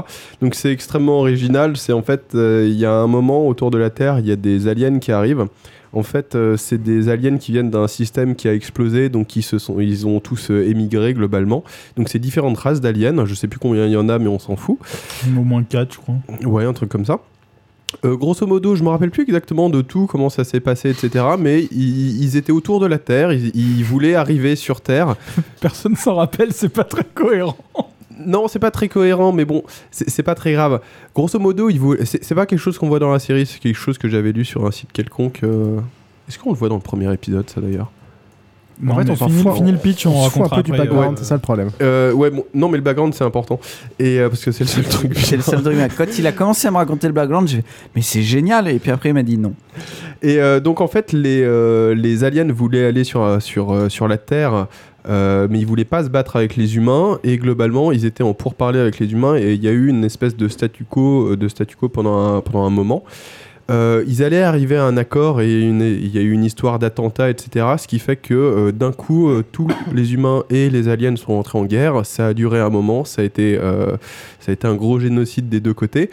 Donc c'est extrêmement original. C'est en fait, euh, il y a un moment autour de la Terre, il y a des aliens qui arrivent. En fait, euh, c'est des aliens qui viennent d'un système qui a explosé, donc qui se sont, ils ont tous euh, émigré globalement. Donc c'est différentes races d'aliens. Je sais plus combien il y en a, mais on s'en fout. Au moins 4, je crois. Ouais, un truc comme ça. Euh, grosso modo, je me rappelle plus exactement de tout, comment ça s'est passé, etc. Mais ils, ils étaient autour de la Terre, ils, ils voulaient arriver sur Terre. Personne s'en rappelle, c'est pas très cohérent. Non, c'est pas très cohérent, mais bon, c'est pas très grave. Grosso modo, c'est pas quelque chose qu'on voit dans la série, c'est quelque chose que j'avais lu sur un site quelconque. euh. Est-ce qu'on le voit dans le premier épisode, ça d'ailleurs? Non, en fait, on s'en fini, fout. fini le pitch, on, on se fout un peu du background, c'est ça le problème. Euh, ouais, bon, non, mais le background c'est important. Et euh, parce que c'est le seul truc. c'est le seul truc. Quand il a commencé à me raconter le background, j'ai fait mais c'est génial et puis après il m'a dit non. Et euh, donc en fait, les, euh, les aliens voulaient aller sur, sur, sur la Terre, euh, mais ils voulaient pas se battre avec les humains. Et globalement, ils étaient en pourparlers avec les humains. Et il y a eu une espèce de statu quo, de statu quo pendant, un, pendant un moment. Euh, ils allaient arriver à un accord et il y a eu une histoire d'attentat, etc. Ce qui fait que euh, d'un coup, euh, tous les humains et les aliens sont entrés en guerre. Ça a duré un moment, ça a été, ça a été un gros génocide des deux côtés.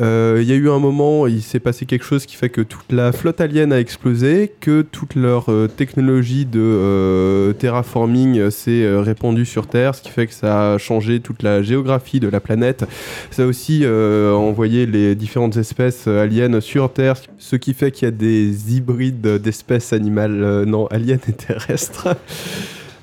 Euh, Il y a eu un moment, il s'est passé quelque chose qui fait que toute la flotte alien a explosé, que toute leur euh, technologie de euh, terraforming s'est répandue sur Terre, ce qui fait que ça a changé toute la géographie de la planète. Ça a aussi envoyé les différentes espèces aliens sur Terre, ce qui fait qu'il y a des hybrides d'espèces animales, non, aliens et terrestres.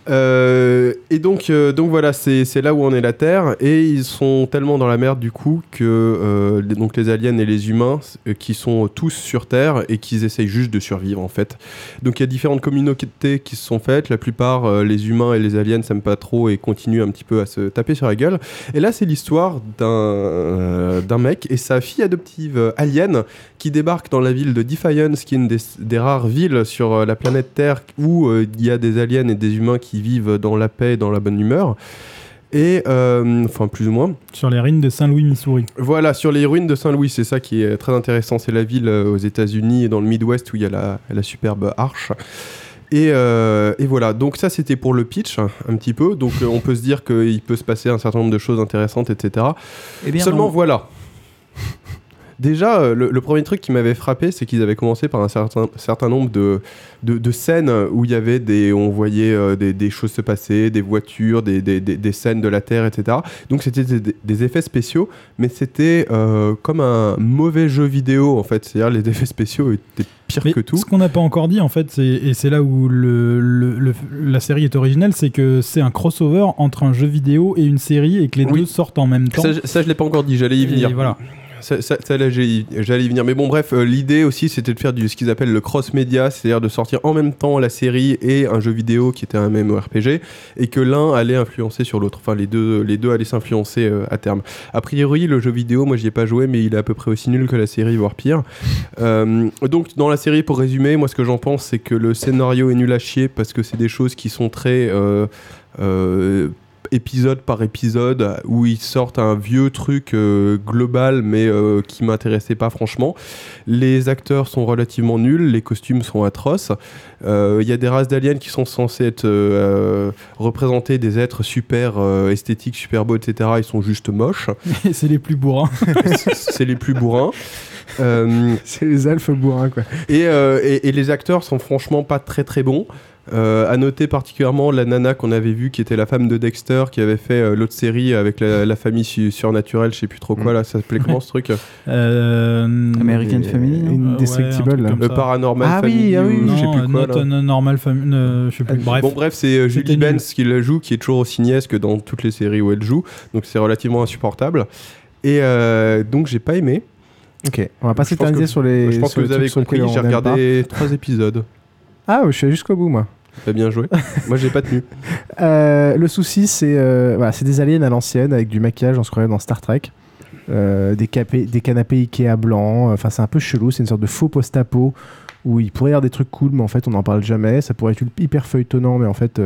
Euh, et donc, euh, donc voilà, c'est là où on est la Terre, et ils sont tellement dans la merde du coup que euh, les- donc les aliens et les humains qui sont tous sur Terre et qu'ils essayent juste de survivre en fait. Donc il y a différentes communautés qui se sont faites. La plupart, les humains et les aliens s'aiment pas trop et continuent un petit peu à se taper sur la gueule. Et là, c'est l'histoire d'un d'un mec et sa fille adoptive alien qui débarque dans la ville de Defiance, qui est une des, des rares villes sur la planète Terre où il y a des aliens et des humains qui vivent dans la paix et dans la bonne humeur. Et, euh, enfin, plus ou moins. Sur les ruines de Saint-Louis, Missouri. Voilà, sur les ruines de Saint-Louis, c'est ça qui est très intéressant. C'est la ville euh, aux États-Unis et dans le Midwest où il y a la, la superbe arche. Et, euh, et voilà, donc ça c'était pour le pitch un petit peu. Donc euh, on peut se dire qu'il peut se passer un certain nombre de choses intéressantes, etc. Eh bien, Seulement non. voilà. Déjà, euh, le, le premier truc qui m'avait frappé, c'est qu'ils avaient commencé par un certain, certain nombre de, de, de scènes où il y avait des, on voyait euh, des, des choses se passer, des voitures, des, des, des- des scènes de la Terre, etc. Donc c'était des, des effets spéciaux, mais c'était euh, comme un mauvais jeu vidéo en fait. C'est-à-dire les effets spéciaux étaient pires Mais que tout. Ce qu'on n'a pas encore dit, en fait, et c'est là où le, le- le- la série est originelle, c'est que c'est un crossover entre un jeu vidéo et une série et que les deux sortent en même temps. Ça, je- ça, je l'ai pas encore dit, j'allais y Et venir. voilà. Ça, là, j'allais y venir. Mais bon, bref, euh, l'idée aussi, c'était de faire du, ce qu'ils appellent le cross-média, c'est-à-dire de sortir en même temps la série et un jeu vidéo qui était un MMORPG, et que l'un allait influencer sur l'autre. Enfin, les deux, les deux allaient s'influencer euh, à terme. A priori, le jeu vidéo, moi, j'y ai pas joué, mais il est à peu près aussi nul que la série, voire pire. Euh, donc, dans la série, pour résumer, moi, ce que j'en pense, c'est que le scénario est nul à chier parce que c'est des choses qui sont très. Épisode par épisode où ils sortent un vieux truc euh, global mais euh, qui m'intéressait pas franchement. Les acteurs sont relativement nuls, les costumes sont atroces. Euh, Il y a des races d'aliens qui sont censées être euh, représenter des êtres super euh, esthétiques, super beaux, etc. Ils sont juste moches. Et c'est les plus bourrins. c'est les plus bourrins. Euh, c'est les elfes bourrins quoi. Et, euh, et, et les acteurs sont franchement pas très très bons. Euh, à noter particulièrement la nana qu'on avait vue qui était la femme de Dexter qui avait fait euh, l'autre série avec la, la famille su- surnaturelle, je sais plus trop quoi là, ça s'appelait comment ce truc? Euh, American Family, non? Indestructible, ouais, comme Le. Paranormal Ah oui, Family ah oui. ou je sais Non, plus quoi not là. a normal family, je sais plus. Bref. Bon bref, c'est euh, Julie. Benz qui la joue, qui est toujours aussi niaise que dans toutes les séries où elle joue, donc c'est relativement insupportable. Et euh, donc j'ai pas aimé. Ok, on va pas s'éterniser sur les. Je pense sur que vous avez compris, j'ai regardé trois épisodes. Ah, je suis allé jusqu'au bout moi. Bien joué. Moi j'ai pas tenu. Euh, le souci, c'est euh, voilà, c'est des aliens à l'ancienne avec du maquillage, on se croirait dans Star Trek. Euh, des, des canapés Ikea blancs. Enfin, c'est un peu chelou. C'est une sorte de faux post-apo où il pourrait y avoir des trucs cool, mais en fait, on n'en parle jamais. Ça pourrait être hyper feuilletonnant, mais en fait,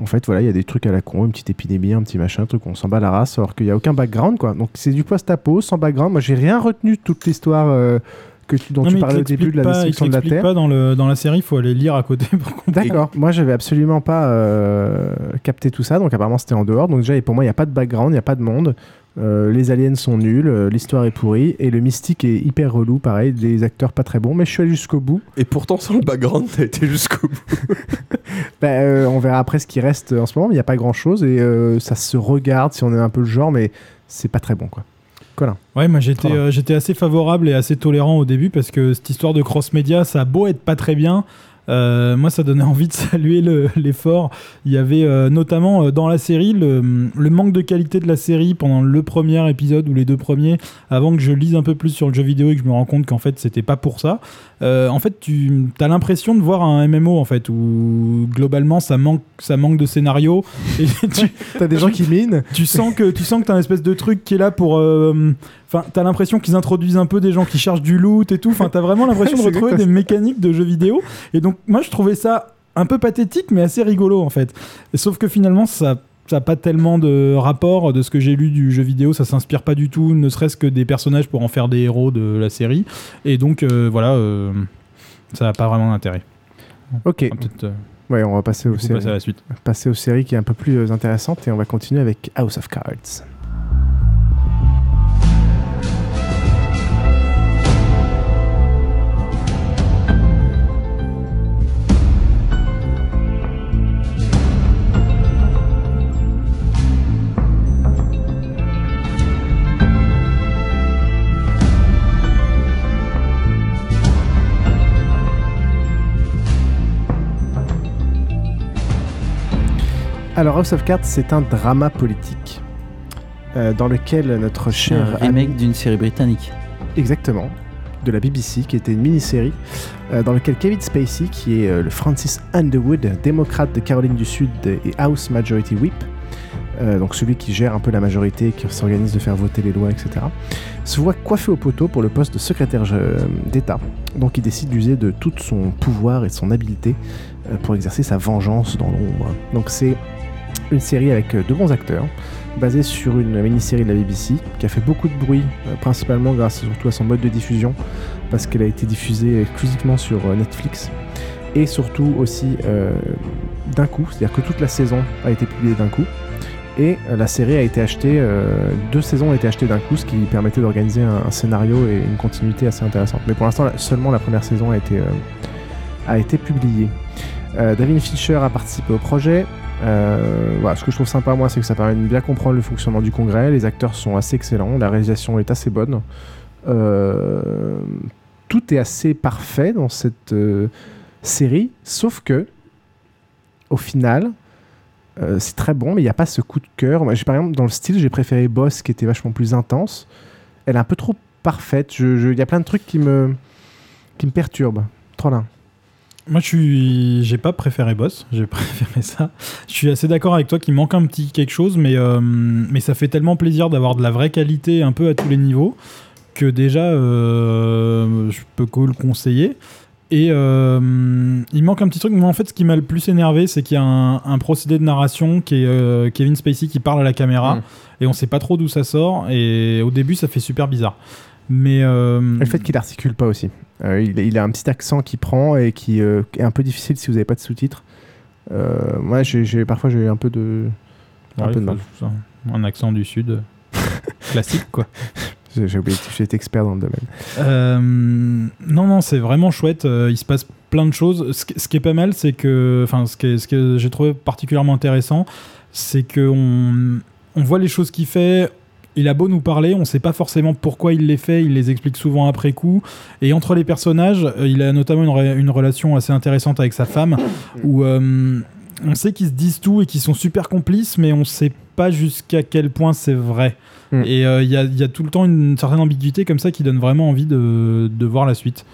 en fait, voilà, il y a des trucs à la con, une petite épidémie, un petit machin, un truc, on s'en bat la race, alors qu'il n'y a aucun background, quoi. Donc, c'est du post-apo, sans background. Moi, j'ai rien retenu de toute l'histoire que tu, dont Non, tu parlais au début de la pas, destruction de la Terre. pas dans, le, dans la série, il faut aller lire à côté pour comprendre. D'accord. Moi, j'avais absolument pas euh, capté tout ça, donc apparemment c'était en dehors. Donc déjà, et pour moi, il n'y a pas de background, il n'y a pas de monde. Euh, les aliens sont nuls, euh, l'histoire est pourrie, et le mystique est hyper relou, pareil, des acteurs pas très bons, mais je suis allé jusqu'au bout. Et pourtant sans le background, t'as été jusqu'au bout. Bah, euh, on verra après ce qui reste en ce moment, mais il n'y a pas grand chose, et euh, ça se regarde si on est un peu le genre, mais c'est pas très bon, quoi. Colin. Ouais, moi j'étais euh, j'étais assez favorable et assez tolérant au début parce que cette histoire de cross-média, ça a beau être pas très bien. Euh, moi, ça donnait envie de saluer le- l'effort. Il y avait euh, notamment euh, dans la série le, le manque de qualité de la série pendant le premier épisode ou les deux premiers, avant que je lise un peu plus sur le jeu vidéo et que je me rends compte qu'en fait c'était pas pour ça. En fait, tu as l'impression de voir un MMO en fait où globalement ça manque, ça manque de scénario. Et tu, T'as des gens qui minent. tu sens que tu sens que t'as un espèce de truc qui est là pour enfin t'as l'impression qu'ils introduisent un peu des gens qui cherchent du loot et tout enfin t'as vraiment l'impression de retrouver des mécaniques de jeux vidéo et donc moi je trouvais ça un peu pathétique mais assez rigolo en fait et sauf que finalement ça ça n'a pas tellement de rapport de ce que j'ai lu du jeu vidéo, ça s'inspire pas du tout, ne serait-ce que des personnages pour en faire des héros de la série. Et donc euh, voilà, euh, ça n'a pas vraiment d'intérêt. Ok. On euh, Ouais, on va passer aux passer à la suite. Passer aux séries qui est un peu plus intéressante et on va continuer avec House of Cards. Alors House of Cards, c'est un drama politique euh, dans lequel notre Un cher remake d'une série britannique. Exactement, de la BBC, qui était une mini-série, euh, dans lequel Kevin Spacey, qui est euh, le Francis Underwood, démocrate de Caroline du Sud et House Majority Whip, donc celui qui gère un peu la majorité, qui s'organise de faire voter les lois, etc., se voit coiffé au poteau pour le poste de secrétaire d'État. Donc il décide d'user de tout son pouvoir et de son habileté pour exercer sa vengeance dans l'ombre. Donc c'est une série avec euh, de bons acteurs, basée sur une mini-série de la BBC, qui a fait beaucoup de bruit, euh, principalement grâce surtout à son mode de diffusion, parce qu'elle a été diffusée exclusivement sur euh, Netflix, et surtout aussi d'un coup, c'est-à-dire que toute la saison a été publiée d'un coup, et la série a été achetée, deux saisons ont été achetées d'un coup, ce qui permettait d'organiser un, scénario et une continuité assez intéressante. Mais pour l'instant, seulement la première saison a été, a été publiée. David Fincher a participé au projet. Euh, voilà, ce que je trouve sympa, moi, c'est que ça permet de bien comprendre le fonctionnement du congrès. Les acteurs sont assez excellents, la réalisation est assez bonne. Euh, tout est assez parfait dans cette euh, série, sauf que, au final, c'est très bon, mais il n'y a pas ce coup de cœur. Par exemple, dans le style, j'ai préféré Boss, qui était vachement plus intense. Elle est un peu trop parfaite. Il y a plein de trucs qui me, qui me perturbent. Trop là. Moi, je suis, j'ai pas préféré Boss, j'ai préféré ça. Je suis assez d'accord avec toi qu'il manque un petit quelque chose, mais euh, mais ça fait tellement plaisir d'avoir de la vraie qualité un peu à tous les niveaux que déjà euh, je peux que le conseiller. Et euh, il manque un petit truc. Moi, en fait, ce qui m'a le plus énervé, c'est qu'il y a un, un procédé de narration qui est euh, Kevin Spacey qui parle à la caméra Mm. et on sait pas trop d'où ça sort. Et au début, ça fait super bizarre. Mais euh, le fait qu'il articule pas aussi. Euh, il, il a un petit accent qui prend et qui euh, est un peu difficile si vous n'avez pas de sous-titres. Euh, moi, j'ai- parfois, j'ai un peu de, un Ouais, peu de mal. un accent du sud classique, quoi. J'ai, oublié, je suis expert dans le domaine. Non, non, c'est vraiment chouette. il se passe plein de choses. Ce, qui- ce qui est pas mal, c'est que, enfin, ce, qui est- ce que j'ai trouvé particulièrement intéressant, c'est que on, on voit les choses qu'il fait. Il a beau nous parler, on sait pas forcément pourquoi il les fait. Il les explique souvent après coup. Et entre les personnages, euh, il a notamment une, re- une relation assez intéressante avec sa femme, où euh, on sait qu'ils se disent tout et qu'ils sont super complices, mais on sait pas jusqu'à quel point c'est vrai. Mm. Et euh, il y, a, il y a tout le temps une certaine ambiguïté comme ça qui donne vraiment envie de, de voir la suite.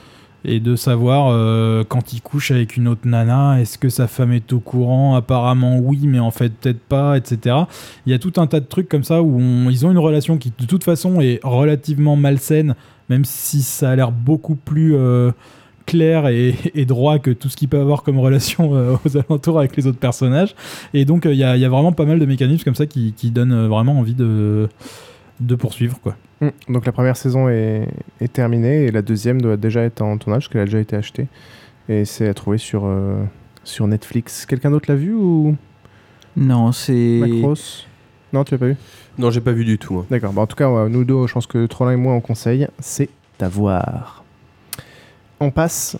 Et de savoir euh, quand il couche avec une autre nana, est-ce que sa femme est au courant? Apparemment oui, mais en fait peut-être pas, etc. Il y a tout un tas de trucs comme ça où ils ont une relation qui de toute façon est relativement malsaine, même si ça a l'air beaucoup plus euh, clair et, droit que tout ce qu'il peut avoir comme relation euh, aux alentours avec les autres personnages. Et donc il y, a, vraiment pas mal de mécanismes comme ça qui, qui donnent vraiment envie de, de poursuivre. quoi. Mm. Donc la première saison est, est terminée et la deuxième doit déjà être en tournage parce qu'elle a déjà été achetée. Et c'est à trouver sur, euh, sur Netflix. Quelqu'un d'autre l'a vu ou? Non, c'est. Macross? Non, tu l'as pas vu? Non, j'ai pas vu du tout. hein. D'accord. Bah, en tout cas, ouais, nous deux, je pense que Trollin et moi, on conseille. C'est à voir. On passe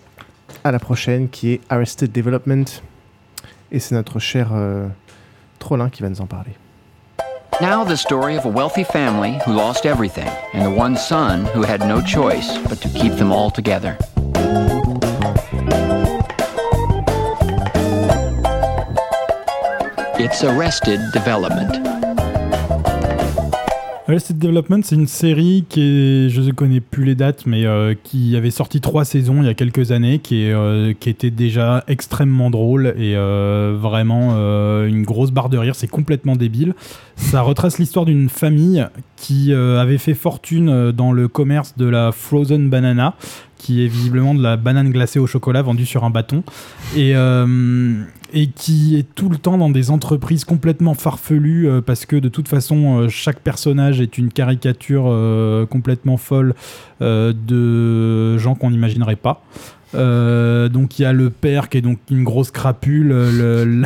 à la prochaine qui est Arrested Development. Et c'est notre cher euh, Trollin qui va nous en parler. Now, the story of a wealthy family who lost everything, and the one son who had no choice but to keep them all together. It's Arrested Development. Arrested Development, c'est une série qui est, je ne connais plus les dates, mais euh, qui avait sorti trois saisons il y a quelques années, qui, euh, était déjà extrêmement drôle et euh, vraiment une grosse barre de rire. C'est complètement débile. Ça retrace l'histoire d'une famille qui avait fait fortune dans le commerce de la frozen banana, qui est visiblement de la banane glacée au chocolat vendue sur un bâton et, et qui est tout le temps dans des entreprises complètement farfelues euh, parce que de toute façon euh, chaque personnage est une caricature euh, complètement folle de gens qu'on n'imaginerait pas. Donc il y a le père qui est donc une grosse crapule, le- le-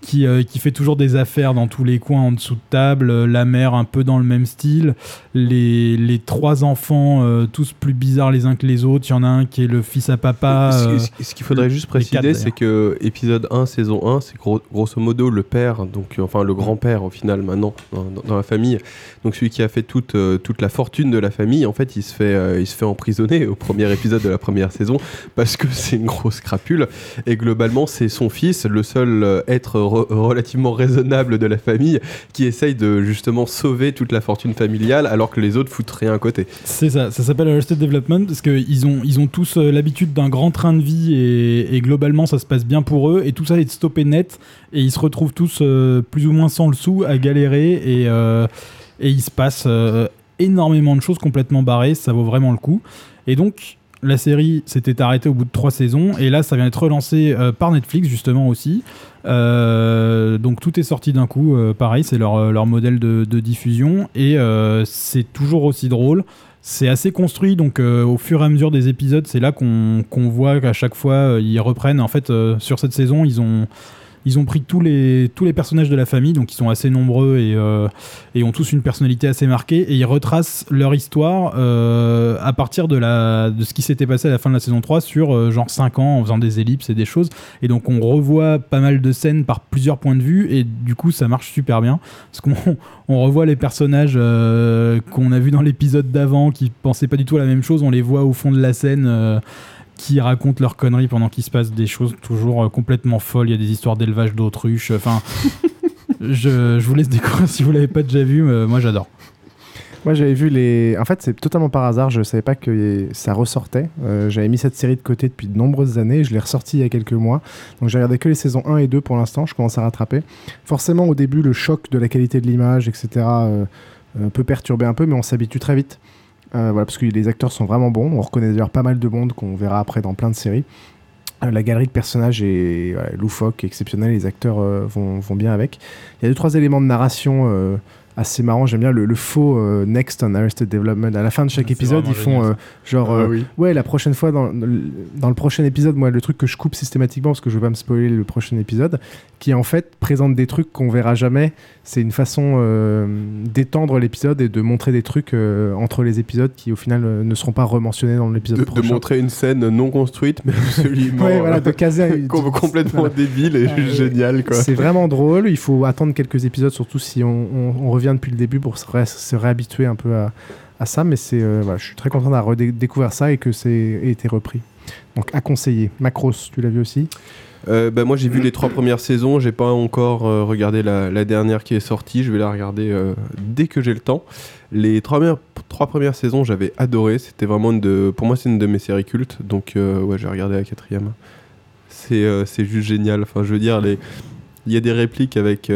qui, euh, qui fait toujours des affaires dans tous les coins en dessous de table, euh, la mère un peu dans le même style, les, les trois enfants euh, tous plus bizarres les uns que les autres, il y en a un qui est le fils à papa. Ce- qu'il faudrait juste préciser, c'est que épisode 1, saison 1, c'est gros- grosso modo le père, donc enfin le grand-père au final maintenant dans, dans- dans la famille, donc celui qui a fait toute, toute la fortune de la famille, en fait il se fait, il se fait emprisonner au premier épisode de la première saison parce que c'est une grosse crapule et globalement c'est son fils, le seul être re- relativement raisonnable de la famille qui essaye de justement sauver toute la fortune familiale alors que les autres foutent rien à côté. C'est ça, ça s'appelle Arrested Development parce qu'ils ont, ils ont tous euh, l'habitude d'un grand train de vie et, globalement ça se passe bien pour eux et tout ça est stoppé net et ils se retrouvent tous euh, plus ou moins sans le sou à galérer et, euh, et il se passe énormément de choses complètement barrées, ça vaut vraiment le coup. Et donc la série s'était arrêtée au bout de trois saisons et là ça vient d'être relancé euh, par Netflix justement aussi. Euh, donc tout est sorti d'un coup, euh, pareil, c'est leur, leur modèle de, diffusion et c'est toujours aussi drôle. C'est assez construit, donc au fur et à mesure des épisodes, c'est là qu'on qu'on voit qu'à chaque fois ils reprennent. En fait, sur cette saison, ils ont ils ont pris tous les, tous les personnages de la famille, donc ils sont assez nombreux et, euh, et ont tous une personnalité assez marquée, et ils retracent leur histoire euh, à partir de, la, de ce qui s'était passé à la fin de la saison 3 sur euh, genre 5 ans en faisant des ellipses et des choses. Et donc on revoit pas mal de scènes par plusieurs points de vue, et du coup ça marche super bien, parce qu'on on revoit les personnages qu'on a vus dans l'épisode d'avant, qui pensaient pas du tout à la même chose, on les voit au fond de la scène. Euh, qui racontent leurs conneries pendant qu'il se passe des choses toujours euh, complètement folles. Il y a des histoires d'élevage d'autruches. Enfin, je, je vous laisse découvrir si vous l'avez pas déjà vu. mais moi, j'adore. Moi, j'avais vu les. En fait, c'est totalement par hasard. Je savais pas que ça ressortait. Euh, j'avais mis cette série de côté depuis de nombreuses années. Je l'ai ressorti il y a quelques mois. Donc, j'ai regardé que les saisons 1 et 2 pour l'instant. Je commence à rattraper. Forcément, au début, le choc de la qualité de l'image, etc., euh, euh, peut perturber un peu, mais on s'habitue très vite. Euh, voilà, parce que les acteurs sont vraiment bons. On reconnaît d'ailleurs pas mal de monde qu'on verra après dans plein de séries. Euh, la galerie de personnages est loufoque, exceptionnelle. Les acteurs euh, vont, vont bien avec. Il y a deux trois éléments de narration assez marrants. J'aime bien le, le faux euh, Next on Arrested Development. À la fin de chaque épisode, ils font euh, genre Ah euh, oui. ouais la prochaine fois dans, dans le prochain épisode, moi le truc que je coupe systématiquement parce que je veux pas me spoiler le prochain épisode, qui en fait présente des trucs qu'on verra jamais. C'est une façon euh, d'étendre l'épisode et de montrer des trucs euh, entre les épisodes qui au final ne seront pas rementionnés dans l'épisode De, de prochain. montrer une scène non construite, mais absolument Ouais, voilà, de caser- com- complètement voilà. débile et juste génial. Quoi. C'est vraiment drôle. Il faut attendre quelques épisodes, surtout si on, on- on revient depuis le début pour se, ré- se réhabituer un peu à, ça. Mais c'est, euh, je suis très content d'avoir découvert ça et que c'est été repris. Donc à conseiller. Macros, tu l'as vu aussi? Euh, bah, moi j'ai vu les trois premières saisons, j'ai pas encore euh, regardé la, dernière qui est sortie, je vais la regarder dès que j'ai le temps. Les trois premières, saisons j'avais adoré, c'était vraiment une de, pour moi c'est une de mes séries cultes, donc ouais j'ai regardé la quatrième. C'est juste génial, enfin je veux dire, il y a des répliques avec,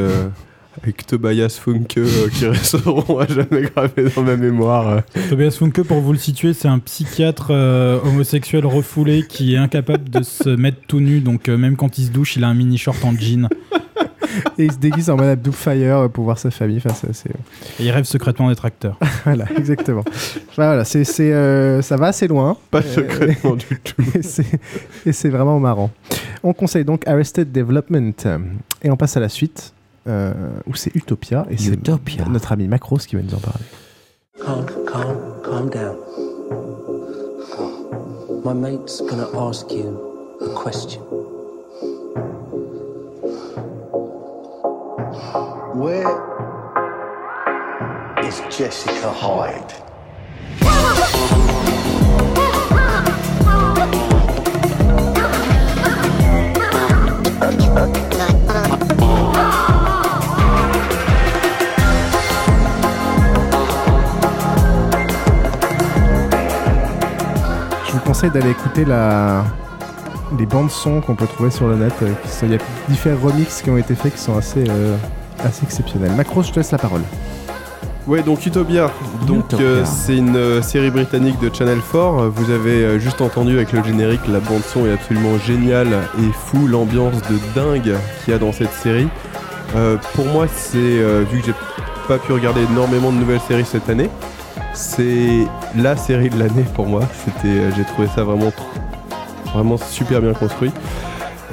avec Tobias Funke euh, qui resteront à jamais gravées dans ma mémoire. euh. Tobias Funke, pour vous le situer, c'est un psychiatre euh, homosexuel refoulé qui est incapable de se mettre tout nu. Donc, euh, même quand il se douche, il a un mini short en jean. Et il se déguise en Madame Doubtfire pour voir sa famille. Enfin, c'est- c'est- Et il rêve secrètement d'être acteur. voilà, exactement. Enfin, voilà, c'est, c'est, euh, ça va assez loin. Pas Euh, secrètement du tout. et, c'est, et c'est vraiment marrant. On conseille donc Arrested Development. Et on passe à la suite, euh, où c'est Utopia. Et c'est notre ami Macros qui va nous en parler. Calm, calm, calm down. My mate's gonna ask you a question. Where is Jessica Hyde? Conseille d'aller écouter la... les bandes son qu'on peut trouver sur le net. euh, Il y a différents remixes qui ont été faits qui sont assez, euh, assez exceptionnels. Macros, je te laisse la parole. Ouais, donc Utopia. Donc euh, c'est une euh, série britannique de Channel 4. Vous avez euh, juste entendu avec le générique, la bande son est absolument géniale et fou, l'ambiance de dingue qu'il y a dans cette série. Euh, pour moi, c'est euh, vu que j'ai pas pu regarder énormément de nouvelles séries cette année, c'est la série de l'année pour moi. C'était, euh, j'ai trouvé ça vraiment, super bien construit.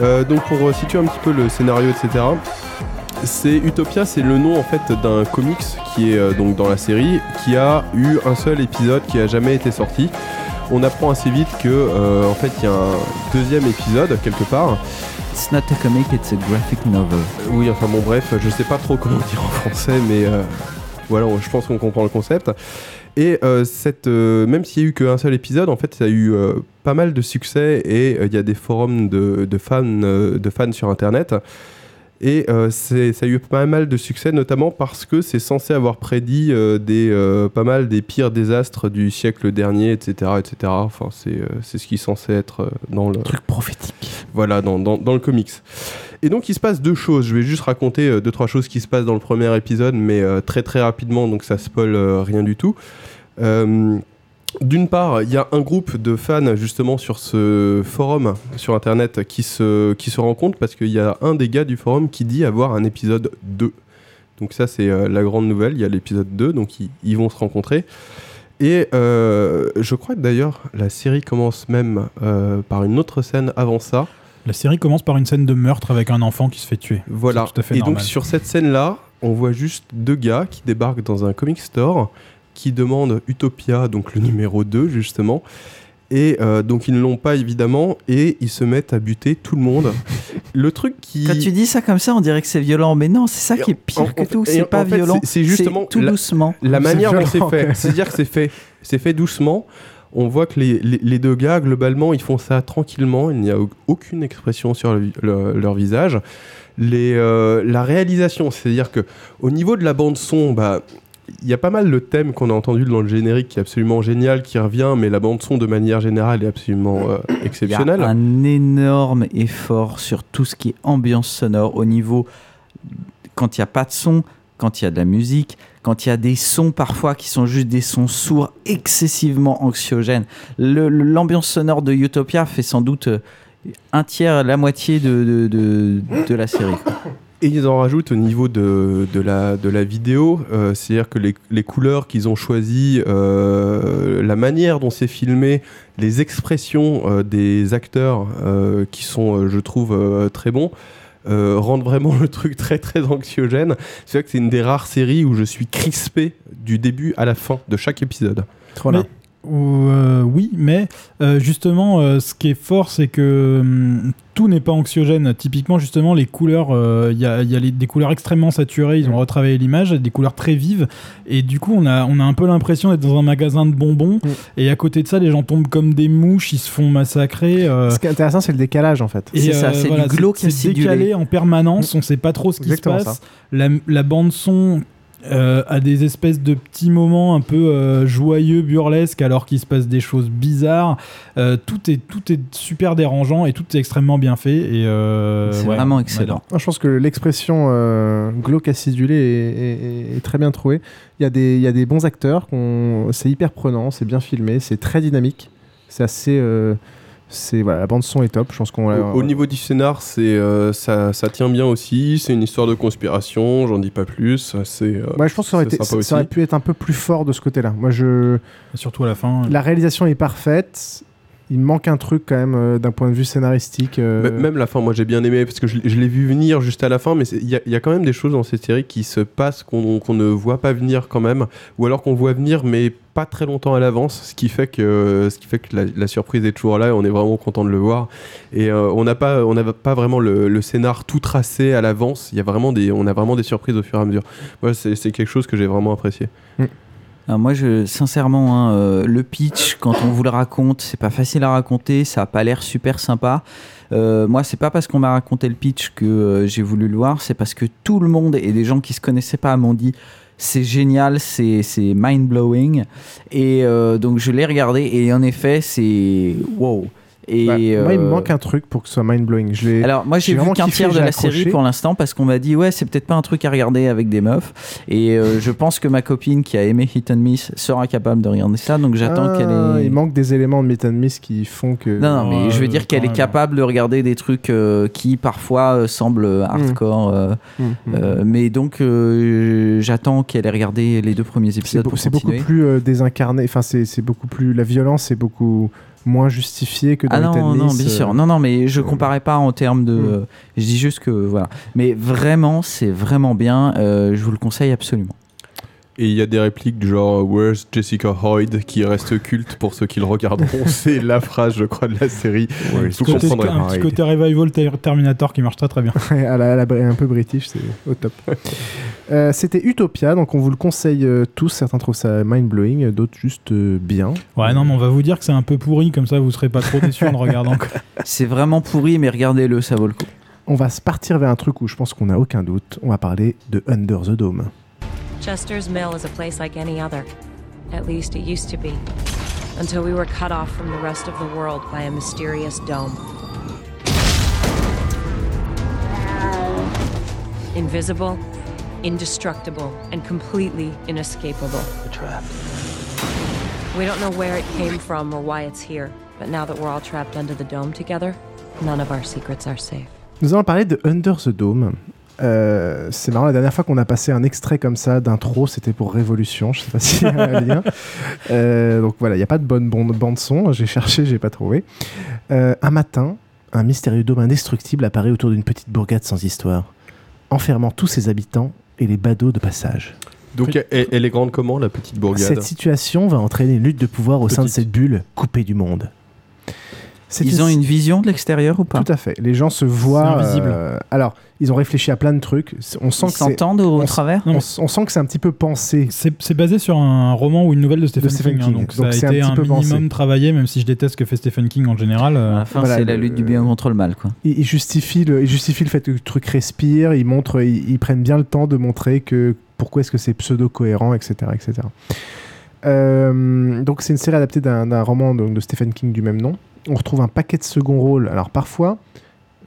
Euh, donc pour euh, situer un petit peu le scénario, etc. C'est Utopia, c'est le nom en fait d'un comics qui est euh, donc dans la série, qui a eu un seul épisode qui a jamais été sorti. On apprend assez vite que euh, en fait il y a un deuxième épisode quelque part. It's not a comic, it's a graphic novel. Oui, enfin bon bref, je sais pas trop comment dire en français, mais euh, voilà, je pense qu'on comprend le concept. Et euh, cette, euh, même s'il y a eu qu'un seul épisode, en fait, ça a eu euh, pas mal de succès et il y a des forums de, de fans, de fans sur Internet. Et c'est- ça a eu pas mal de succès, notamment parce que c'est censé avoir prédit des, pas mal des pires désastres du siècle dernier, etc. etc. Enfin, c'est c'est ce qui est censé être dans le... Truc prophétique. Voilà, dans, dans, dans le comics. Et donc il se passe deux choses. Je vais juste raconter euh, deux, trois choses qui se passent dans le premier épisode, mais euh, très très rapidement, donc ça spoil euh, rien du tout. D'une part, il y a un groupe de fans justement sur ce forum sur internet qui se, qui se parce qu'il y a un des gars du forum qui dit avoir un épisode 2. Donc ça c'est la grande nouvelle, il y a l'épisode 2, donc ils, vont se rencontrer. Et je crois que d'ailleurs la série commence même par une autre scène avant ça. La série commence par une scène de meurtre avec un enfant qui se fait tuer. Voilà. C'est tout à fait Et normal. donc sur cette scène-là, on voit juste deux gars qui débarquent dans un comic store, qui demandent Utopia, donc le numéro 2 justement. Et euh, donc ils ne l'ont pas évidemment, et ils se mettent à buter tout le monde. le truc qui... Quand tu dis ça comme ça, on dirait que c'est violent, mais non, c'est ça qui est pire En- que en tout. C'est en pas fait, violent. c'est- C'est justement tout la- doucement. La manière dont c'est fait. C'est-à-dire que c'est fait, c'est fait doucement. On voit que les, les- les deux gars, globalement, ils font ça tranquillement. Il n'y a au- aucune expression sur le- le- leur visage. Les, euh, la réalisation, c'est-à-dire que au niveau de la bande son, bah, il y a pas mal le thème qu'on a entendu dans le générique qui est absolument génial, qui revient, mais la bande son de manière générale est absolument euh, Il y a exceptionnelle. un énorme effort sur tout ce qui est ambiance sonore au niveau quand il n'y a pas de son, quand il y a de la musique, quand il y a des sons parfois qui sont juste des sons sourds excessivement anxiogènes. L'ambiance sonore de Utopia fait sans doute euh, un tiers, la moitié de, de, la série. Et ils en rajoutent au niveau de, de, la, de la vidéo, euh, c'est-à-dire que les, les couleurs qu'ils ont choisies, euh, la manière dont c'est filmé, les expressions des acteurs qui sont, je trouve, très bons, euh, rendent vraiment le truc très très anxiogène. C'est vrai que c'est une des rares séries où je suis crispé du début à la fin de chaque épisode. Mais- euh, oui, mais euh, justement, euh, ce qui est fort, c'est que hum, tout n'est pas anxiogène. Typiquement, justement, les couleurs, il y a, il y a les- des couleurs extrêmement saturées, ils ont retravaillé l'image, des couleurs très vives, et du coup, on a, on a un peu l'impression d'être dans un magasin de bonbons, et à côté de ça, les gens tombent comme des mouches, ils se font massacrer. Ce qui est intéressant, c'est le décalage en fait. et, euh, voilà, c'est- C'est décalé en permanence, on sait pas trop ce qui Exactement se passe. ça. La, la bande son euh, a des espèces de petits moments un peu euh, joyeux, burlesques, alors qu'il se passe des choses bizarres. Euh, tout, est, tout est super dérangeant et tout est extrêmement bien fait. Et ouais, on adore. Moi, je pense que l'expression euh, glauque acidulé est, est- est très bien trouvée. Il y, a des, il y a des bons acteurs, c'est hyper prenant, c'est bien filmé, c'est très dynamique. C'est assez. Euh, c'est voilà, la bande son est top. Je pense qu'on. Au, au niveau du scénar, c'est euh, ça, ça tient bien aussi. C'est une histoire de conspiration, j'en dis pas plus. C'est. euh, Ouais, je pense que ça aurait, été- ça pu être un peu plus fort de ce côté-là. Moi, je. Surtout à la fin. La réalisation est parfaite. Il manque un truc quand même euh, d'un point de vue scénaristique. euh, Même la fin, moi j'ai bien aimé parce que je, l'ai- je l'ai vu venir juste à la fin, mais il y, a- il y a quand même des choses dans cette série qui se passent qu'on ne voit pas venir quand même, ou alors qu'on voit venir mais pas très longtemps à l'avance, ce qui fait que, ce qui fait que la, la surprise est toujours là et on est vraiment content de le voir. Et euh, on n'a pas, on pas vraiment le, le scénar tout tracé à l'avance. Il y a vraiment des, on a vraiment des surprises au fur et à mesure. Moi, c'est c'est quelque chose que j'ai vraiment apprécié. Alors moi, je, sincèrement, hein, euh, le pitch, quand on vous le raconte, c'est pas facile à raconter, ça a pas l'air super sympa. Euh, moi, c'est pas parce qu'on m'a raconté le pitch que euh, j'ai voulu le voir, c'est parce que tout le monde et des gens qui se connaissaient pas m'ont dit c'est génial, c'est mind blowing. Et donc je l'ai regardé et en effet, c'est wow. Et Bah, Moi, il me euh, manque un truc pour que ce soit mind-blowing. Je l'ai- Alors moi j'ai vu qu'un tiers de la accroché. série pour l'instant parce qu'on m'a dit ouais c'est peut-être pas un truc à regarder avec des meufs et euh, je pense que ma copine qui a aimé Hit and Miss sera capable de regarder ça donc j'attends Ah, qu'elle ait... Il manque des éléments de Meet and Miss qui font que. Non, non, mais je veux dire qu'elle est capable de regarder des trucs euh, qui parfois euh, semblent hardcore. euh, Mm, mm. euh, mais donc, j'attends qu'elle ait regardé les deux premiers épisodes c'est beaucoup plus désincarné. Enfin, c'est beaucoup plus. La violence est beaucoup moins justifiée que dans Ah non, non, bien euh, sûr. Non, non, mais je comparais pas en termes de. Mm. Je dis juste que voilà. Mais vraiment, c'est vraiment bien. euh, je vous le conseille absolument. Et il y a des répliques du genre Where's Jessica Hoyd qui reste culte pour ceux qui le regarderont. C'est la phrase, je crois, de la série. Vous Côté- comprendrez. un petit côté revival ter- Terminator qui marche très très bien. à la, à la un peu british, c'est au top. Euh, C'était Utopia, donc on vous le conseille euh, tous. Certains trouvent ça mind-blowing, d'autres juste euh, bien. Ouais, non, mais on va vous dire que c'est un peu pourri, comme ça vous serez pas trop déçus en le regardant. quoi. C'est vraiment pourri, mais regardez-le, ça vaut le coup. On va se partir vers un truc où je pense qu'on n'a aucun doute. On va parler de Under the Dome. Chester's Mill is a place like any other. At least it used to be. Until we were cut off from the rest of the world by a mysterious dome. Invisible, indestructible, and completely inescapable. We don't know where it came from or why it's here, but now that we're all trapped under the dome together, none of our secrets are safe. Nous allons parler de Under the Dome. Euh, c'est marrant, la dernière fois qu'on a passé un extrait comme ça d'intro, c'était pour Révolution. Je sais pas s'il y a un lien. Euh, donc voilà, il n'y a pas de bonne bande, bande son. J'ai cherché, j'ai pas trouvé. Euh, un matin, un mystérieux dôme indestructible apparaît autour d'une petite bourgade sans histoire, enfermant tous ses habitants et les badauds de passage. Donc elle, elle est grande comment, la petite bourgade Cette situation va entraîner une lutte de pouvoir au sein de cette bulle coupée du monde. C'est Ils ont une vision de l'extérieur ou pas Tout à fait. Les gens se voient. C'est invisible. euh, alors, ils ont réfléchi à plein de trucs. On sent Ils que c'est- s'entendent au on- travers on, on sent que c'est un petit peu pensé. C'est c'est basé sur un roman ou une nouvelle de Stephen, Stephen King, hein, King. donc, Donc ça a c'est un été petit un, peu minimum pensé. travaillé, même si je déteste ce que fait Stephen King en général. euh, À la fin, Voilà, c'est la lutte du bien contre le mal, quoi. Ils, ils justifient le, ils justifient le fait que le truc respire. Ils montrent, ils, ils prennent bien le temps de montrer que pourquoi est-ce que c'est pseudo cohérent, etc., etc. Euh, donc c'est une série adaptée d'un d'un roman de, de Stephen King du même nom. On retrouve un paquet de second rôles. Alors parfois,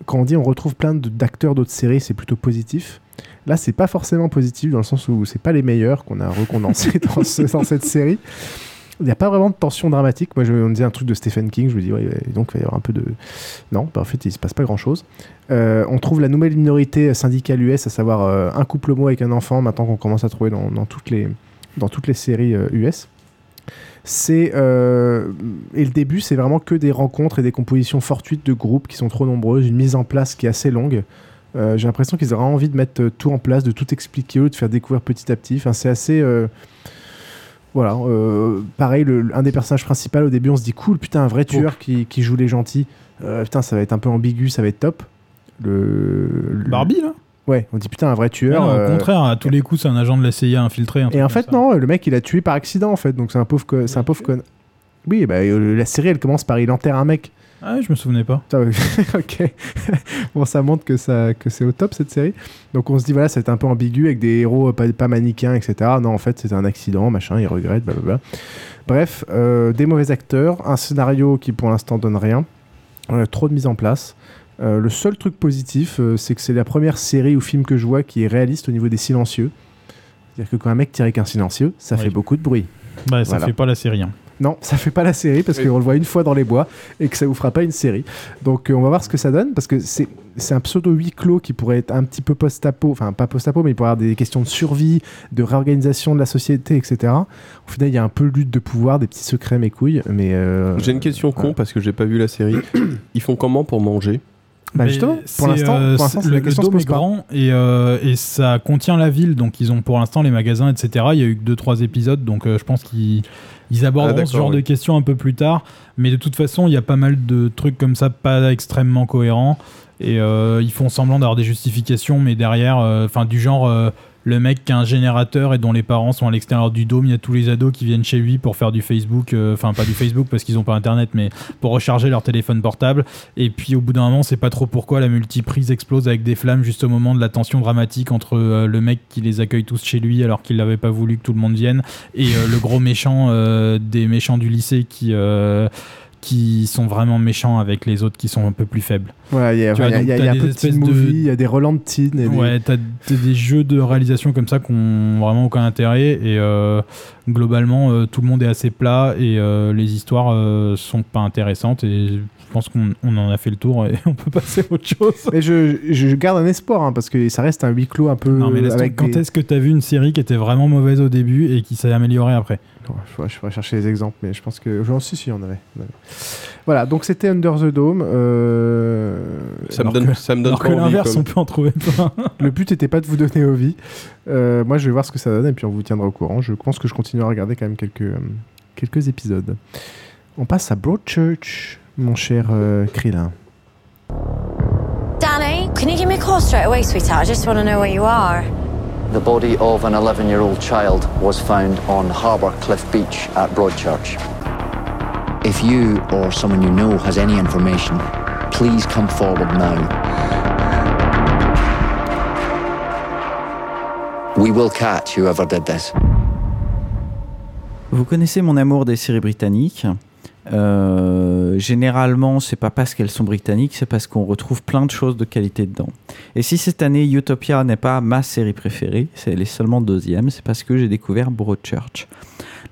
quand on dit on retrouve plein d'acteurs d'autres séries, c'est plutôt positif. Là, c'est pas forcément positif dans le sens où c'est pas les meilleurs qu'on a recondensés dans, ce- dans cette série. Il n'y a pas vraiment de tension dramatique. Moi, je, on me disait un truc de Stephen King, je me dis, ouais, donc il va y avoir un peu de. Non, bah, en fait, il se passe pas grand chose. on trouve la nouvelle minorité syndicale US, à savoir euh, un couple homo avec un enfant, maintenant qu'on commence à trouver dans, dans toutes, les, dans toutes les séries euh, US. C'est euh, et le début, c'est vraiment que des rencontres et des compositions fortuites de groupes qui sont trop nombreuses, une mise en place qui est assez longue. Euh, J'ai l'impression qu'ils auraient envie de mettre euh, tout en place, de tout expliquer, de faire découvrir petit à petit. Enfin, c'est assez. euh, voilà, pareil, le- un des personnages principaux, au début, on se dit cool, putain, un vrai tueur qui, qui joue les gentils. Putain, ça va être un peu ambigu, ça va être top. Le, le- Barbie, là? Ouais, on dit putain, un vrai tueur. Non, euh, Au contraire, à tous les coups, c'est un agent de la CIA infiltré. Et en fait, non, le mec, il a tué par accident, en fait, donc c'est un pauvre, c'est un pauvre con. Oui, bah, euh, la série, elle commence par il enterre un mec. Ah, ouais, je me souvenais pas. Ok. bon, ça montre que, ça, que c'est au top cette série. Donc on se dit, voilà, c'est un peu ambigu avec des héros euh, pas, pas manichéens, etc. Non, en fait, c'est un accident, machin, il regrette, blablabla. Bref, euh, des mauvais acteurs, un scénario qui pour l'instant donne rien, euh, trop de mise en place. Euh, le seul truc positif, euh, c'est que c'est la première série ou film que je vois qui est réaliste au niveau des silencieux. C'est-à-dire que quand un mec tire avec un silencieux, ça Oui. fait beaucoup de bruit. Bah, ça Voilà. fait pas la série. hein. Non, ça fait pas la série parce Oui. qu'on le voit une fois dans les bois et que ça vous fera pas une série. Donc euh, on va voir ce que ça donne parce que c'est c'est un pseudo huis clos qui pourrait être un petit peu post-apo, enfin pas post-apo, mais il pourrait avoir des questions de survie, de réorganisation de la société, etc. Au final, il y a un peu lutte de pouvoir, des petits secrets mes couilles, mais euh, J'ai une question con parce que j'ai pas vu la série. Ils font comment pour manger? Bah justement, c'est, pour l'instant, euh, le, le dôme est grand et, euh, et ça contient la ville, donc ils ont pour l'instant les magasins, etc. Il y a eu que 2-3 épisodes, donc euh, je pense qu'ils ils aborderont Ah, ce genre de questions un peu plus tard. Mais de toute façon, il y a pas mal de trucs comme ça, pas extrêmement cohérents. Et euh, ils font semblant d'avoir des justifications, mais derrière, euh, enfin du genre. Le mec qui a un générateur et dont les parents sont à l'extérieur du dôme, il y a tous les ados qui viennent chez lui pour faire du Facebook, euh, enfin pas du Facebook parce qu'ils ont pas internet, mais pour recharger leur téléphone portable. Et puis au bout d'un moment, c'est pas trop pourquoi la multiprise explose avec des flammes juste au moment de la tension dramatique entre euh, le mec qui les accueille tous chez lui alors qu'il n'avait pas voulu que tout le monde vienne et euh, le gros méchant des méchants du lycée qui qui sont vraiment méchants avec les autres qui sont un peu plus faibles. Ouais, il y a, vois, y a- y a- y a des un peu de il y a des relents de teen. et Ouais, t'as t'as des jeux de réalisation comme ça qui ont vraiment aucun intérêt et euh, globalement euh, tout le monde est assez plat et euh, les histoires sont pas intéressantes et pense qu'on on en a fait le tour et on peut passer à autre chose. Mais je, je garde un espoir hein, parce que ça reste un huis clos un peu. Non mais laisse avec tomber. quand des- est-ce que t'as vu une série qui était vraiment mauvaise au début et qui s'est améliorée après? Je, pourrais, je pourrais chercher les exemples, mais je pense que. J'en si, si, on avait. on avait. Voilà, donc c'était Under the Dome. euh, Ça me donne- que- ça me donne Alors pas que envie, l'inverse, comme- on peut en trouver plein. Le but n'était pas de vous donner envie. Euh, moi, je vais voir ce que ça donne et puis on vous tiendra au courant. Je pense que je continuerai à regarder quand même quelques, euh, quelques épisodes. On passe à Broadchurch, mon cher euh, Krillin. Danny, can you give me a call straight away, sweetheart? I just want to know where you are. The body of an 11 year old child was found on Harbour Cliff Beach at Broadchurch. If you or someone you know has any information, please come forward now. We will catch whoever did this. Vous connaissez mon amour des séries britanniques. Euh, généralement, c'est pas parce qu'elles sont britanniques, c'est parce qu'on retrouve plein de choses de qualité dedans. Et si cette année Utopia n'est pas ma série préférée, c'est elle est seulement deuxième, c'est parce que j'ai découvert Broadchurch.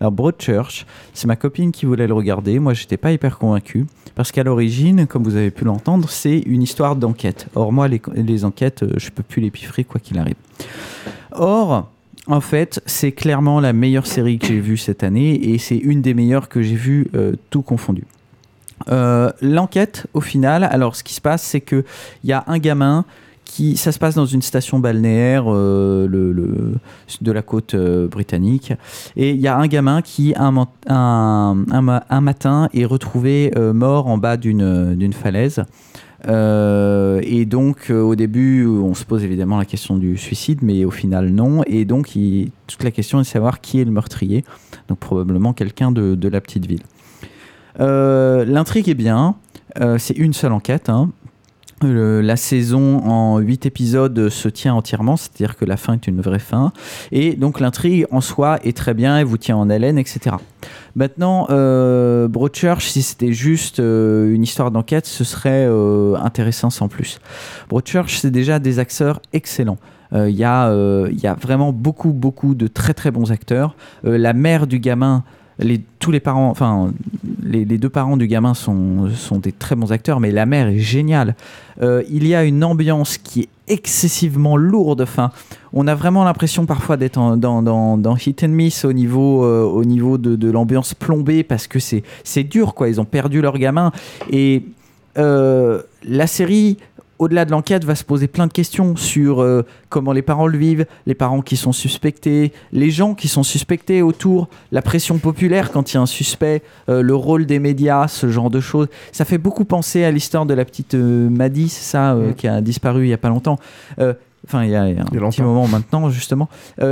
Alors Broadchurch, c'est ma copine qui voulait le regarder. Moi, j'étais pas hyper convaincu parce qu'à l'origine, comme vous avez pu l'entendre, c'est une histoire d'enquête. Or moi, les, enquêtes, euh, je peux plus les piffrer quoi qu'il arrive. Or, en fait, c'est clairement la meilleure série que j'ai vue cette année et c'est une des meilleures que j'ai vues euh, tout confondu. Euh, L'enquête, au final, alors ce qui se passe, c'est que il y a un gamin qui, ça se passe dans une station balnéaire euh, de la côte britannique, et il y a un gamin qui un, matin est retrouvé mort en bas d'une falaise. Euh, et donc, euh, au début, on se pose évidemment la question du suicide, mais au final, non. Et donc, toute la question est de savoir qui est le meurtrier. Donc, probablement quelqu'un de, de la petite ville. Euh, L'intrigue est bien. C'est une seule enquête. hein. La saison en 8 épisodes se tient entièrement, c'est-à-dire que la fin est une vraie fin. Et donc l'intrigue en soi est très bien, elle vous tient en haleine, etc. Maintenant, euh, Broadchurch, si c'était juste euh, une histoire d'enquête, ce serait euh, intéressant sans plus. Broadchurch, c'est déjà des acteurs excellents. Euh, Il y, a, vraiment beaucoup, beaucoup de très, très bons acteurs. La mère du gamin, les, tous les parents, enfin, les, deux parents du gamin sont, sont des très bons acteurs, mais la mère est géniale. Euh, il y a une ambiance qui est excessivement lourde. Enfin, on a vraiment l'impression parfois d'être dans, dans, hit and miss au niveau, euh, au niveau de, de l'ambiance plombée parce que c'est c'est dur, quoi. Ils ont perdu leur gamin. Et euh, la série, au-delà de l'enquête, va se poser plein de questions sur euh, comment les parents le vivent, les parents qui sont suspectés, les gens qui sont suspectés autour, la pression populaire quand il y a un suspect, euh, le rôle des médias, ce genre de choses. Ça fait beaucoup penser à l'histoire de la petite euh, Maddy, c'est ça, euh, qui a disparu il y a pas longtemps. Enfin, il y a, il y a un petit moment maintenant, justement.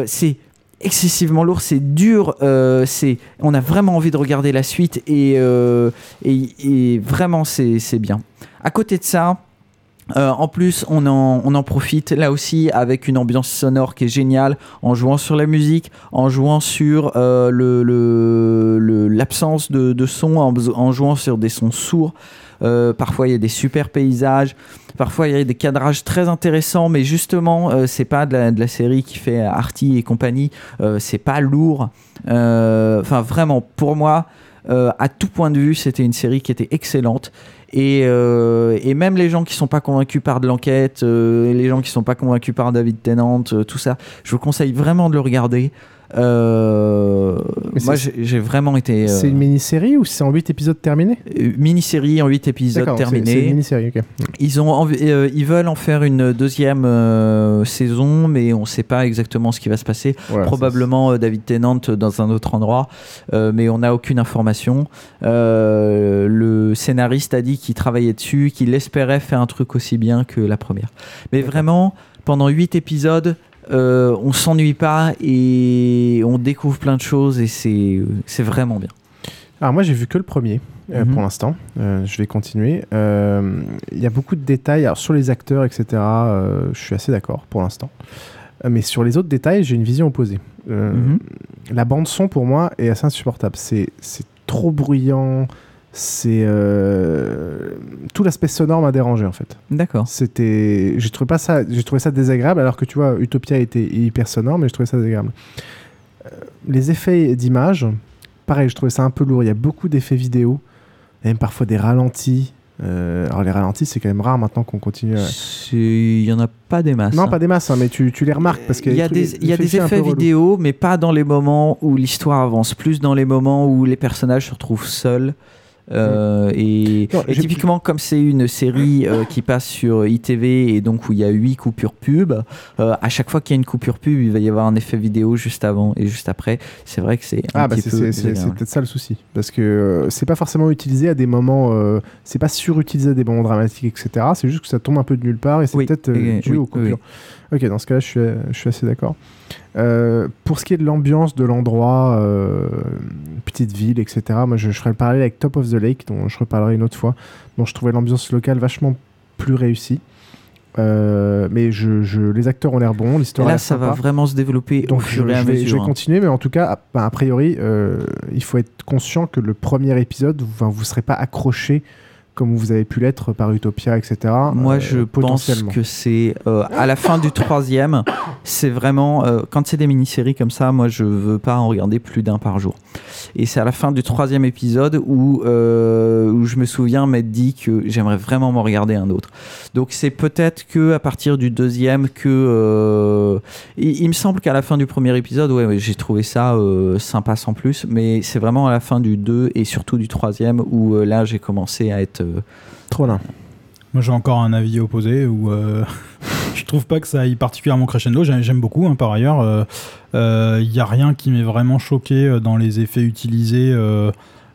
C'est excessivement lourd, c'est dur, euh, c'est, on a vraiment envie de regarder la suite et, euh, et, et vraiment c'est c'est bien. À côté de ça, euh, en plus, on en, profite là aussi avec une ambiance sonore qui est géniale, en jouant sur la musique, en jouant sur euh, l'absence de, son, en, jouant sur des sons sourds. Euh, parfois, il y a des super paysages. Parfois, il y a des cadrages très intéressants, mais justement, c'est pas de la, série qui fait Artie et compagnie. C'est pas lourd. Enfin, vraiment, pour moi, à tout point de vue, c'était une série qui était excellente. Et, euh, et même les gens qui sont pas convaincus par de l'enquête, euh, les gens qui sont pas convaincus par David Tennant, euh, tout ça, je vous conseille vraiment de le regarder. Euh, moi, j'ai vraiment été. euh, C'est une mini-série ou c'est en 8 épisodes terminés? Euh, mini-série en 8 épisodes terminés. c'est une mini-série, ok. Ils, ont envi- ils veulent en faire une deuxième saison, mais on ne sait pas exactement ce qui va se passer. Voilà, Probablement David Tennant dans un autre endroit, mais on n'a aucune information. Le scénariste a dit qu'il travaillait dessus, qu'il espérait faire un truc aussi bien que la première. Mais vraiment, pendant 8 épisodes, euh, on s'ennuie pas et on découvre plein de choses et c'est c'est vraiment bien. Alors moi j'ai vu que le premier euh, Mhm. pour l'instant. Euh, je vais continuer. Euh, Il y a beaucoup de détails Alors, sur les acteurs, etc. je suis assez d'accord pour l'instant. Mais sur les autres détails, j'ai une vision opposée. Mhm. La bande son pour moi est assez insupportable. C'est c'est trop bruyant. C'est euh, tout l'aspect sonore m'a dérangé en fait. D'accord. C'était, j'ai trouvé pas ça, j'ai trouvé ça désagréable alors que tu vois, Utopia était hyper sonore, mais je trouvais ça désagréable. Euh, les effets d'image, pareil, je trouvais ça un peu lourd. Il y a beaucoup d'effets vidéo, et même parfois des ralentis. Euh, alors les ralentis, c'est quand même rare maintenant qu'on continue. à- Il y en a pas des masses. Non, hein. pas des masses, hein, mais tu, tu les remarques parce qu'il y a des, il y a des effets vidéo, mais pas dans les moments où l'histoire avance, plus dans les moments où les personnages se retrouvent seuls. Euh, et, Non, et j'ai- typiquement, comme c'est une série euh, qui passe sur ITV et donc où il y a huit coupures pub, euh, à chaque fois qu'il y a une coupure pub, il va y avoir un effet vidéo juste avant et juste après. C'est vrai que c'est un Ah bah petit peu c'est- peut-être ça le souci. Parce que c'est pas forcément utilisé à des moments c'est pas surutilisé à des moments dramatiques etc c'est juste que ça tombe un peu de nulle part et c'est peut-être dû oui, aux oui, coupures ok dans ce cas là je suis, je suis assez d'accord Euh, pour ce qui est de l'ambiance de l'endroit euh, petite ville etc moi je, je ferai le parallèle avec Top of the Lake dont je reparlerai une autre fois dont je trouvais l'ambiance locale vachement plus réussie Euh, mais je, je- les acteurs ont l'air bons, l'histoire là, ça va vraiment se développer au Donc fur je, et à je vais, mesure. je vais hein. continuer, mais en tout cas, a, bah, a priori, il faut être conscient que le premier épisode, vous ne serez pas accroché comme vous avez pu l'être par Utopia, etc. Moi, euh, je pense que c'est euh, à la fin du troisième. C'est vraiment euh, quand c'est des mini-séries comme ça. Moi, je veux pas en regarder plus d'un par jour. Et c'est à la fin du troisième épisode où où je me souviens m'être dit que j'aimerais vraiment m'en regarder un autre. Donc c'est peut-être que à partir du deuxième que il, il me semble qu'à la fin du premier épisode, ouais, ouais, j'ai trouvé ça sympa sans plus. Mais c'est vraiment à la fin du 2 et surtout du troisième où là j'ai commencé à être trop là. Moi, j'ai encore un avis opposé où euh, je trouve pas que ça aille particulièrement crescendo. J'aime beaucoup, hein, par ailleurs. Il n'y a rien qui m'ait vraiment choqué euh, dans les effets utilisés, euh,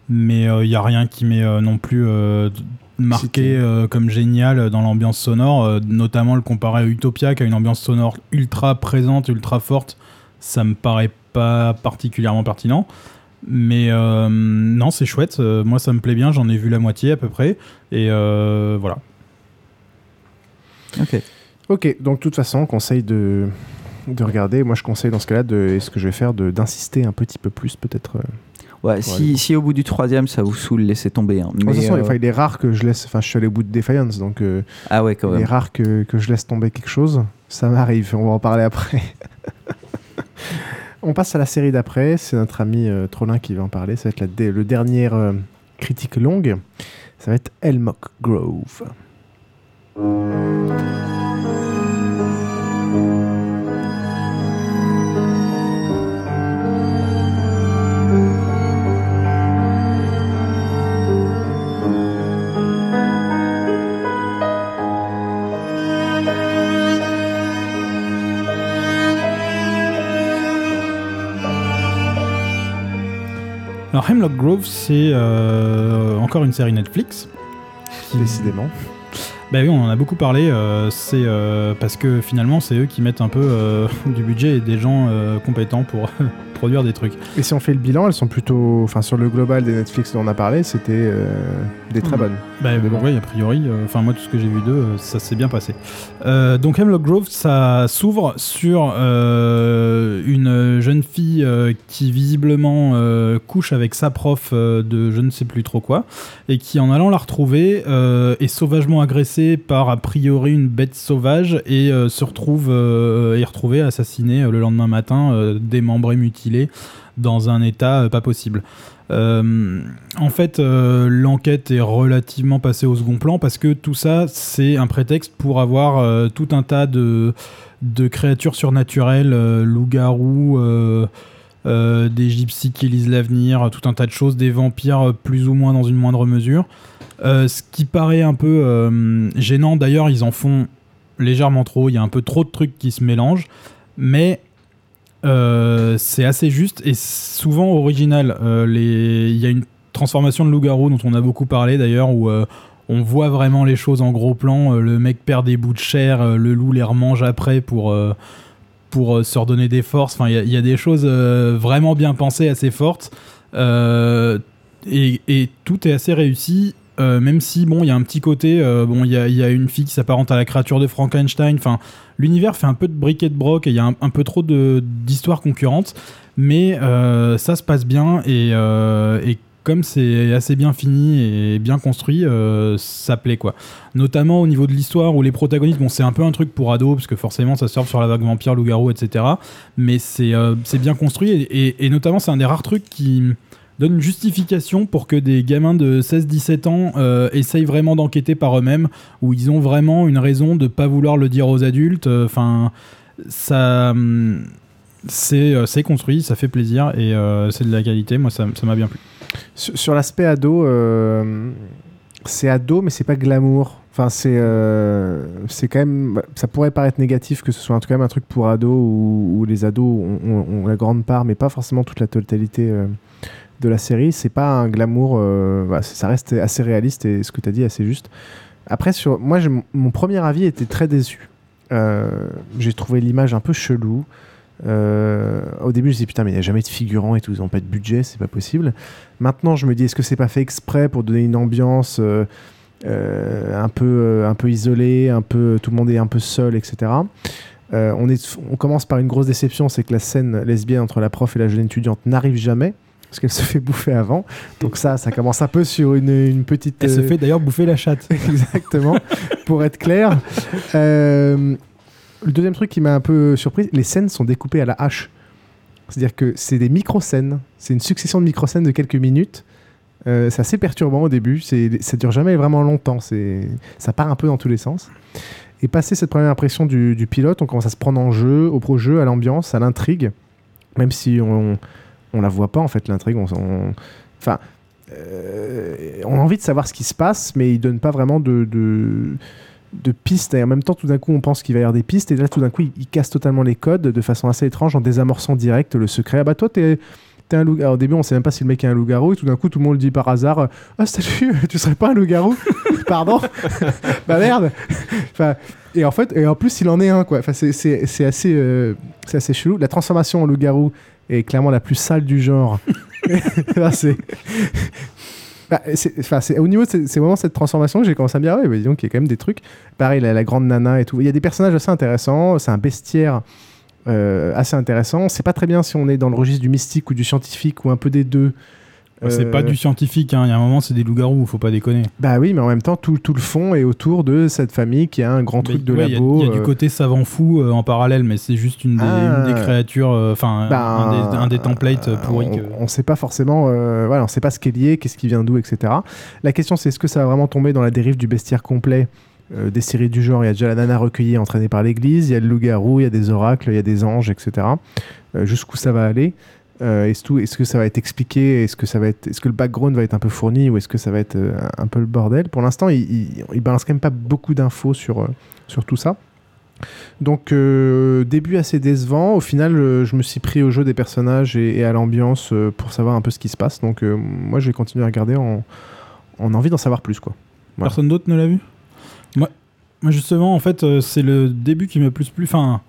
mais il n'y a rien qui m'ait euh, non plus euh, marqué euh, comme génial dans l'ambiance sonore, euh, notamment le comparer à Utopia qui a une ambiance sonore ultra présente, ultra forte. Ça me paraît pas particulièrement pertinent. Mais euh, non, c'est chouette. Euh, moi, ça me plaît bien. J'en ai vu la moitié à peu près. Et euh, voilà. Ok. Ok, donc de toute façon, on conseille de, de regarder. Moi, je conseille dans ce cas-là, de, et ce que je vais faire, de- d'insister un petit peu plus, peut-être. euh, Ouais, si, si au bout du troisième ça vous saoule, laissez tomber. hein. De toute façon, euh, il est rare que je laisse. Enfin, je suis allé au bout de Defiance, donc. euh, Ah ouais, quand Il est rare que, que je laisse tomber quelque chose. Ça m'arrive, on va en parler après. on passe à la série d'après. C'est notre ami euh, Trollin qui va en parler. Ça va être la dé- le dernier euh, critique longue. Ça va être Elmock Grove. Alors, Hemlock Grove, c'est euh, encore une série Netflix. Décidément. Bah oui, on en a beaucoup parlé. euh, c'est euh, parce que finalement, c'est eux qui mettent un peu euh, du budget et des gens compétents pour produire des trucs. Et si on fait le bilan, elles sont plutôt. Enfin, sur le global des Netflix dont on a parlé, c'était des très Hmm. bonnes. Bah, oui, a priori, enfin moi tout ce que j'ai vu d'eux, ça s'est bien passé. Donc Hemlock Grove, ça s'ouvre sur une jeune fille qui visiblement couche avec sa prof de je ne sais plus trop quoi, et qui en allant la retrouver est sauvagement agressée par a priori une bête sauvage et euh, se retrouve euh, est retrouvée assassinée euh, le lendemain matin, euh, démembrée, mutilée dans un état pas possible. En fait, l'enquête est relativement passée au second plan parce que tout ça, c'est un prétexte pour avoir tout un tas de, de créatures surnaturelles, loups-garous, des gypsies qui lisent l'avenir, tout un tas de choses, des vampires plus ou moins dans une moindre mesure. Euh, ce qui paraît un peu euh, gênant, d'ailleurs, ils en font légèrement trop, il y a un peu trop de trucs qui se mélangent, mais euh, c'est assez juste et souvent original. Il y a une transformation de loup-garou dont on a beaucoup parlé d'ailleurs, où on voit vraiment les choses en gros plan. Le mec perd des bouts de chair, le loup les remange après pour, pour se redonner des forces. Enfin, il y a- des choses vraiment bien pensées, assez fortes. Et tout est assez réussi. Euh, même si bon, il y a un petit côté, euh, bon, il y a, une fille qui s'apparente à la créature de Frankenstein. Enfin, l'univers fait un peu de briquet de broc et il y a un, peu trop d'histoires concurrentes, mais euh, ça se passe bien et, comme c'est assez bien fini et bien construit, ça plaît quoi. Notamment au niveau de l'histoire où les protagonistes, bon, c'est un peu un truc pour ados parce que forcément ça surfe sur la vague vampire, loup-garou, etc. Mais c'est bien construit et notamment c'est un des rares trucs qui donne une justification pour que des gamins de 16-17 ans euh, essayent vraiment d'enquêter par eux-mêmes, où ils ont vraiment une raison de pas vouloir le dire aux adultes. Enfin, ça, hum, c'est euh, c'est construit, ça fait plaisir et euh, c'est de la qualité. Moi, ça m'a bien plu. Sur, l'aspect ado, euh, c'est ado, mais c'est pas glamour. Enfin, c'est euh, c'est quand même. Ça pourrait paraître négatif que ce soit un- quand même un truc pour ados où, les ados ont, la grande part, mais pas forcément toute la totalité euh, de la série. C'est pas un glamour. euh, ça reste assez réaliste et ce que tu as dit assez juste. Après, sur moi, mon premier avis était très déçu. Euh, j'ai trouvé l'image un peu chelou. Euh, au début, je me dis putain, mais il n'y a jamais de figurants et tout, ils n'ont pas de budget, c'est pas possible. Maintenant, je me dis, est-ce que c'est pas fait exprès pour donner une ambiance un, peu, un peu isolée, un peu, tout le monde est un peu seul, etc. On, est, on commence par une grosse déception, c'est que la scène lesbienne entre la prof et la jeune étudiante n'arrive jamais. Parce qu'elle se fait bouffer avant. Donc ça, ça commence un peu sur une, une petite... Elle se euh, fait d'ailleurs bouffer la chatte. Exactement, pour être clair. Euh, le deuxième truc qui m'a un peu surpris, les scènes sont découpées à la hache. C'est-à-dire que c'est des micro-scènes, c'est une succession de micro-scènes de quelques minutes. Euh, c'est assez perturbant au début, ça dure jamais vraiment longtemps, ça part un peu dans tous les sens. Et passé cette première impression du, du pilote, on commence à se prendre en jeu, au pro-jeu, à l'ambiance, à l'intrigue, même si on, on la voit pas en fait l'intrigue. On, on- enfin, euh, on a envie de savoir ce qui se passe, mais il donne pas vraiment de, pistes. Et en même temps, tout d'un coup, on pense qu'il va y avoir des pistes, et là, tout d'un coup, il, casse totalement les codes de façon assez étrange en désamorçant direct le secret. Ah bah toi, t'es un loup Au début, on sait même pas si le mec est un loup-garou, et tout d'un coup, tout le monde le dit par hasard Ah, salut, tu serais pas un loup-garou? Pardon Bah merde Enfin, et en fait, et en plus, il en est un, quoi. Enfin, c'est- assez, euh, c'est assez chelou. La transformation en loup-garou est clairement la plus sale du genre. C'est. Bah, c'est- enfin, c'est au niveau de ces- c'est vraiment cette transformation que j'ai commencé à me dire, ouais, bah, dis donc, il y a quand même des trucs. Pareil, la, la grande nana et tout. Il y a des personnages assez intéressants. C'est un bestiaire euh, assez intéressant. Sait pas très bien si on est dans le registre du mystique ou du scientifique ou un peu des deux. C'est Euh, pas du scientifique, hein. il y a un moment, c'est des loups-garous, faut pas déconner. Bah oui, mais en même temps, tout, tout le fond est autour de cette famille qui a un grand truc de Ouais, Il y labo. il y, a du euh, côté savant fou euh, en parallèle, mais c'est juste une des, Ah. une des créatures, euh, enfin Ben, un, des, un des templates euh, pourris. on, que- on sait pas forcément, euh, voilà, on sait pas ce qui est lié, qu'est-ce qui vient d'où, etc. La question c'est est-ce que ça va vraiment tomber dans la dérive du bestiaire complet euh, des séries du genre? Il y a déjà la nana recueillie entraînée par l'église, il y a le loup-garou, il y a des oracles, il y a des anges, etc. Euh, Jusqu'où ça va aller? Euh, est-ce, que ça va être expliqué? Est-ce que le background va être un peu fourni ou est-ce que ça va être euh, un peu le bordel? Pour l'instant, il, il, balance quand même pas beaucoup d'infos sur, euh, tout ça. Donc début assez décevant. Au final, je me suis pris au jeu des personnages et, à l'ambiance pour savoir un peu ce qui se passe. Donc moi, je vais continuer à regarder en, en envie d'en savoir plus, quoi. Personne d'autre ne l'a vu? Moi, justement, en fait, c'est le début qui m'a plus plu. Enfin,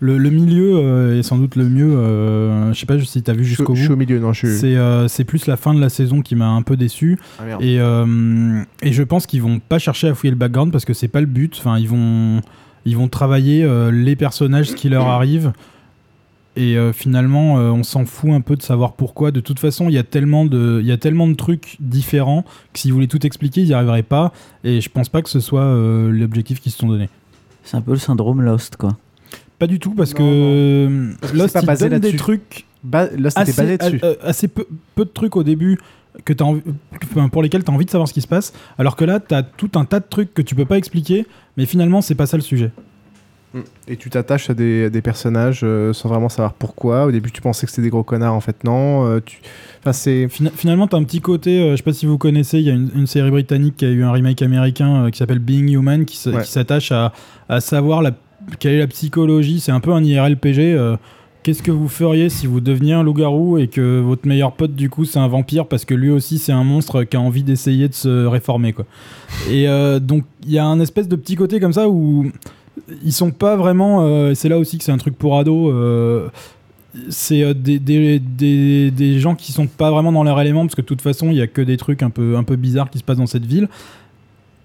le, le milieu euh, est sans doute le mieux. euh, je sais pas si t'as vu jusqu'au bout. je suis au milieu, non, je suis- C'est euh, c'est plus la fin de la saison qui m'a un peu déçu. Ah, merde. et, euh, et je pense qu'ils vont pas chercher à fouiller le background parce que c'est pas le but. Enfin, ils vont, ils vont travailler euh, les personnages, ce qui leur arrive. Et euh, finalement, euh, on s'en fout un peu de savoir pourquoi. De toute façon, il y a tellement de, il y a tellement de trucs différents que s'ils voulaient tout expliquer, ils n'y arriveraient pas. Et je pense pas que ce soit euh, l'objectif qu'ils se sont donné. C'est un peu le syndrome Lost, quoi. Pas du tout, parce que euh, Parce que Lost, pas il basé donne des trucs. Ba- Lost était assez, basé dessus. euh, assez peu, peu de trucs au début que as envie, pour lesquels tu as envie de savoir ce qui se passe, alors que là, tu as tout un tas de trucs que tu peux pas expliquer, mais finalement, c'est pas ça le sujet. Mm. Et tu t'attaches à des, à des personnages euh, sans vraiment savoir pourquoi. Au début, tu pensais que c'était des gros connards, en fait, non. Euh, tu... enfin, c'est... Fina- finalement, tu as un petit côté, euh, je sais pas si vous connaissez, il y a une, une série britannique qui a eu un remake américain euh, qui s'appelle Being Human, qui Ouais. s'attache à, à savoir la, quelle est la psychologie? C'est un peu un IRLPG. euh, Qu'est-ce que vous feriez si vous deveniez un loup-garou et que votre meilleur pote, du coup, c'est un vampire parce que lui aussi, c'est un monstre qui a envie d'essayer de se réformer, quoi. Et euh, donc, il y a un espèce de petit côté comme ça où ils sont pas vraiment. euh, c'est là aussi que c'est un truc pour ados. c'est des, des, des, des gens qui sont pas vraiment dans leur élément parce que de toute façon il y a que des trucs un peu, un peu bizarres qui se passent dans cette ville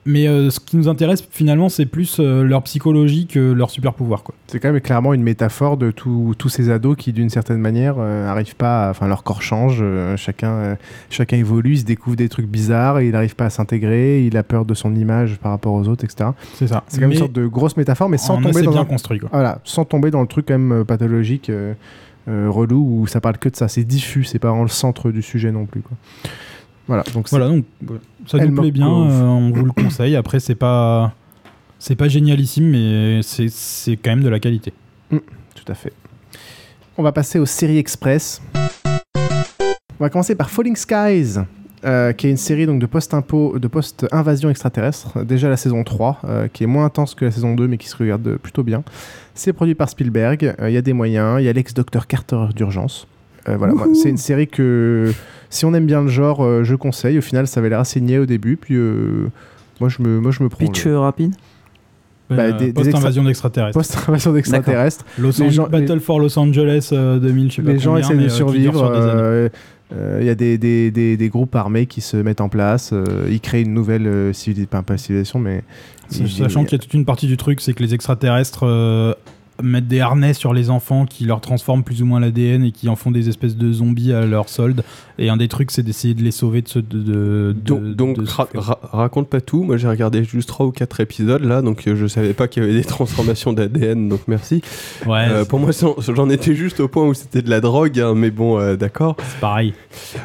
Mais euh, ce qui nous intéresse finalement, c'est plus euh, leur psychologie que leur super pouvoir. C'est quand même clairement une métaphore de tous ces ados qui, d'une certaine manière, euh, arrivent pas. Enfin, leur corps change, euh, chacun, euh, chacun évolue, il se découvre des trucs bizarres, et il n'arrive pas à s'intégrer, il a peur de son image par rapport aux autres, etc. C'est ça. C'est quand même une sorte de grosse métaphore, mais sans en tomber dans bien un- construit, quoi. Voilà, sans tomber dans le truc quand même euh, pathologique. euh, euh, relou où ça parle que de ça, c'est diffus, c'est pas vraiment le centre du sujet non plus. Quoi. Voilà, donc Voilà, ça Elle nous plaît bien, euh, on vous le conseille. Après, c'est pas c'est pas génialissime, mais c'est quand même de la qualité. Mm, tout à fait. On va passer aux séries express. On va commencer par Falling Skies, euh, qui est une série donc, de post-impôt, de post-invasion extraterrestre. Déjà la saison 3, euh, qui est moins intense que la saison 2, mais qui se regarde plutôt bien. C'est produit par Spielberg. Il y a des moyens. Il y a l'ex-docteur Carter d'urgence. Euh, voilà, c'est une série que, si on aime bien le genre, euh, je conseille. Au final, ça avait l'air assez niais au début, puis euh, moi, je me, moi, je me prends. Pitch rapide Bah, Euh, des- Post-invasion extra- d'extraterrestres. Post-invasion d'extraterrestres. Les Battle for Los Angeles euh, 2000, je sais pas les gens essaient de survivre. Il y a des, des, des, des groupes armés qui se mettent en place. euh, ils créent une nouvelle euh, civilisation, pas, pas civilisation, mais. Sachant qu'il y a toute une partie du truc, c'est que les extraterrestres mettent des harnais sur les enfants qui leur transforment plus ou moins l'ADN et qui en font des espèces de zombies à leur solde. Et un des trucs, c'est d'essayer de les sauver de ce. De, de- Donc, de- donc de- ra- ra- raconte pas tout. Moi, j'ai regardé juste 3 ou 4 épisodes là, donc euh, je savais pas qu'il y avait des transformations d'ADN, donc merci. Ouais, Euh, pour moi, j'en étais juste au point où c'était de la drogue, hein, mais bon, euh, d'accord. C'est pareil.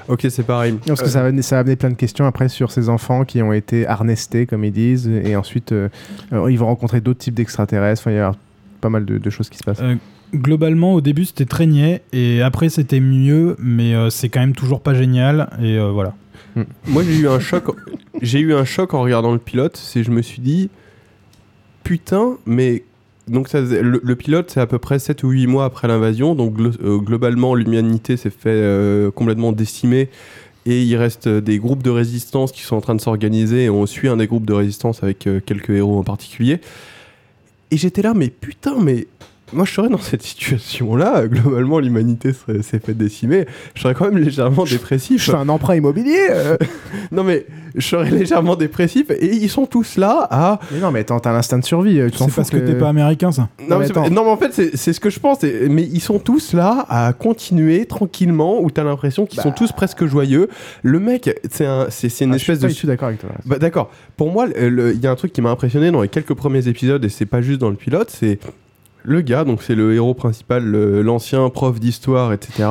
Ok, c'est pareil. Parce que ça a, amené, ça a amené plein de questions après sur ces enfants qui ont été harnestés, comme ils disent, et ensuite ils vont rencontrer d'autres types d'extraterrestres. Enfin, il y a pas mal de, de choses qui se passent. Euh, globalement, au début, c'était très niais et après, c'était mieux, mais euh, c'est quand même toujours pas génial. Et euh, voilà. Moi, j'ai eu un choc. J'ai eu un choc en regardant le pilote. C'est je me suis dit, putain, mais donc ça, le, le pilote, c'est à peu près 7 ou 8 mois après l'invasion. Donc glo- euh, globalement, l'humanité s'est fait euh, complètement décimer. Et il reste des groupes de résistance qui sont en train de s'organiser. Et on suit un des groupes de résistance avec euh, quelques héros en particulier. Et j'étais là, mais putain, mais moi je serais dans cette situation-là. Globalement, l'humanité serait- s'est fait décimer. Je serais quand même légèrement dépressif. Je fais un emprunt immobilier. euh. non, mais je serais légèrement dépressif. Et ils sont tous là à. Mais non, mais attends, t'as l'instinct de survie. euh, Tu t'en fous parce que t'es pas américain, ça. Non, mais mais, non, mais en fait, c'est c'est ce que je pense. et- Mais ils sont tous là à continuer tranquillement, où t'as l'impression qu'ils sont tous presque joyeux. Le mec, c'est un, c'est c'est une Ah, je suis espèce pas de. du tout d'accord avec toi. Bah, D'accord. Pour moi, il y a un truc qui m'a impressionné dans les quelques premiers épisodes, et c'est pas juste dans le pilote, c'est le gars, donc c'est le héros principal, l'ancien prof d'histoire, etc.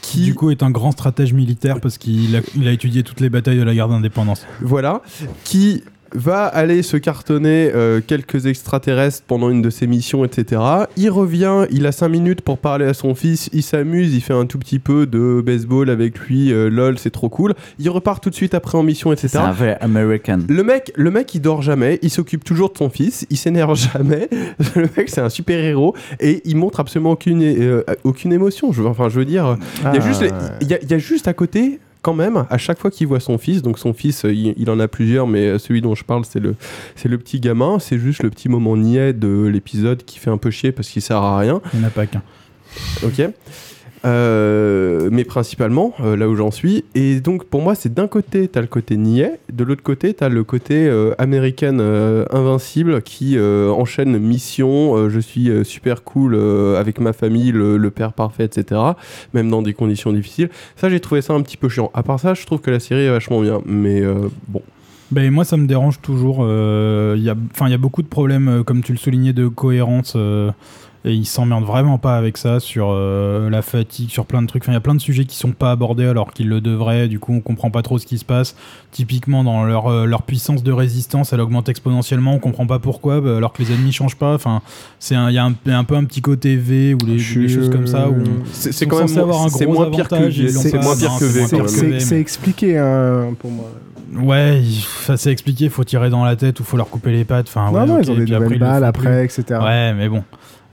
Qui, Du coup, est un grand stratège militaire parce qu'il a, a étudié toutes les batailles de la guerre d'indépendance. voilà, qui va aller se cartonner euh, quelques extraterrestres pendant une de ses missions, etc. Il revient, il a 5 minutes pour parler à son fils, il s'amuse, il fait un tout petit peu de baseball avec lui, euh, lol, c'est trop cool. Il repart tout de suite après en mission, etc. C'est un vrai American. Le mec, le mec, il dort jamais, il s'occupe toujours de son fils, il s'énerve jamais. Le mec, c'est un super héros et il montre absolument aucune, euh, aucune émotion. Je, veux- enfin, je veux dire, il y a Ah, y a, y a juste à côté. Quand même, à chaque fois qu'il voit son fils, donc son fils, euh, il, il en a plusieurs, mais euh, celui dont je parle, c'est le, c'est le petit gamin. C'est juste le petit moment niais de l'épisode qui fait un peu chier parce qu'il sert à rien. Il n'y en a pas qu'un. Ok. Euh, mais principalement, euh, là où j'en suis. Et donc, pour moi, c'est d'un côté, t'as le côté niais, de l'autre côté, t'as le côté euh, américaine euh, invincible qui enchaîne mission. je suis super cool avec ma famille, le, père parfait, etc. Même dans des conditions difficiles. Ça, j'ai trouvé ça un petit peu chiant. À part ça, je trouve que la série est vachement bien. Mais bon. Ben, moi, ça me dérange toujours. Il y, a- y a beaucoup de problèmes, comme tu le soulignais, de cohérence. Euh, et ils s'emmerdent vraiment pas avec ça, sur euh, la fatigue, sur plein de trucs. Enfin, il y a plein de sujets qui sont pas abordés alors qu'ils le devraient. Du coup, on comprend pas trop ce qui se passe. Typiquement, dans leur, euh, leur puissance de résistance, elle augmente exponentiellement. On comprend pas pourquoi, bah, alors que les ennemis changent pas. Enfin, c'est un- il y a un, un peu un petit côté V ou les, des choses comme ça. Où on- C'est- quand même c'est gros moins pire que C'est moins pire que V, C'est expliqué hein, pour moi. Ouais, enfin, c'est expliqué, faut tirer dans la tête ou faut leur couper les pattes. Enfin, Non, ouais, non, ils ont des nouvelles balles après, etc. Ouais, mais bon.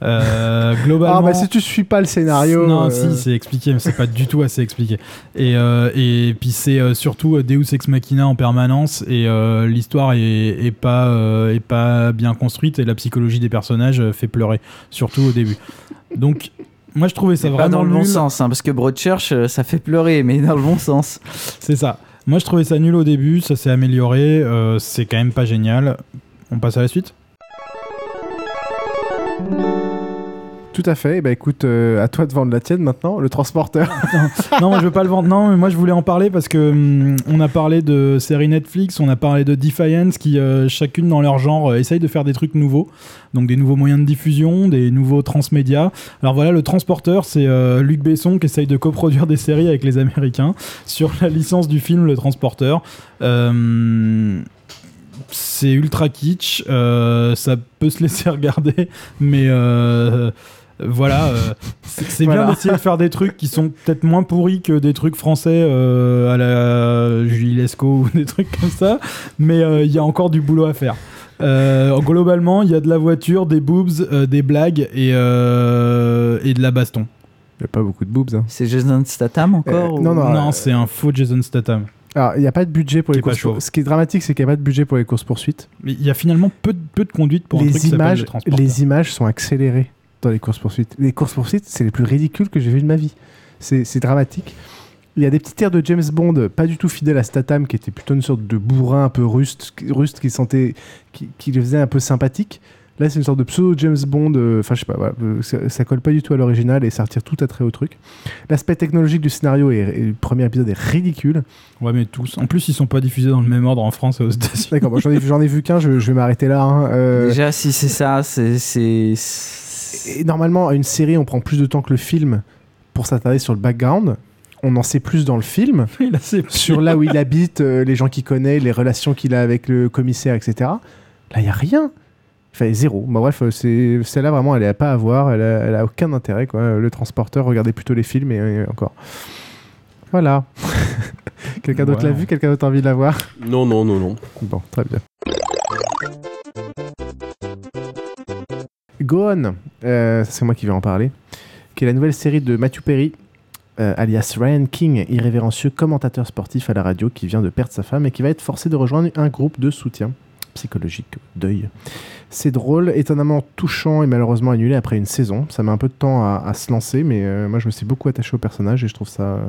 Euh, globalement. Ah, bah si tu suis pas le scénario. Non, euh, si, c'est expliqué, mais c'est pas du tout assez expliqué. Et, euh, et puis c'est euh, surtout Deus Ex Machina en permanence, et euh, l'histoire est, est pas, euh, est pas bien construite, et la psychologie des personnages fait pleurer, surtout au début. Donc, moi je trouvais ça Mais pas vraiment dans le bon nul. sens, hein, parce que Broadchurch, euh, ça fait pleurer, mais dans le bon sens. C'est ça. Moi, je trouvais ça nul au début, ça s'est amélioré, euh, c'est quand même pas génial. On passe à la suite? Tout à fait. Bah écoute, euh, à toi de vendre la tienne maintenant, le transporteur. non, moi, je veux pas le vendre. Non, mais moi je voulais en parler parce que hum, on a parlé de séries Netflix, on a parlé de Defiance qui euh, chacune dans leur genre euh, essaye de faire des trucs nouveaux, donc des nouveaux moyens de diffusion, des nouveaux transmédias. Alors voilà, le transporteur, c'est Luc Besson qui essaye de coproduire des séries avec les Américains sur la licence du film Le Transporteur. C'est ultra kitsch, ça peut se laisser regarder, mais voilà, euh, c'est Voilà. bien d'essayer de faire des trucs qui sont peut-être moins pourris que des trucs français euh, à la Julie Lescaut ou des trucs comme ça, mais euh, il y a encore du boulot à faire. Euh, globalement, il y a de la voiture, des boobs, euh, des blagues et, euh, et de la baston. Il n'y a pas beaucoup de boobs. hein. C'est Jason Statham encore ou- non, non, Non, euh, c'est un faux Jason Statham. Alors, il n'y a pas de budget pour les courses. chauve. Ce qui est dramatique, c'est qu'il n'y a pas de budget pour les courses poursuites. Mais il y a finalement peu de, peu de conduite pour un truc Les qui s'appelle images, le les images sont accélérées dans les courses poursuites. Les courses poursuites, c'est les plus ridicules que j'ai vues de ma vie. C'est dramatique. Il y a des petits airs de James Bond, pas du tout fidèles à Statham, qui était plutôt une sorte de bourrin un peu ruste, ruste qui sentait, qui, qui le faisait un peu sympathique. Là, c'est une sorte de pseudo James Bond. euh, Enfin, je sais pas, voilà, euh, ça, ça colle pas du tout à l'original et ça retire tout attrait au truc. L'aspect technologique du scénario et, et le premier épisode est ridicule. Ouais, mais tous. En plus, ils sont pas diffusés dans le même ordre en France et aux États-Unis. D'accord, bon, j'en ai, j'en ai vu qu'un, je, je vais m'arrêter là. hein. Euh, Déjà, si c'est ça, c'est. Et normalement, à une série, on prend plus de temps que le film pour s'attarder sur le background. On en sait plus dans le film, Il a ses- sur là où il habite, euh, les gens qu'il connaît, les relations qu'il a avec le commissaire, etc. Là, il n'y a rien. Enfin, zéro. Bon, bref, euh, c'est celle-là, vraiment, elle n'est pas à voir. Elle a, elle a aucun intérêt. Quoi. Le transporteur, regardez plutôt les films et, et encore. Voilà. Quelqu'un d'autre l'a vu? Quelqu'un d'autre a envie de la voir? Non, non, non, non. Bon, très bien. Go On, euh, c'est moi qui vais en parler, qui est la nouvelle série de Matthew Perry, euh, alias Ryan King, irrévérencieux commentateur sportif à la radio qui vient de perdre sa femme et qui va être forcé de rejoindre un groupe de soutien psychologique, deuil. C'est drôle, étonnamment touchant et malheureusement annulé après une saison. Ça met un peu de temps à, se lancer, mais euh, moi je me suis beaucoup attaché au personnage et je trouve ça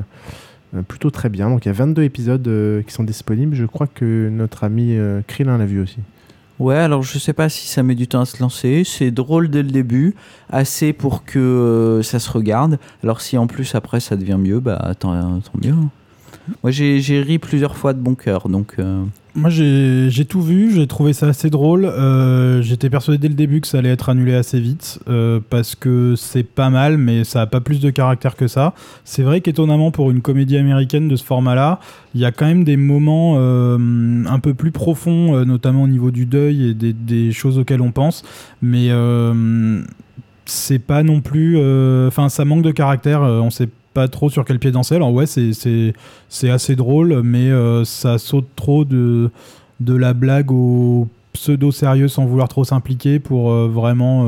plutôt très bien. Donc il y a 22 épisodes qui sont disponibles. Je crois que notre ami Krillin l'a vu aussi. Ouais, alors je sais pas si ça met du temps à se lancer. C'est drôle dès le début, assez pour que euh, ça se regarde. Alors si en plus après ça devient mieux, bah tant, tant mieux. Moi j'ai ri plusieurs fois de bon cœur, donc. euh, Moi, j'ai tout vu, j'ai trouvé ça assez drôle. Euh, J'étais persuadé dès le début que ça allait être annulé assez vite, euh, parce que c'est pas mal, mais ça a pas plus de caractère que ça. C'est vrai qu'étonnamment, pour une comédie américaine de ce format-là, il y a quand même des moments un peu plus profonds, notamment au niveau du deuil et des, des choses auxquelles on pense, mais c'est pas non plus. Enfin, ça manque de caractère, on sait trop sur quel pied danser. Alors ouais, c'est- assez drôle, mais euh, ça saute trop de, de la blague au pseudo sérieux sans vouloir trop s'impliquer pour euh, vraiment.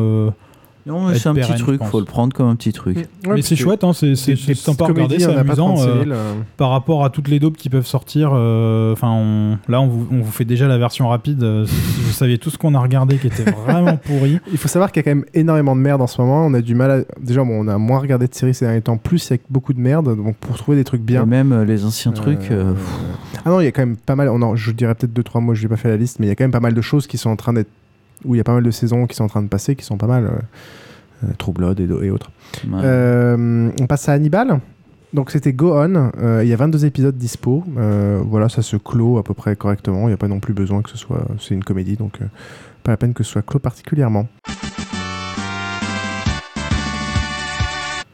Non, mais être c'est un petit pérenne, truc, pense. faut le prendre comme un petit truc. mais c'est chouette, hein, c'est sympa à regarder, c'est amusant. 36 000, euh, euh. par rapport à toutes les daubes qui peuvent sortir, euh, enfin, on- là, on vous, on vous fait déjà la version rapide. euh, si vous saviez tout ce qu'on a regardé qui était vraiment pourri. Il faut savoir qu'il y a quand même énormément de merde en ce moment. On a du mal à... Déjà, bon, on a moins regardé de séries ces derniers temps, plus avec beaucoup de merde. Donc pour trouver des trucs bien. Et même les anciens trucs. euh, Ah non, il y a quand même pas mal. On en- je dirais peut-être 2-3 mois, je n'ai pas fait la liste, mais il y a quand même pas mal de choses qui sont en train d'être. Où il y a pas mal de saisons qui sont en train de passer, qui sont pas mal. Euh, euh, True Blood et, et autres. Ouais. Euh, on passe à Hannibal. Donc c'était Go On. Euh, il y a 22 épisodes dispo. Voilà, ça se clôt à peu près correctement. Il n'y a pas non plus besoin que ce soit. C'est une comédie, donc pas la peine que ce soit clos particulièrement.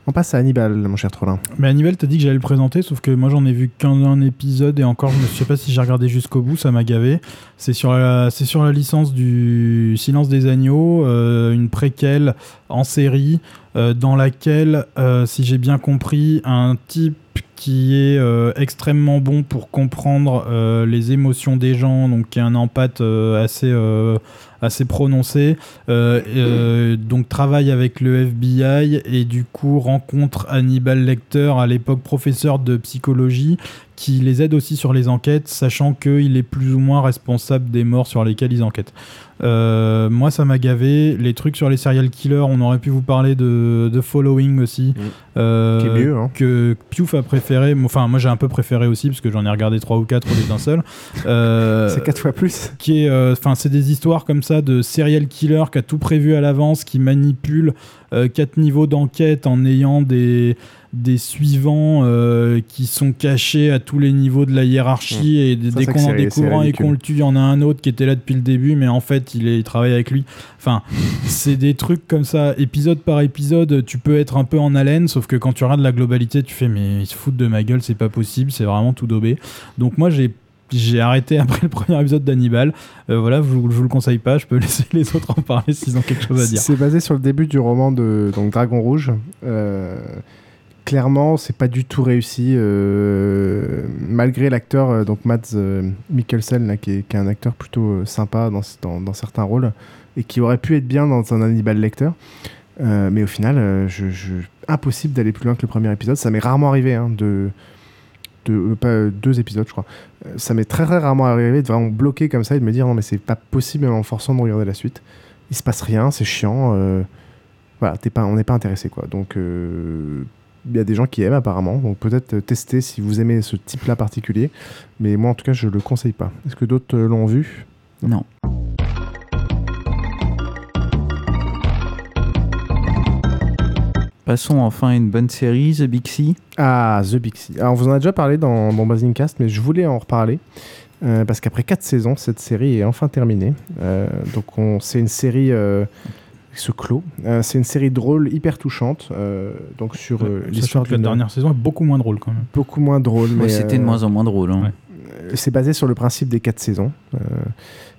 On passe à Hannibal, mon cher Trollin. Mais Hannibal, t'as dit que j'allais le présenter, sauf que moi j'en ai vu qu'un épisode et encore, je ne sais pas si j'ai regardé jusqu'au bout, ça m'a gavé. C'est sur la, licence du Silence des agneaux, euh, une préquelle en série euh, dans laquelle, euh, si j'ai bien compris, un type qui est euh, extrêmement bon pour comprendre euh, les émotions des gens, donc qui a un empathe euh, assez, euh, assez prononcé. Donc travaille avec le FBI et du coup rencontre Hannibal Lecter, à l'époque professeur de psychologie, qui les aide aussi sur les enquêtes, sachant qu'il est plus ou moins responsable des morts sur lesquelles ils enquêtent. Euh, moi, ça m'a gavé. Les trucs sur les serial killers, on aurait pu vous parler de, de Following aussi. euh, Qui est mieux, hein. Que Piouf a préféré. Enfin, moi, j'ai un peu préféré aussi, parce que j'en ai regardé 3 ou 4 au lieu d'un seul. Euh, C'est quatre fois plus. Qui est, euh, enfin, c'est des histoires comme ça de serial killer qui a tout prévu à l'avance, qui manipule euh, quatre niveaux d'enquête en ayant des des suivants euh, qui sont cachés à tous les niveaux de la hiérarchie Mmh. et dès c'est qu'on en découvre un et qu'on le tue, il y en a un autre qui était là depuis le début, mais en fait il, est, il travaille avec lui. Enfin, c'est des trucs comme ça, épisode par épisode, tu peux être un peu en haleine, sauf que quand tu regardes la globalité, tu fais mais ils se foutent de ma gueule, c'est pas possible, c'est vraiment tout daubé. Donc moi j'ai j'ai arrêté après le premier épisode d'Hannibal. Euh, voilà, je, vous- je vous le conseille pas. Je peux laisser les autres en parler s'ils ont quelque chose à dire. C'est basé sur le début du roman de donc, Dragon Rouge. Euh, clairement, c'est pas du tout réussi. euh, malgré l'acteur, euh, donc Mads euh, Mikkelsen, qui, est, un acteur plutôt sympa dans, certains rôles et qui aurait pu être bien dans un Hannibal Lecter. Mais au final, impossible d'aller plus loin que le premier épisode. Ça m'est rarement arrivé hein, de, pas deux épisodes, je crois. Ça m'est très, très rarement arrivé de vraiment bloquer comme ça et de me dire non mais c'est pas possible en forçant de regarder la suite. Il se passe rien, c'est chiant. voilà, on n'est pas intéressé quoi. Donc il y a des gens qui aiment apparemment, donc peut-être euh, tester si vous aimez ce type-là particulier. Mais moi en tout cas je le conseille pas. Est-ce que d'autres euh, l'ont vu? Non. Passons enfin à une bonne série, The Big C. Ah, The Big C. Alors, on vous en a déjà parlé dans, dans Basingcast, mais je voulais en reparler. euh, parce qu'après 4 saisons, cette série est enfin terminée. Euh, donc, on- c'est une série euh, se clôt. Euh, c'est une série drôle, hyper touchante. euh, donc, sur euh, l'histoire que la dernière saison est beaucoup moins drôle quand même. Beaucoup moins drôle. Ouais, C'était de euh, moins en moins drôle. hein. euh, C'est basé sur le principe des 4 saisons. euh,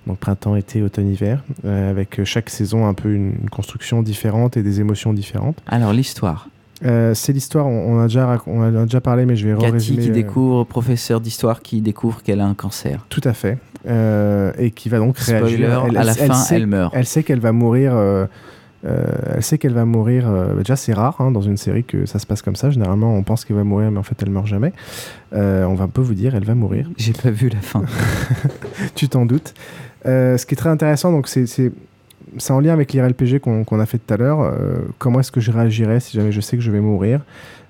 donc, printemps, été, automne, hiver. euh, avec chaque saison un peu une, une construction différente et des émotions différentes. Alors, l'histoire. Euh, c'est l'histoire, on, on a déjà, rac- on en a déjà parlé, mais je vais Cathy résumer. qui euh, découvre, professeur d'histoire qui découvre qu'elle a un cancer. Tout à fait. Euh, et qui va donc Spoiler, réagir. à la fin, sait, elle meurt. Elle sait qu'elle va mourir. elle sait qu'elle va mourir. déjà, c'est rare hein, dans une série que ça se passe comme ça. Généralement, on pense qu'elle va mourir, mais en fait, elle meurt jamais. On va un peu vous dire, elle va mourir. J'ai pas vu la fin. tu t'en doutes. Ce qui est très intéressant, donc c'est c'est en lien avec l'IRLPG qu'on a fait tout à l'heure. Euh, comment est-ce que je réagirais si jamais je sais que je vais mourir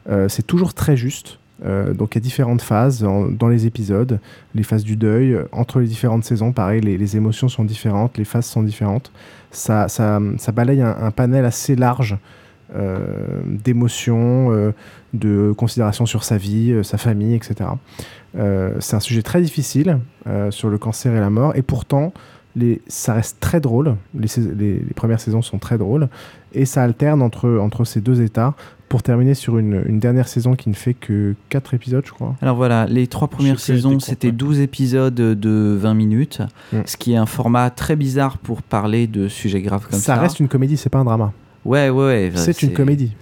Euh, C'est toujours très juste. Euh, donc il y a différentes phases dans les épisodes, les phases du deuil, entre les différentes saisons, pareil, les, émotions sont différentes, les phases sont différentes. Ça, ça, ça balaye un, panel assez large d'émotions, de considérations sur sa vie, sa famille, etc. C'est un sujet très difficile sur le cancer et la mort, et pourtant, les, ça reste très drôle. Les, les- les premières saisons sont très drôles, et ça alterne entre, entre ces deux états pour terminer sur une, une dernière saison qui ne fait que 4 épisodes, je crois. Alors voilà, les trois premières saisons, c'était 12 épisodes de 20 minutes, Mm. ce qui est un format très bizarre pour parler de sujets graves comme ça. ça reste une comédie, c'est pas un drama. Ouais, ouais, ouais. C'est une comédie.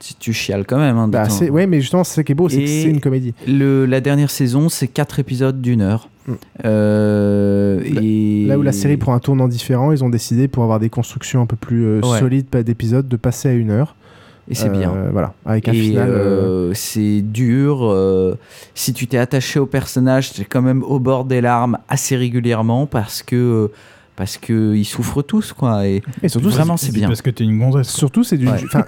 Tu, tu chiales quand même. Hein, Bah, ouais, mais justement, c'est ça qui est beau, c'est que c'est une comédie. Le, la dernière saison, c'est 4 épisodes d'une heure. Euh, et... Mm. Là où la série prend un tournant différent, ils ont décidé pour avoir des constructions un peu plus euh, Ouais. solides pas d'épisodes de passer à une heure. Et c'est Euh, bien. Voilà, avec un Et, final. euh, euh, c'est dur. euh, si tu t'es attaché au personnage, tu es quand même au bord des larmes assez régulièrement parce que parce que ils souffrent tous quoi. Et, Et surtout, vraiment c'est bien. Parce que t'es une gonzesse. Surtout, c'est. Ouais.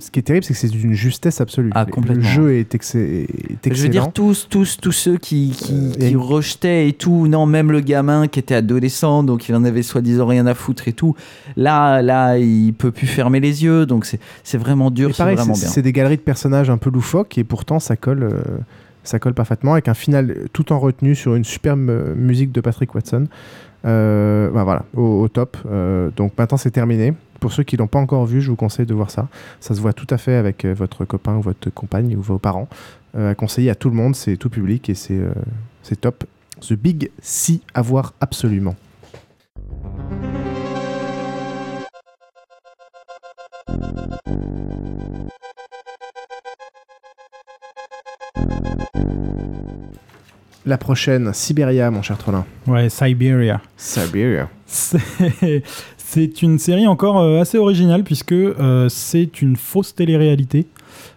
ce qui est terrible, c'est que c'est d'une justesse absolue. Ah, Le- complètement. Le jeu est, ex- est excellent. Je veux dire, tous, tous, tous ceux qui, qui, Euh, qui rejetaient et tout, non, même le gamin qui était adolescent, donc il en avait soi-disant rien à foutre et tout, là, là, il peut plus fermer les yeux, donc c'est vraiment dur, c'est vraiment c'est bien. c'est des galeries de personnages un peu loufoques et pourtant ça colle, euh, ça colle parfaitement avec un final tout en retenue sur une superbe euh, musique de Patrick Watson. Euh, bah voilà, au, au top. Donc maintenant c'est terminé. Pour ceux qui l'ont pas encore vu, je vous conseille de voir ça. Ça se voit tout à fait avec euh, votre copain ou votre compagne ou vos parents. Euh, à conseiller à tout le monde, c'est tout public et c'est euh, c'est top. The Big Si à voir absolument. La prochaine, Siberia, mon cher Trollin. Ouais, Siberia. Siberia. C'est une série encore euh, assez originale puisque euh, c'est une fausse télé-réalité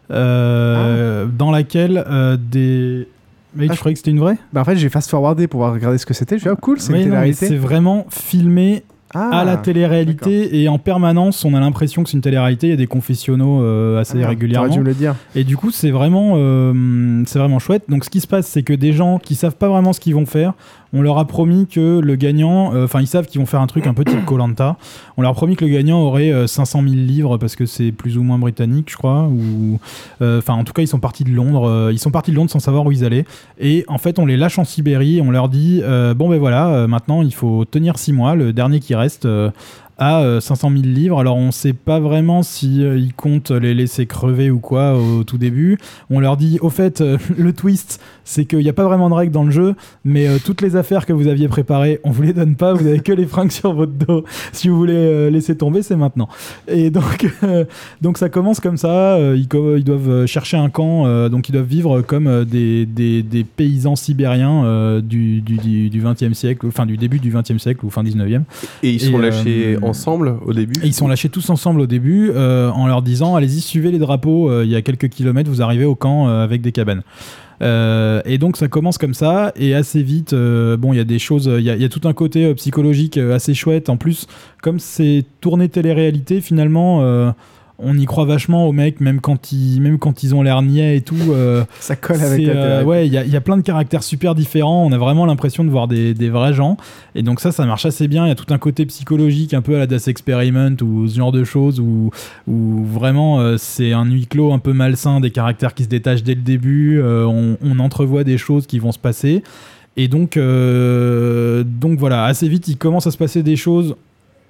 euh, dans laquelle des. Mais Ah, tu croyais que c'était une vraie? Bah en fait, j'ai fast-forwardé pour voir regarder ce que c'était. Je suis ah, cool, c'est Oui. C'est vraiment filmé Ah, à la télé-réalité et en permanence, on a l'impression que c'est une télé-réalité. Il y a des confessionnaux euh, assez Ah, régulièrement. dû me le dire. Et du coup, c'est vraiment, euh, c'est vraiment chouette. Donc, ce qui se passe, c'est que des gens qui savent pas vraiment ce qu'ils vont faire, on leur a promis que le gagnant, euh, enfin, ils savent qu'ils vont faire un truc un peu type Colanta. On leur a promis que le gagnant aurait euh, 500 000 livres parce que c'est plus ou moins britannique, je crois. Ou, euh, enfin, en tout cas, ils sont partis de Londres. euh, ils sont partis de Londres sans savoir où ils allaient. Et en fait, on les lâche en Sibérie. On leur dit, euh, bon ben voilà, euh, maintenant, il faut tenir 6 mois. Le dernier qui reste. Euh, à euh, 500 000 livres. Alors on sait pas vraiment si euh, ils comptent les laisser crever ou quoi au tout début. On leur dit au fait euh, le twist c'est qu'il n'y a pas vraiment de règles dans le jeu, mais euh, toutes les affaires que vous aviez préparées, on vous les donne pas. Vous avez que les fringues sur votre dos. Si vous voulez euh, laisser tomber, c'est maintenant. Et donc euh, donc ça commence comme ça. euh, ils, doivent euh, chercher un camp, euh, donc ils doivent vivre comme euh, des, des, des paysans sibériens euh, du, du, du, du 20e siècle, enfin du début du 20e siècle ou fin 19e. Et ils sont euh, lâchés ensemble au début. Et ils sont lâchés tous ensemble au début euh, en leur disant allez-y suivez les drapeaux euh, il y a quelques kilomètres vous arrivez au camp euh, avec des cabanes. Euh, et donc ça commence comme ça et assez vite euh, bon il y a des choses il y, y a tout un côté euh, psychologique euh, assez chouette. En plus comme c'est tourné télé-réalité finalement euh, on y croit vachement aux mecs même quand ils même quand ils ont l'air niais et tout euh, Ça colle avec la euh, ouais il y, a- y a plein de caractères super différents. On a vraiment l'impression de voir des, des vrais gens. Et donc ça ça marche assez bien. Il y a tout un côté psychologique un peu à la Das Experiment ou ce genre de choses où, où vraiment euh, c'est un huis clos un peu malsain des caractères qui se détachent dès le début on, on entrevoit des choses qui vont se passer. Et donc, donc voilà, assez vite, il commence à se passer des choses.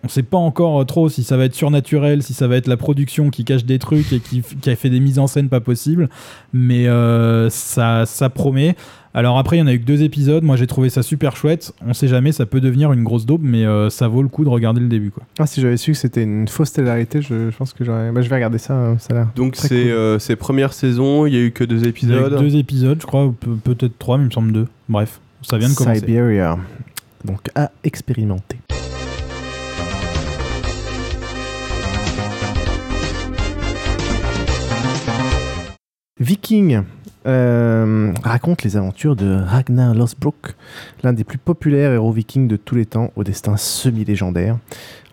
On sait pas encore trop si ça va être surnaturel, si ça va être la production qui cache des trucs et qui, qui a fait des mises en scène pas possibles, mais euh, ça, ça promet. Alors après, il y en a eu que deux épisodes. Moi, j'ai trouvé ça super chouette. On sait jamais, ça peut devenir une grosse daube, mais euh, ça vaut le coup de regarder le début, quoi. Ah, si j'avais su que c'était une fausse télé-réalité, je, je pense que j'aurais. Bah, je vais regarder ça, euh, ça a l'air. Donc c'est cool. euh, c'est première saison, il y a eu que deux Il y a eu épisodes. deux épisodes, je crois, pe- peut-être trois, mais il me semble deux. Bref, ça vient de commencer. Siberia. Donc à expérimenter. Viking euh, raconte les aventures de Ragnar Lothbrok, l'un des plus populaires héros vikings de tous les temps au destin semi-légendaire.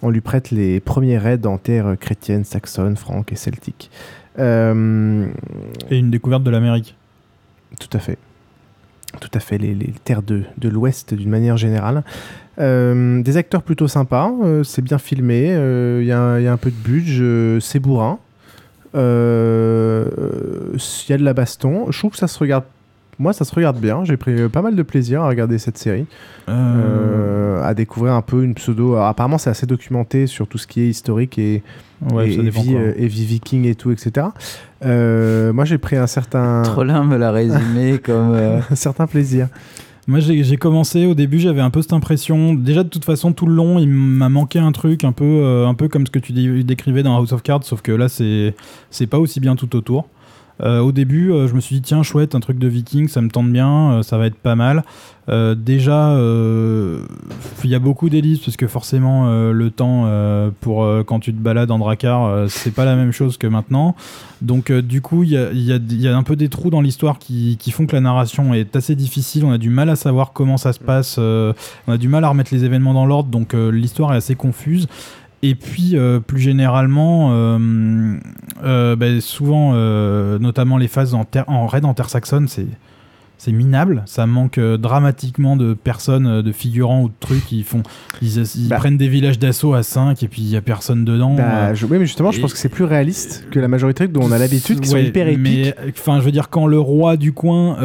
On lui prête les premiers raids en terre chrétienne, saxonne, franque et celtique. Euh, Et une découverte de l'Amérique. tout à fait. Tout à fait, les, les terres de, de l'Ouest d'une manière générale. Euh, des acteurs plutôt sympas, c'est bien filmé, il y, a un- il y a un peu de budget, c'est bourrin. Euh, Il y a de la baston. Je trouve que ça se regarde. Moi, ça se regarde bien. J'ai pris euh, pas mal de plaisir à regarder cette série. Euh, à découvrir un peu une pseudo. Alors, apparemment, c'est assez documenté sur tout ce qui est historique et, Ouais, et, vie, euh, et vie viking et tout, etc. Euh, moi, j'ai pris un certain. Trollin me l'a résumé comme. euh, un certain plaisir. Moi, j'ai commencé au début, j'avais un peu cette impression. Déjà, de toute façon, tout le long, il m'a manqué un truc, un peu, euh, comme ce que tu dé- décrivais dans House of Cards, sauf que là, c'est pas aussi bien tout autour. Euh, au début, euh, je me suis dit, tiens, chouette, un truc de viking, ça me tente bien, euh, ça va être pas mal. Déjà, il y a beaucoup d'hélices, parce que forcément, le temps pour quand tu te balades en Drakkar, euh, c'est pas la même chose que maintenant. Donc, du coup, il y a, y a- y a un peu des trous dans l'histoire qui, qui font que la narration est assez difficile. On a du mal à savoir comment ça se passe, on a du mal à remettre les événements dans l'ordre, donc l'histoire est assez confuse. Et puis, euh, plus généralement, euh, euh, ben, souvent, notamment les phases en, en raid en terre saxonne, c'est c'est minable. Ça manque euh, dramatiquement de personnes, euh, de figurants ou de trucs. Ils font, ils, ils Bah. prennent des villages d'assaut à 5 et puis il y a personne dedans. Bah, Euh, je- oui, mais justement, je pense que c'est plus réaliste que la majorité dont on a l'habitude, qui sont hyper épiques. Mais enfin, je veux dire, quand le roi du coin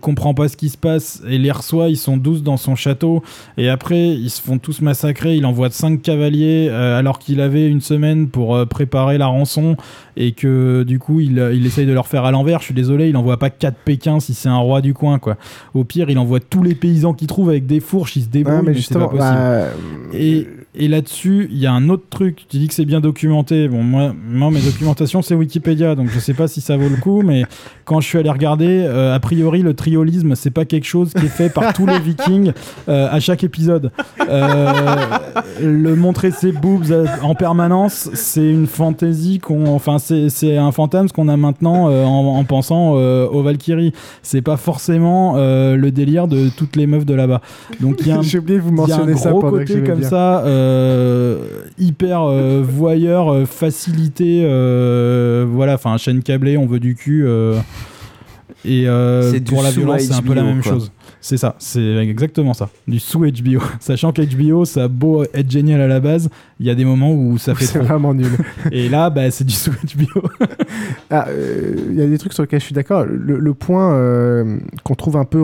comprend pas ce qui se passe et les reçoit, ils sont 12 dans son château et après ils se font tous massacrer. Il envoie 5 cavaliers alors qu'il avait une semaine pour préparer la rançon et que du coup il, il essaye de leur faire à l'envers. Je suis désolé, il envoie pas 4 Pékins si c'est un roi du coin quoi. Au pire, il envoie tous les paysans qu'il trouve avec des fourches, ils se débrouillent, Ouais, mais mais c'est pas possible. bah, Et, et là-dessus, il y a un autre truc. Tu dis que c'est bien documenté. Bon, moi, moi, mes documentations, c'est Wikipédia, donc je sais pas si ça vaut le coup, mais quand je suis allé regarder, euh, a priori, le triolisme, c'est pas quelque chose qui est fait par tous les Vikings euh, à chaque épisode. Euh, le montrer ses boobs en permanence, c'est une fantaisie qu'on, enfin, c'est un fantasme qu'on a maintenant euh, en, en pensant euh, aux Valkyries. C'est pas forcément euh, le délire de toutes les meufs de là-bas. Donc il y a un, J'ai oublié de vous il y a un mentionner ça que côté comme ça, euh, hyper euh, voyeur, facilité, euh, voilà, enfin chaîne câblée, on veut du cul. euh, et euh, pour la violence, c'est un peu la même quoi. chose. C'est ça, c'est exactement ça. Du sous HBO. Sachant qu'HBO, ça a beau être génial à la base, il y a des moments où ça fait C'est vraiment nul. Et là, bah, c'est du sous HBO. Ah, euh, Il y a des trucs sur lesquels je suis d'accord. Le, le point euh, qu'on trouve un peu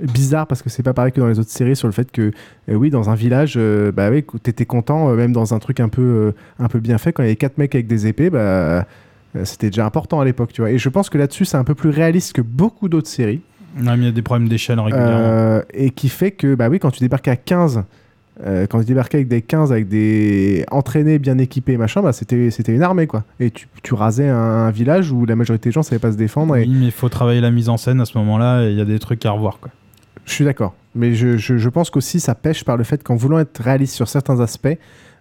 bizarre parce que c'est pas pareil que dans les autres séries sur le fait que euh, oui dans un village euh, bah oui t'étais content euh, même dans un truc un peu un peu bien fait quand il y avait quatre mecs avec des épées bah c'était déjà important à l'époque tu vois et je pense que là-dessus c'est un peu plus réaliste que beaucoup d'autres séries Non, mais il y a des problèmes d'échelle régulièrement. euh, et qui fait que, bah oui, quand tu débarques à 15, euh, quand tu débarquais avec des 15, avec des entraînés, bien équipés, machin, bah c'était, c'était une armée, quoi. Et tu, tu rasais un, un village où la majorité des gens savaient pas se défendre. Et Oui, mais il faut travailler la mise en scène à ce moment-là, et il y a des trucs à revoir. Quoi. je suis d'accord. Mais je, je, je pense qu'aussi ça pêche par le fait qu'en voulant être réaliste sur certains aspects,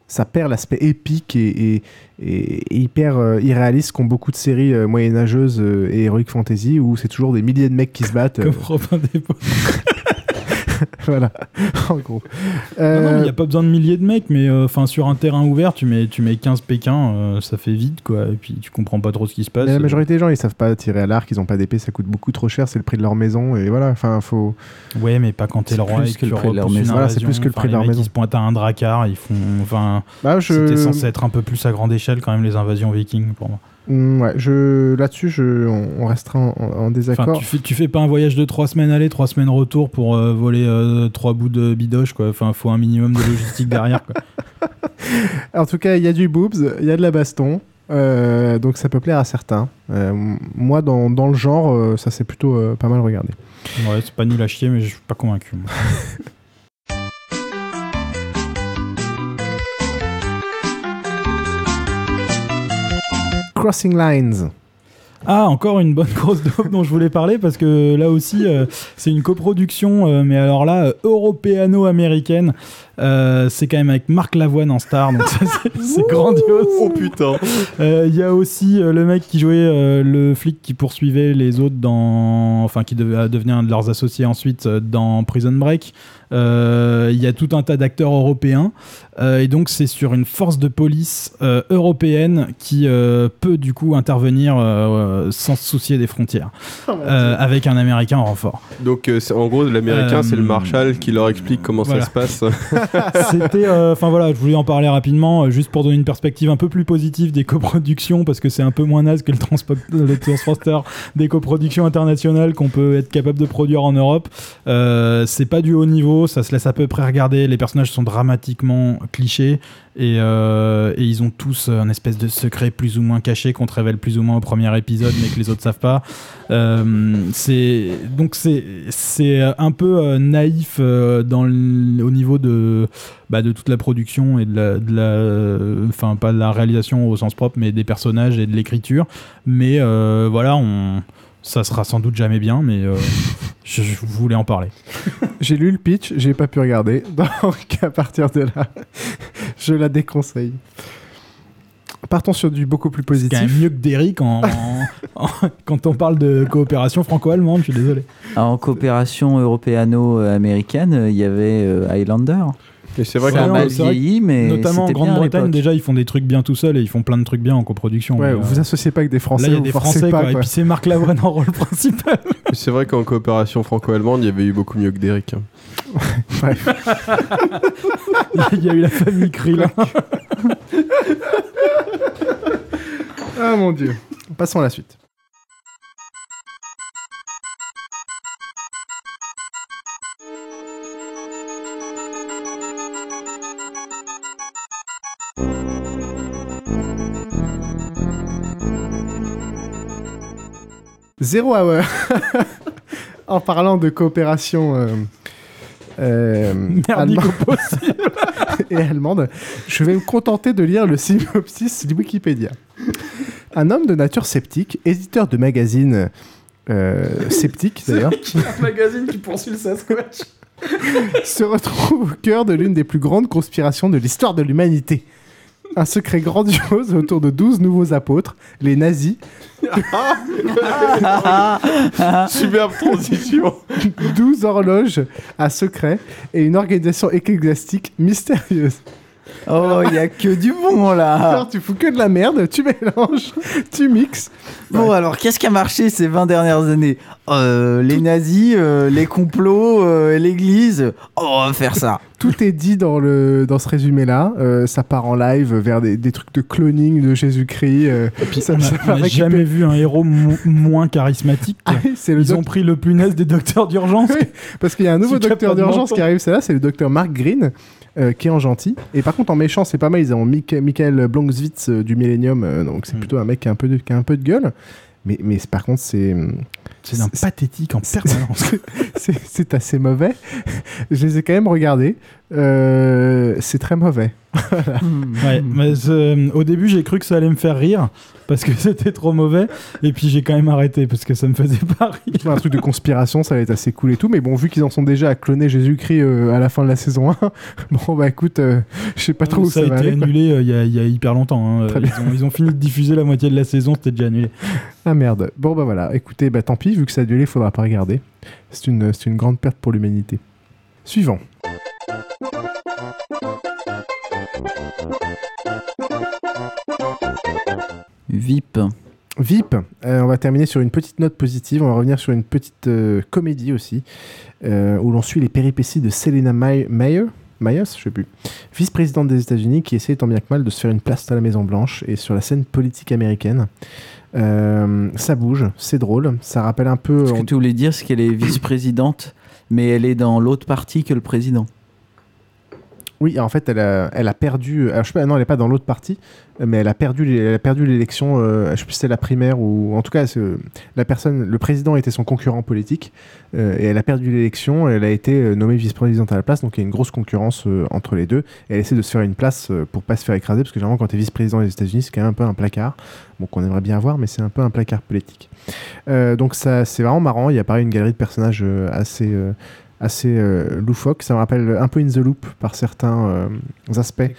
ça perd l'aspect épique et, et- et- et hyper euh, irréaliste qu'ont beaucoup de séries euh, moyenâgeuses euh, et heroic fantasy où c'est toujours des milliers de mecs qui se battent. Comme Robin des Bois. voilà, en gros. Non, non, mais il Euh, n'y a pas besoin de milliers de mecs, mais euh, enfin sur un terrain ouvert, tu mets, tu mets 15 Pékins, euh, ça fait vite, quoi. Et puis tu comprends pas trop ce qui se passe. Mais la majorité des gens, ils savent pas tirer à l'arc, ils ont pas d'épée, ça coûte beaucoup trop cher, c'est le prix de leur maison, et voilà, enfin, faut. Ouais, mais pas quand t'es le roi et que que le tu prix de leur maison. Voilà, c'est invasion. plus que le prix de leur maison. Ils se pointent à un dracar, ils font. Enfin, Bah, je- c'était censé être un peu plus à grande échelle quand même les invasions vikings pour moi. Mm, ouais, je... là-dessus, je... on, on restera en, désaccord. Enfin, tu fais, tu fais pas un voyage de 3 semaines aller, 3 semaines retour pour euh, voler 3 bouts de bidoche, quoi. Enfin, faut un minimum de logistique derrière, quoi. En tout cas, il y a du boobs, il y a de la baston, euh, donc ça peut plaire à certains. Euh, moi, dans, dans le genre, euh, ça s'est plutôt euh, pas mal regardé. Ouais, c'est pas nul à chier, mais je suis pas convaincu. Crossing Lines. Ah, encore une bonne grosse dope dont je voulais parler parce que là aussi, euh, c'est une coproduction, euh, mais alors là, euh, européano-américaine. Euh, c'est quand même avec Marc Lavoine en star, donc ça, c'est- grandiose. Oh putain. Euh, Il y a aussi euh, le mec qui jouait euh, le flic qui poursuivait les autres dans. Enfin, qui devait devenir un de leurs associés ensuite euh, dans Prison Break. Euh, Il y a tout un tas d'acteurs européens. Euh, et donc, c'est sur une force de police euh, européenne qui euh, peut du coup intervenir euh, sans se soucier des frontières. Euh, avec un américain en renfort. Donc, euh, en gros, l'américain, Euh, c'est le Marshall qui leur explique comment voilà. ça se passe. C'était, euh, enfin voilà, je voulais en parler rapidement, euh, juste pour donner une perspective un peu plus positive des coproductions, parce que c'est un peu moins naze que le, transpo- le transporteur des coproductions internationales qu'on peut être capable de produire en Europe. Euh, c'est pas du haut niveau, ça se laisse à peu près regarder. Les personnages sont dramatiquement clichés et, euh, et ils ont tous un espèce de secret plus ou moins caché qu'on te révèle plus ou moins au premier épisode, mais que les autres savent pas. Euh, c'est donc c'est un peu euh, naïf au niveau de bah, de toute la production et de la de pas de la réalisation au sens propre, mais des personnages et de l'écriture. Mais voilà, on ça sera sans doute jamais bien, mais euh, je, je voulais en parler. J'ai lu le pitch, j'ai pas pu regarder, donc à partir de là, je la déconseille. Partons sur du beaucoup plus C'est quand positif. même mieux que Derrick en, en- en- quand on parle de coopération franco-allemande, je suis désolé. Alors, en coopération européano-américaine, il y avait euh, Highlander. Et c'est vrai Ça mal que vieilli, mais Notamment en Grande-Bretagne, déjà, ils font des trucs bien tout seuls et ils font plein de trucs bien en coproduction. Ouais, mais, euh, vous associez pas avec des Français, Là, il y a vous des Français, pas. quoi, et puis c'est Marc Lavoine en rôle principal. C'est vrai qu'en coopération franco-allemande, il y avait eu beaucoup mieux que Derrick. hein. Bref. Il y a eu la famille Krillin. Ah mon dieu. Passons à la suite. Zero Hour. en parlant de coopération euh, euh, allemande et allemande, je vais me contenter de lire le synopsis de Wikipédia. Un homme de nature sceptique, éditeur de magazine euh, sceptique d'ailleurs, un magazine qui poursuit le Sasquatch? se retrouve au cœur de l'une des plus grandes conspirations de l'histoire de l'humanité. Un secret grandiose autour de 12 nouveaux apôtres, les nazis. Superbe transition. 12 horloges à secret et une organisation ecclésiastique mystérieuse. Oh, il y a que du bon là. Alors tu fous que de la merde, tu mélanges, tu mixes. Bon, alors qu'est-ce qui a marché ces 20 dernières années? Euh, Les nazis, euh, les complots, euh, l'église. Oh, on va faire ça. Tout est dit dans, le, dans ce résumé-là. Euh, ça part en live vers des, des trucs de cloning de Jésus-Christ. euh, ça- On n'a jamais vu un héros mo- moins charismatique. le Ils doc- ont pris le plus naze des docteurs d'urgence. Parce qu'il y a un nouveau docteur d'urgence qui arrive, c'est là, c'est le docteur Mark Green, euh, qui est en gentil. Et par contre, en méchant, c'est pas mal. Ils ont Michael Blomswitz euh, du Millennium, donc c'est plutôt un mec qui a un peu de, qui a un peu de gueule. Mais, par contre, c'est. C'est d'un pathétique en permanence. c'est c'est assez mauvais. Je les ai quand même regardés. Euh, c'est très mauvais. Voilà. Ouais, mais euh, au début, j'ai cru que ça allait me faire rire parce que c'était trop mauvais. Et puis j'ai quand même arrêté parce que ça me faisait pas rire. un truc de conspiration, ça va être assez cool et tout. Mais bon, vu qu'ils en sont déjà à cloner Jésus-Christ euh, à la fin de la saison 1, bon, bah écoute, euh, je sais pas trop où ça ça, a va été aller. annulé euh, il y, a- il y a hyper longtemps. hein. Très Ils, bien. ont, ils ont fini de diffuser la moitié de la saison, c'était déjà annulé. Ah merde. Bon bah voilà, écoutez, bah tant pis, vu que ça a annulé, faudra pas regarder. C'est une, c'est une grande perte pour l'humanité. Suivant. VIP. VIP. Euh, on va terminer sur une petite note positive. On va revenir sur une petite euh, comédie aussi, euh, où l'on suit les péripéties de Selena May- Mayer. Myers, je sais plus, vice-présidente des États-Unis, qui essaie tant bien que mal de se faire une place à la Maison Blanche et sur la scène politique américaine. Ça bouge, c'est drôle, ça rappelle un peu. Ce que tu voulais dire, c'est qu'elle est vice-présidente, mais elle est dans l'autre partie que le président. Oui, en fait, elle a, elle perdu. Pas, non, elle n'est pas dans l'autre partie, mais elle a perdu, elle a perdu l'élection. euh, je sais plus si c'était la primaire ou en tout cas, euh, la personne, le président était son concurrent politique euh, et elle a perdu l'élection. Elle a été euh, nommée vice-présidente à la place, donc il y a une grosse concurrence euh, entre les deux. Elle essaie de se faire une place euh, pour pas se faire écraser, parce que généralement, quand tu es vice-président des États-Unis, c'est quand même un peu un placard. Bon, qu'on aimerait bien avoir, mais c'est un peu un placard politique. Euh, donc c'est vraiment marrant. Il y a pareil une galerie de personnages euh, assez. Assez euh, loufoque. Ça me rappelle un peu In the Loop par certains euh, aspects.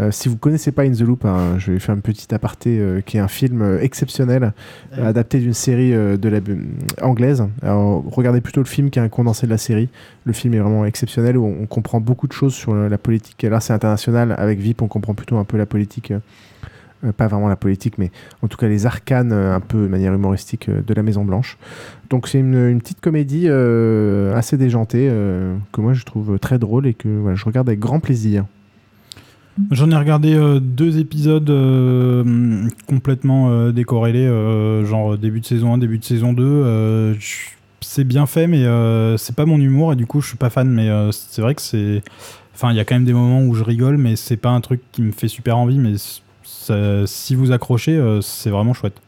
Euh, si vous connaissez pas In the Loop, hein, je vais faire un petit aparté qui est un film exceptionnel adapté d'une série de la, anglaise. Alors, regardez plutôt le film qui est un condensé de la série. Le film est vraiment exceptionnel où on, on comprend beaucoup de choses sur la politique. Là, c'est international. Avec VIP, on comprend plutôt un peu la politique. Euh, pas vraiment la politique, mais en tout cas les arcanes euh, un peu de manière humoristique euh, de la Maison Blanche. Donc c'est une, petite comédie assez déjantée que moi je trouve très drôle et que je regarde avec grand plaisir. J'en ai regardé deux épisodes complètement décorrélés, genre début de saison 1, début de saison 2. euh, je- c'est bien fait, mais c'est pas mon humour et du coup je suis pas fan. Mais c'est vrai que c'est. Enfin, il y a quand même des moments où je rigole, mais c'est pas un truc qui me fait super envie. Mais ça- si vous accrochez, euh, c'est vraiment chouette.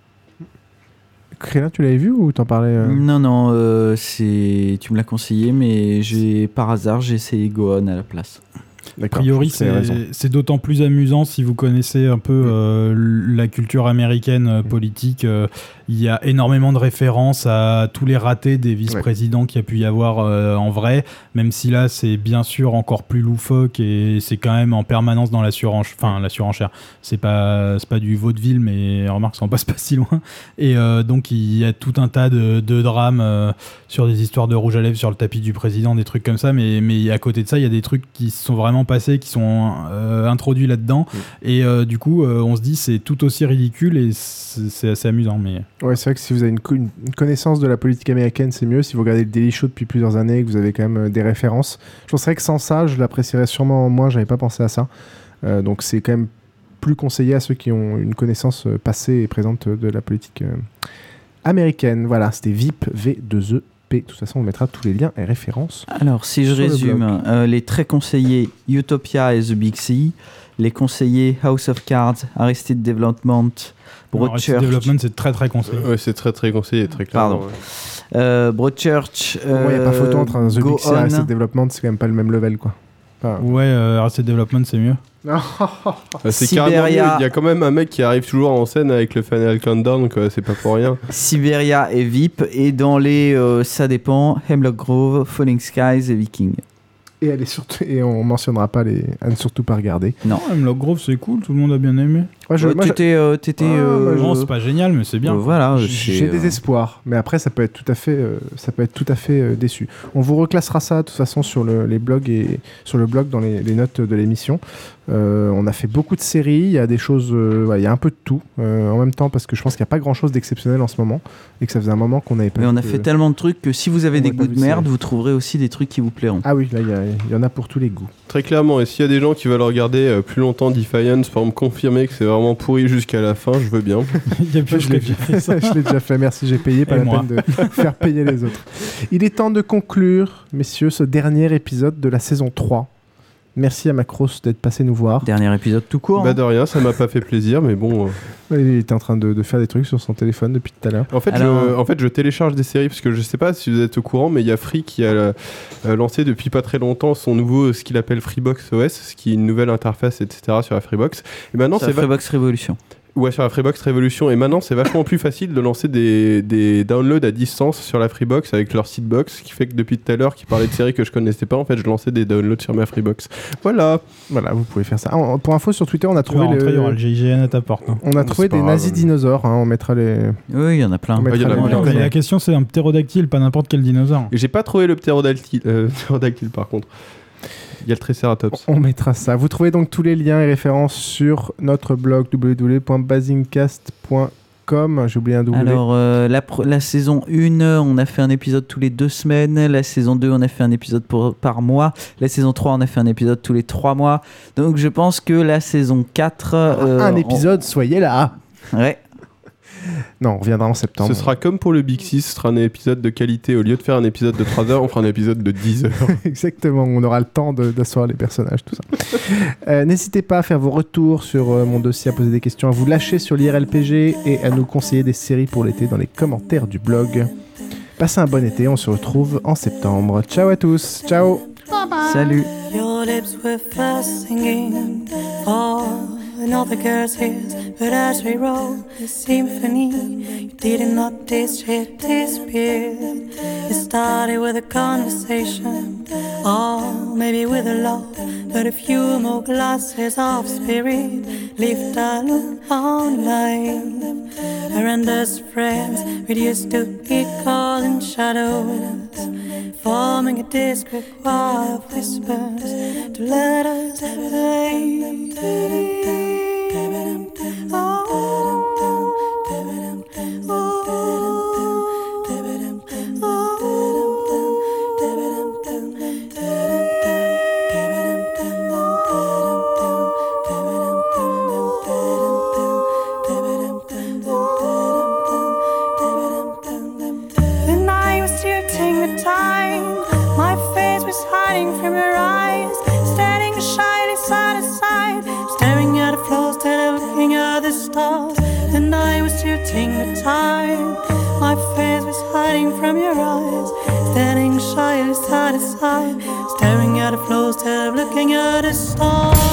Créla, tu l'avais vu ou t'en parlais euh Non, non, euh, c'est tu me l'as conseillé, mais j'ai par hasard j'ai essayé Gohan à la place. A priori, c'est d'autant plus amusant si vous connaissez un peu euh, la culture américaine euh, politique. euh, Il y a énormément de références à tous les ratés des vice-présidents qu'il y a pu y avoir euh, en vrai, même si là, c'est bien sûr encore plus loufoque et c'est quand même en permanence dans la surenchère. Enfin, la surenchère, c'est pas, pas du vaudeville, mais remarque, ça en passe pas si loin. Et donc, il y a tout un tas de, de drames sur des histoires de rouge à lèvres sur le tapis du président, des trucs comme ça. Mais, mais à côté de ça, il y a des trucs qui sont vraiment passés, qui sont euh, introduits là-dedans. Et euh, du coup, euh, on se dit c'est tout aussi ridicule et c'est assez amusant. Mais Ouais, c'est vrai que si vous avez une, co- une- une connaissance de la politique américaine, c'est mieux. Si vous regardez le Daily Show depuis plusieurs années et que vous avez quand même euh, des références, je penserais que sans ça, je l'apprécierais sûrement moins. J'avais pas pensé à ça. Euh, donc c'est quand même plus conseillé à ceux qui ont une connaissance euh, passée et présente de la politique euh, américaine. Voilà, c'était VIP V2E De toute façon, on mettra tous les liens et références. Alors, si je sur le résume, blog. euh, les très conseillés Utopia et The Big Sea, les conseillers House of Cards, Arrested Development, Alors, Arrested Broadchurch. Development, c'est très très conseillé. Ouais, c'est très très conseillé, très clairement. Pardon. ouais. Euh, Broadchurch. Il n'y a pas photo euh, entre un The Go Big Sea et. Arrested Development, c'est quand même pas le même level, quoi. Enfin, Ouais, euh, Arrested Development, c'est mieux. Bah, c'est carrément. Il y a quand même un mec qui arrive toujours en scène avec le Final Countdown, quoi. C'est pas pour rien. Siberia et VIP. Et dans les euh, Ça dépend, Hemlock Grove, Falling Skies et Viking. Et elle est surtout et on mentionnera pas les à ne surtout pas regarder. Non. Hemlock Grove, c'est cool, tout le monde a bien aimé. Moi, je- Ouais, moi, t'étais, euh, t'étais, Ah, euh, je- Non, c'est pas génial, mais c'est bien. Euh, voilà, J'ai des espoirs, mais après ça peut être tout à fait, euh, ça peut être tout à fait euh, déçu. On vous reclassera ça de toute façon sur le, les blogs et sur le blog dans les, les notes de l'émission. Euh, on a fait beaucoup de séries, il y a des choses, euh, ouais, il y a un peu de tout euh, en même temps parce que je pense qu'il n'y a pas grand chose d'exceptionnel en ce moment et que ça faisait un moment qu'on n'avait pas. Mais on a fait tellement de trucs que si vous avez On des goûts de de merde, vous trouverez aussi des trucs qui vous plairont. Ah oui, là il y a- il y, en a pour tous les goûts. Très clairement, et s'il y a des gens qui veulent regarder euh, plus longtemps Defiance pour me confirmer que c'est vraiment pourri jusqu'à la fin, je veux bien. Il y a plus je que l'ai j'ai fait ça. je l'ai déjà fait, merci, j'ai payé, pas Et la moi. peine de faire payer les autres. Il est temps de conclure, messieurs, ce dernier épisode de la saison 3. Merci à Macros d'être passé nous voir. Dernier épisode tout court. Bah hein. de rien, ça m'a pas fait plaisir, mais bon. euh. Il était en train de, de faire des trucs sur son téléphone depuis tout à l'heure. En fait, Alors- je, en fait, je télécharge des séries parce que je sais pas si vous êtes au courant, mais il y a Free qui a euh, lancé depuis pas très longtemps son nouveau, ce qu'il appelle Freebox OS, ce qui est une nouvelle interface, etc. sur la Freebox. Et maintenant, c'est va- Freebox Révolution. Ouais, sur la Freebox Révolution. Et maintenant, c'est vachement plus facile de lancer des, des downloads à distance sur la Freebox avec leur sitebox, ce qui fait que depuis tout à l'heure, qui parlait de séries que je connaissais pas, en fait, je lançais des downloads sur ma Freebox. Voilà. Voilà, vous pouvez faire ça. Ah, pour info, sur Twitter, on a trouvé, rentrer, il y aura le... le GIGN à ta porte. hein. on a trouvé des grave. nazis dinosaures. hein, On mettra les. Oui, il y en a plein. On mettra il y en a les- plein. Non, mais la question, c'est un ptérodactyle, pas n'importe quel dinosaure. Et j'ai pas trouvé le ptérodactyle, euh, ptérodactyle par contre. Il y a le Triceratops. On mettra ça. Vous trouvez donc tous les liens et références sur notre blog www.basingcast.com. J'ai oublié un W. Alors, euh, la, saison 1, on a fait un épisode tous les deux semaines. La saison 2, on a fait un épisode pour- par mois. La saison 3, on a fait un épisode tous les trois mois. Donc, je pense que la saison 4. euh, un on- épisode, soyez là. Ouais. Non, on reviendra en septembre. Ce sera comme pour le Big Six, ce sera un épisode de qualité. Au lieu de faire un épisode de 3 heures, on fera un épisode de 10 heures. Exactement, on aura le temps d'asseoir les personnages, tout ça. Euh, N'hésitez pas à faire vos retours sur euh, mon dossier, à poser des questions, à vous lâcher sur l'IRLPG et à nous conseiller des séries pour l'été dans les commentaires du blog. Passez un bon été, on se retrouve en septembre. Ciao à tous, ciao Salut Your lips were first all the girl's ears, but as we roll the symphony, you did not distribute this beer. It started with a conversation, or maybe with a love, but a few more glasses of spirit lived on life. Horrendous friends we used to equals calling shadows forming a discreet choir of whispers to let us The night was tilting the time. My face was hiding from your eyes. Standing shyly side to side. Staring at the floor instead of looking at the stars.